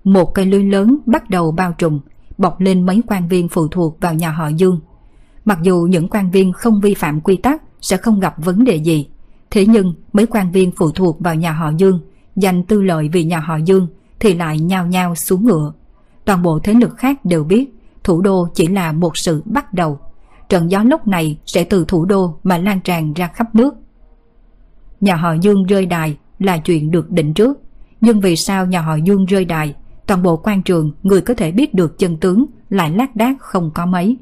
A: Một cây lưới lớn bắt đầu bao trùm, bọc lên mấy quan viên phụ thuộc vào nhà họ Dương. Mặc dù những quan viên không vi phạm quy tắc sẽ không gặp vấn đề gì, thế nhưng mấy quan viên phụ thuộc vào nhà họ Dương dành tư lợi vì nhà họ Dương thì lại nhao nhao xuống ngựa. Toàn bộ thế lực khác đều biết thủ đô chỉ là một sự bắt đầu trận gió lúc này sẽ từ thủ đô mà lan tràn ra khắp nước. Nhà họ Dương rơi đài là chuyện được định trước, nhưng vì sao nhà họ Dương rơi đài, toàn bộ quan trường người có thể biết được chân tướng lại lác đác không có mấy.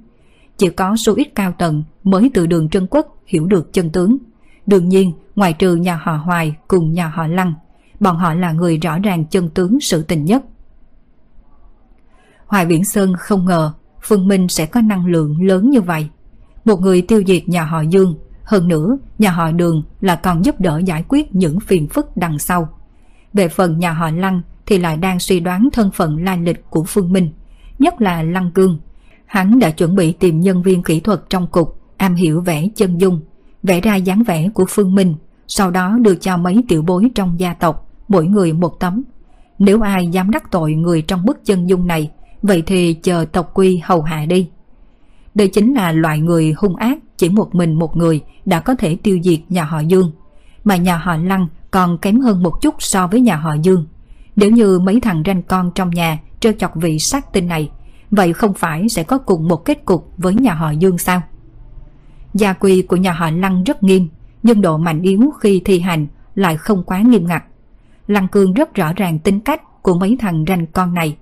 A: Chỉ có số ít cao tầng mới từ đường Trân Quốc hiểu được chân tướng. Đương nhiên, ngoài trừ nhà họ Hoài cùng nhà họ Lăng, bọn họ là người rõ ràng chân tướng sự tình nhất. Hoài Viễn Sơn không ngờ Phương Minh sẽ có năng lượng lớn như vậy. Một người tiêu diệt nhà họ Dương, hơn nữa nhà họ Đường là còn giúp đỡ giải quyết những phiền phức đằng sau. Về phần nhà họ Lăng thì lại đang suy đoán thân phận lai lịch của Phương Minh, nhất là Lăng Cương. Hắn đã chuẩn bị tìm nhân viên kỹ thuật trong cục, am hiểu vẽ chân dung, vẽ ra dáng vẽ của Phương Minh, sau đó đưa cho mấy tiểu bối trong gia tộc, mỗi người một tấm. Nếu ai dám đắc tội người trong bức chân dung này, vậy thì chờ tộc quy hầu hạ đi. Đây chính là loại người hung ác chỉ một mình một người đã có thể tiêu diệt nhà họ Dương. Mà nhà họ Lăng còn kém hơn một chút so với nhà họ Dương. Nếu như mấy thằng ranh con trong nhà trêu chọc vị sát tinh này, vậy không phải sẽ có cùng một kết cục với nhà họ Dương sao? Gia quy của nhà họ Lăng rất nghiêm, nhưng độ mạnh yếu khi thi hành lại không quá nghiêm ngặt. Lăng Cương rất rõ ràng tính cách của mấy thằng ranh con này.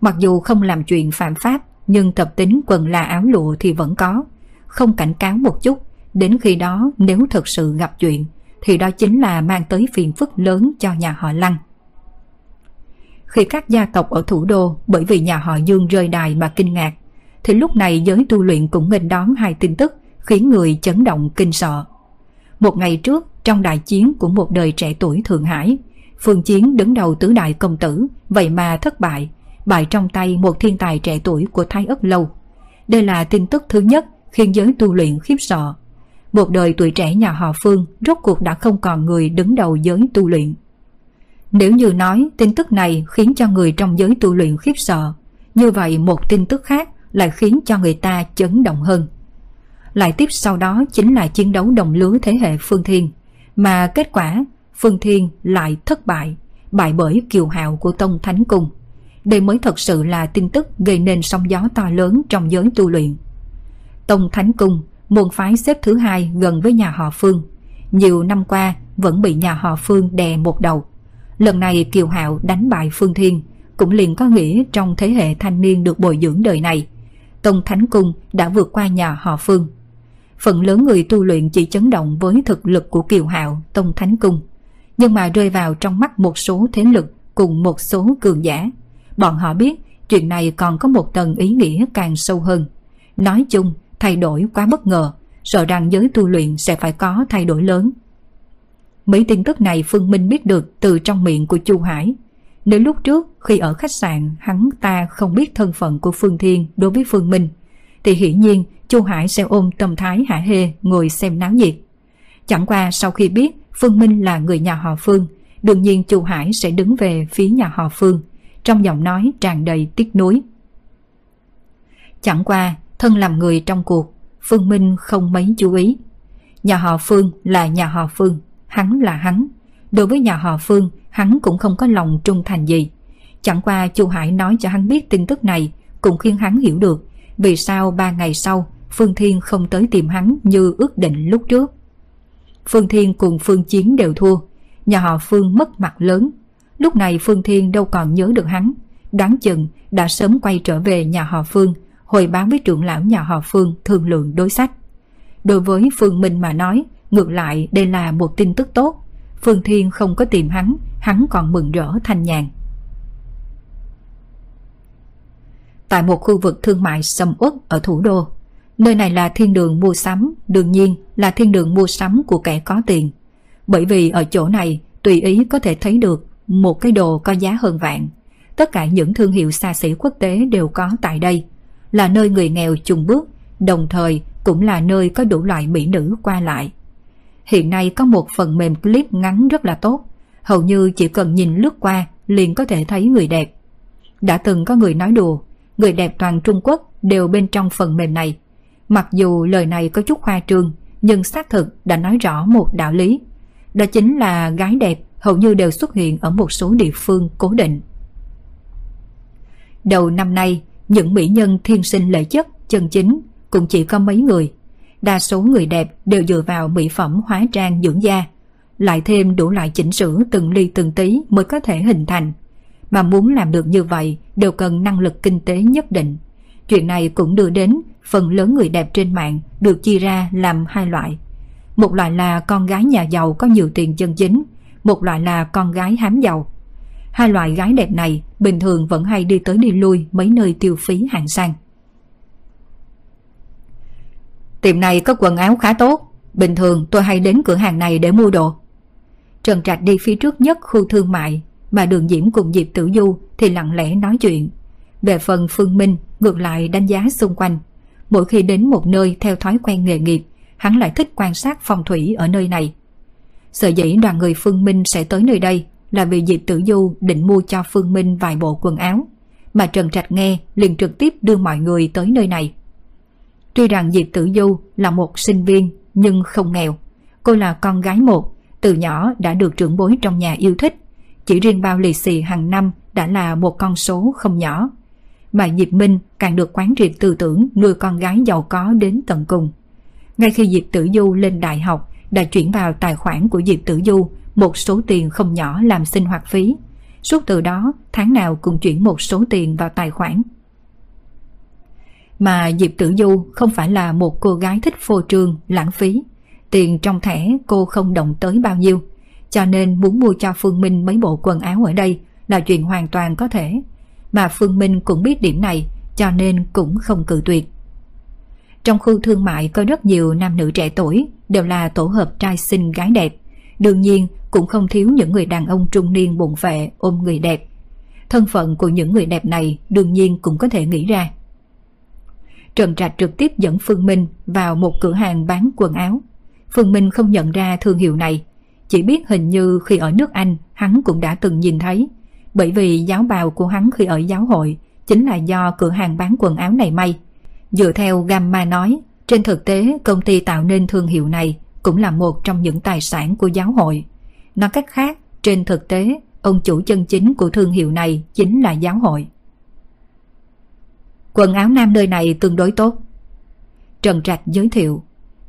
A: Mặc dù không làm chuyện phạm pháp, nhưng tập tính quần là áo lụa thì vẫn có. Không cảnh cáo một chút, đến khi đó nếu thật sự gặp chuyện, thì đó chính là mang tới phiền phức lớn cho nhà họ Lăng. Khi các gia tộc ở thủ đô bởi vì nhà họ Dương rơi đài mà kinh ngạc, thì lúc này giới tu luyện cũng nghênh đón hai tin tức khiến người chấn động kinh sợ. Một ngày trước, trong đại chiến của một đời trẻ tuổi Thượng Hải, Phương Chiến đứng đầu tứ đại công tử, vậy mà thất bại, bại trong tay một thiên tài trẻ tuổi của Thái Ất Lâu. Đây là tin tức thứ nhất khiến giới tu luyện khiếp sợ. Một đời tuổi trẻ nhà họ Phương rốt cuộc đã không còn người đứng đầu giới tu luyện. Nếu như nói tin tức này khiến cho người trong giới tu luyện khiếp sợ, như vậy một tin tức khác lại khiến cho người ta chấn động hơn. Lại tiếp sau đó chính là chiến đấu đồng lứa thế hệ Phương Thiên, mà kết quả Phương Thiên lại thất bại, bại bởi kiều hạo của Tông Thánh Cung. Đây mới thật sự là tin tức gây nên sóng gió to lớn trong giới tu luyện. Tông Thánh Cung, môn phái xếp thứ hai gần với nhà họ Phương. Nhiều năm qua vẫn bị nhà họ Phương đè một đầu. Lần này Kiều Hạo đánh bại Phương Thiên, cũng liền có nghĩa trong thế hệ thanh niên được bồi dưỡng đời này. Tông Thánh Cung đã vượt qua nhà họ Phương. Phần lớn người tu luyện chỉ chấn động với thực lực của Kiều Hạo, Tông Thánh Cung. Nhưng mà rơi vào trong mắt một số thế lực cùng một số cường giả Bọn họ biết chuyện này còn có một tầng ý nghĩa càng sâu hơn. Nói chung, thay đổi quá bất ngờ, sợ rằng giới tu luyện sẽ phải có thay đổi lớn. Mấy tin tức này Phương Minh biết được từ trong miệng của Chu Hải. Nếu lúc trước khi ở khách sạn hắn ta không biết thân phận của Phương Thiên đối với Phương Minh, thì hiển nhiên Chu Hải sẽ ôm tâm thái hạ hê ngồi xem náo nhiệt. Chẳng qua sau khi biết Phương Minh là người nhà họ Phương, đương nhiên Chu Hải sẽ đứng về phía nhà họ Phương, trong giọng nói tràn đầy tiếc nuối. Chẳng qua, thân làm người trong cuộc, Phương Minh không mấy chú ý. Nhà họ Phương là nhà họ Phương, hắn là hắn. Đối với nhà họ Phương, hắn cũng không có lòng trung thành gì. Chẳng qua Chu Hải nói cho hắn biết tin tức này cũng khiến hắn hiểu được vì sao ba ngày sau Phương Thiên không tới tìm hắn như ước định lúc trước. Phương Thiên cùng Phương Chiến đều thua, nhà họ Phương mất mặt lớn. Lúc này Phương Thiên đâu còn nhớ được hắn, đáng chừng đã sớm quay trở về nhà họ Phương, hồi báo với trưởng lão nhà họ Phương thương lượng đối sách. Đối với Phương Minh mà nói, ngược lại đây là một tin tức tốt. Phương Thiên không có tìm hắn, hắn còn mừng rỡ thanh nhàn. Tại một khu vực thương mại sầm uất ở thủ đô, nơi này là thiên đường mua sắm, đương nhiên là thiên đường mua sắm của kẻ có tiền. Bởi vì ở chỗ này tùy ý có thể thấy được một cái đồ có giá hơn vạn. Tất cả những thương hiệu xa xỉ quốc tế đều có tại đây, là nơi người nghèo chung bước, đồng thời cũng là nơi có đủ loại mỹ nữ qua lại. Hiện nay có một phần mềm clip ngắn rất là tốt, hầu như chỉ cần nhìn lướt qua liền có thể thấy người đẹp. Đã từng có người nói đùa, người đẹp toàn Trung Quốc đều bên trong phần mềm này. Mặc dù lời này có chút khoa trương, nhưng xác thực đã nói rõ một đạo lý. Đó chính là gái đẹp hầu như đều xuất hiện ở một số địa phương cố định. Đầu năm nay, những mỹ nhân thiên sinh lệ chất, chân chính cũng chỉ có mấy người. Đa số người đẹp đều dựa vào mỹ phẩm hóa trang dưỡng da, lại thêm đủ loại chỉnh sửa từng ly từng tí mới có thể hình thành. Mà muốn làm được như vậy đều cần năng lực kinh tế nhất định. Chuyện này cũng đưa đến phần lớn người đẹp trên mạng được chia ra làm hai loại. Một loại là con gái nhà giàu có nhiều tiền chân chính, một loại là con gái hám giàu. Hai loại gái đẹp này bình thường vẫn hay đi tới đi lui mấy nơi tiêu phí hạng sang. Tiệm này có quần áo khá tốt, bình thường tôi hay đến cửa hàng này để mua đồ. Trần Trạch đi phía trước nhất khu thương mại, mà đường Diễm cùng Diệp Tử Du thì lặng lẽ nói chuyện. Về phần Phương Minh ngược lại đánh giá xung quanh. Mỗi khi đến một nơi theo thói quen nghề nghiệp, hắn lại thích quan sát phong thủy ở nơi này. Sở dĩ đoàn người Phương Minh sẽ tới nơi đây là vì Diệp Tử Du định mua cho Phương Minh vài bộ quần áo, mà Trần Trạch nghe liền trực tiếp đưa mọi người tới nơi này. Tuy rằng Diệp Tử Du là một sinh viên nhưng không nghèo, cô là con gái một, từ nhỏ đã được trưởng bối trong nhà yêu thích, chỉ riêng bao lì xì hàng năm đã là một con số không nhỏ. Mà Diệp Minh càng được quán triệt tư tưởng nuôi con gái giàu có đến tận cùng. Ngay khi Diệp Tử Du lên đại học đã chuyển vào tài khoản của Diệp Tử Du một số tiền không nhỏ làm sinh hoạt phí. Suốt từ đó, tháng nào cũng chuyển một số tiền vào tài khoản. Mà Diệp Tử Du không phải là một cô gái thích phô trương, lãng phí. Tiền trong thẻ cô không động tới bao nhiêu. Cho nên muốn mua cho Phương Minh mấy bộ quần áo ở đây là chuyện hoàn toàn có thể. Mà Phương Minh cũng biết điểm này cho nên cũng không cự tuyệt. Trong khu thương mại có rất nhiều nam nữ trẻ tuổi đều là tổ hợp trai xinh gái đẹp. Đương nhiên cũng không thiếu những người đàn ông trung niên bụng vệ ôm người đẹp. Thân phận của những người đẹp này đương nhiên cũng có thể nghĩ ra. Trần Trạch trực tiếp dẫn Phương Minh vào một cửa hàng bán quần áo. Phương Minh không nhận ra thương hiệu này, chỉ biết hình như khi ở nước Anh hắn cũng đã từng nhìn thấy, bởi vì giáo bào của hắn khi ở giáo hội chính là do cửa hàng bán quần áo này may. Dựa theo Gamma nói, trên thực tế công ty tạo nên thương hiệu này cũng là một trong những tài sản của giáo hội. Nói cách khác, trên thực tế, ông chủ chân chính của thương hiệu này chính là giáo hội. Quần áo nam nơi này tương đối tốt. Trần Trạch giới thiệu.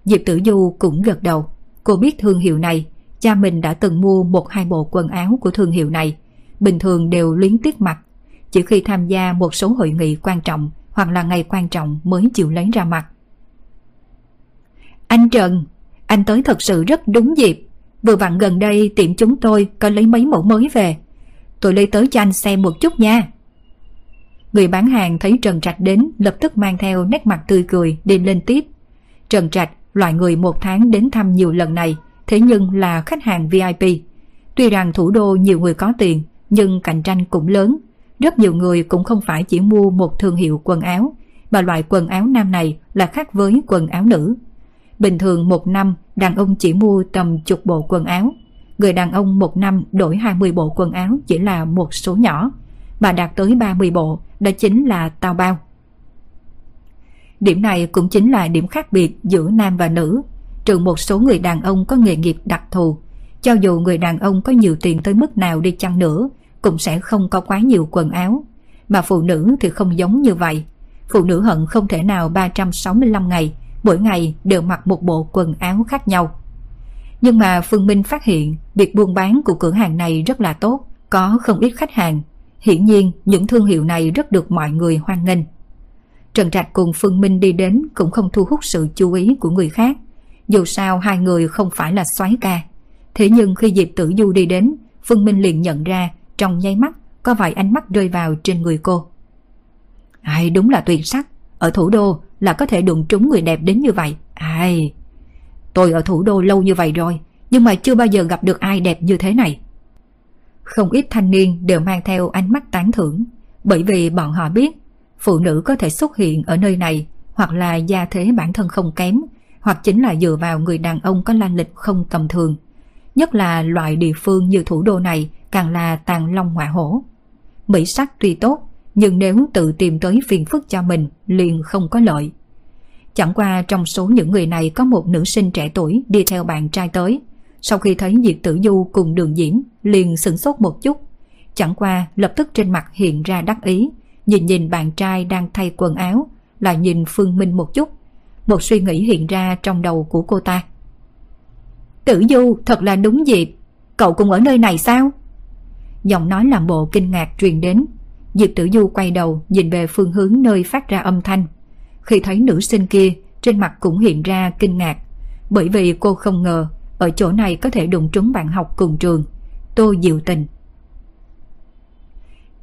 A: Diệp Tử Du cũng gật đầu. Cô biết thương hiệu này, cha mình đã từng mua một hai bộ quần áo của thương hiệu này. Bình thường đều luyến tiếc mặt. Chỉ khi tham gia một số hội nghị quan trọng hoặc là ngày quan trọng mới chịu lấy ra mặt. Anh Trần, anh tới thật sự rất đúng dịp. Vừa vặn gần đây tiệm chúng tôi có lấy mấy mẫu mới về. Tôi lấy tới cho anh xem một chút nha. Người bán hàng thấy Trần Trạch đến lập tức mang theo nét mặt tươi cười đi lên tiếp. Trần Trạch, loại người một tháng đến thăm nhiều lần này, thế nhưng là khách hàng VIP. Tuy rằng thủ đô nhiều người có tiền, nhưng cạnh tranh cũng lớn. Rất nhiều người cũng không phải chỉ mua một thương hiệu quần áo, mà loại quần áo nam này là khác với quần áo nữ. Bình thường một năm, đàn ông chỉ mua tầm chục bộ quần áo. Người đàn ông một năm đổi 20 bộ quần áo chỉ là một số nhỏ, mà đạt tới 30 bộ đó chính là tao bao. Điểm này cũng chính là điểm khác biệt giữa nam và nữ, trừ một số người đàn ông có nghề nghiệp đặc thù, cho dù người đàn ông có nhiều tiền tới mức nào đi chăng nữa, cũng sẽ không có quá nhiều quần áo. Mà phụ nữ thì không giống như vậy. Phụ nữ hận không thể nào 365 ngày, mỗi ngày đều mặc một bộ quần áo khác nhau. Nhưng mà Phương Minh phát hiện việc buôn bán của cửa hàng này rất là tốt, có không ít khách hàng. Hiển nhiên những thương hiệu này rất được mọi người hoan nghênh. Trần Trạch cùng Phương Minh đi đến cũng không thu hút sự chú ý của người khác. Dù sao hai người không phải là xoáy ca. Thế nhưng khi Diệp Tử Du đi đến, Phương Minh liền nhận ra trong nháy mắt có vài ánh mắt rơi vào trên người cô. Ai đúng là tuyệt sắc, ở thủ đô là có thể đụng trúng người đẹp đến như vậy. Ai... Tôi ở thủ đô lâu như vậy rồi, nhưng mà chưa bao giờ gặp được ai đẹp như thế này. Không ít thanh niên đều mang theo ánh mắt tán thưởng, bởi vì bọn họ biết phụ nữ có thể xuất hiện ở nơi này hoặc là gia thế bản thân không kém, hoặc chính là dựa vào người đàn ông có lan lịch không tầm thường. Nhất là loại địa phương như thủ đô này càng là tàn long hỏa hổ. Mỹ sắc tuy tốt, nhưng nếu tự tìm tới phiền phức cho mình liền không có lợi. Chẳng qua trong số những người này có một nữ sinh trẻ tuổi đi theo bạn trai tới. Sau khi thấy Diệp Tử Du cùng đường diễn, liền sửng sốt một chút. Chẳng qua lập tức trên mặt hiện ra đắc ý, nhìn nhìn bạn trai đang thay quần áo, lại nhìn Phương Minh một chút. Một suy nghĩ hiện ra trong đầu của cô ta. Tử Du thật là đúng dịp, cậu cũng ở nơi này sao? Giọng nói làm bộ kinh ngạc truyền đến. Diệp Tử Du quay đầu nhìn về phương hướng nơi phát ra âm thanh. Khi thấy nữ sinh kia, trên mặt cũng hiện ra kinh ngạc. Bởi vì cô không ngờ ở chỗ này có thể đụng trúng bạn học cùng trường. Tô Diệu Tình.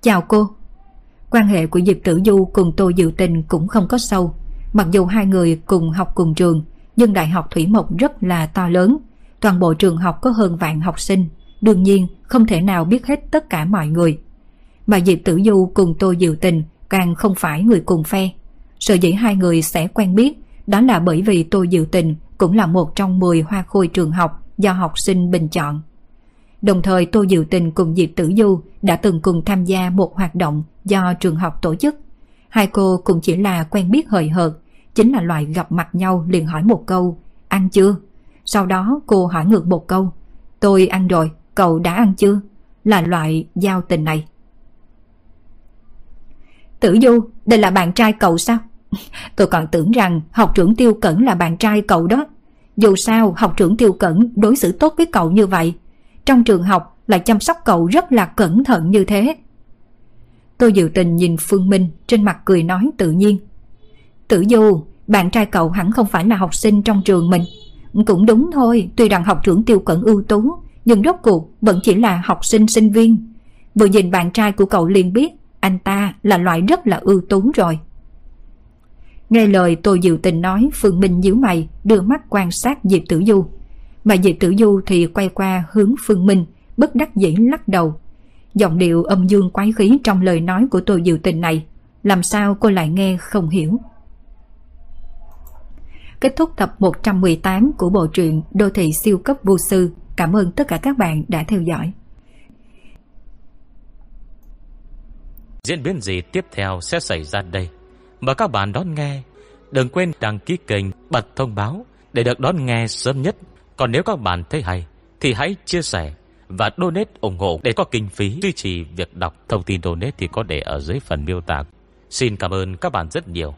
A: Chào cô. Quan hệ của Diệp Tử Du cùng Tô Diệu Tình cũng không có sâu. Mặc dù hai người cùng học cùng trường, nhưng Đại học Thủy Mộc rất là to lớn. Toàn bộ trường học có hơn vạn học sinh. Đương nhiên không thể nào biết hết tất cả mọi người. Mà Diệp Tử Du cùng Tô Diệu Tình càng không phải người cùng phe. Sở dĩ hai người sẽ quen biết đó là bởi vì Tô Diệu Tình cũng là một trong 10 hoa khôi trường học do học sinh bình chọn. Đồng thời Tô Diệu Tình cùng Diệp Tử Du đã từng cùng tham gia một hoạt động do trường học tổ chức. Hai cô cũng chỉ là quen biết hời hợt, chính là loại gặp mặt nhau liền hỏi một câu, ăn chưa? Sau đó cô hỏi ngược một câu, tôi ăn rồi, cậu đã ăn chưa? Là loại giao tình này. Tử Du, đây là bạn trai cậu sao? Tôi còn tưởng rằng học trưởng Tiêu Cẩn là bạn trai cậu đó. Dù sao học trưởng Tiêu Cẩn đối xử tốt với cậu như vậy. Trong trường học lại chăm sóc cậu rất là cẩn thận như thế. Tôi dự tình nhìn Phương Minh trên mặt cười nói tự nhiên. Tử Du, bạn trai cậu hẳn không phải là học sinh trong trường mình. Cũng đúng thôi, tuy rằng học trưởng Tiêu Cẩn ưu tú, nhưng rốt cuộc vẫn chỉ là học sinh sinh viên. Vừa nhìn bạn trai của cậu liền biết anh ta là loại rất là ưu tú rồi. Nghe lời tôi Diệu Tình nói Phương Minh nhíu mày đưa mắt quan sát Diệp Tử Du. Mà Diệp Tử Du thì quay qua hướng Phương Minh bất đắc dĩ lắc đầu. Giọng điệu âm dương quái khí trong lời nói của tôi Diệu Tình này làm sao cô lại nghe không hiểu. Kết thúc tập 118 của bộ truyện Đô thị siêu cấp vô sư. Cảm ơn tất cả các bạn đã theo dõi.
B: Diễn biến gì tiếp theo sẽ xảy ra đây? Mời các bạn đón nghe. Đừng quên đăng ký kênh, bật thông báo để được đón nghe sớm nhất. Còn nếu các bạn thấy hay, thì hãy chia sẻ và donate ủng hộ để có kinh phí duy trì việc đọc. Thông tin donate thì có để ở dưới phần miêu tả. Xin cảm ơn các bạn rất nhiều.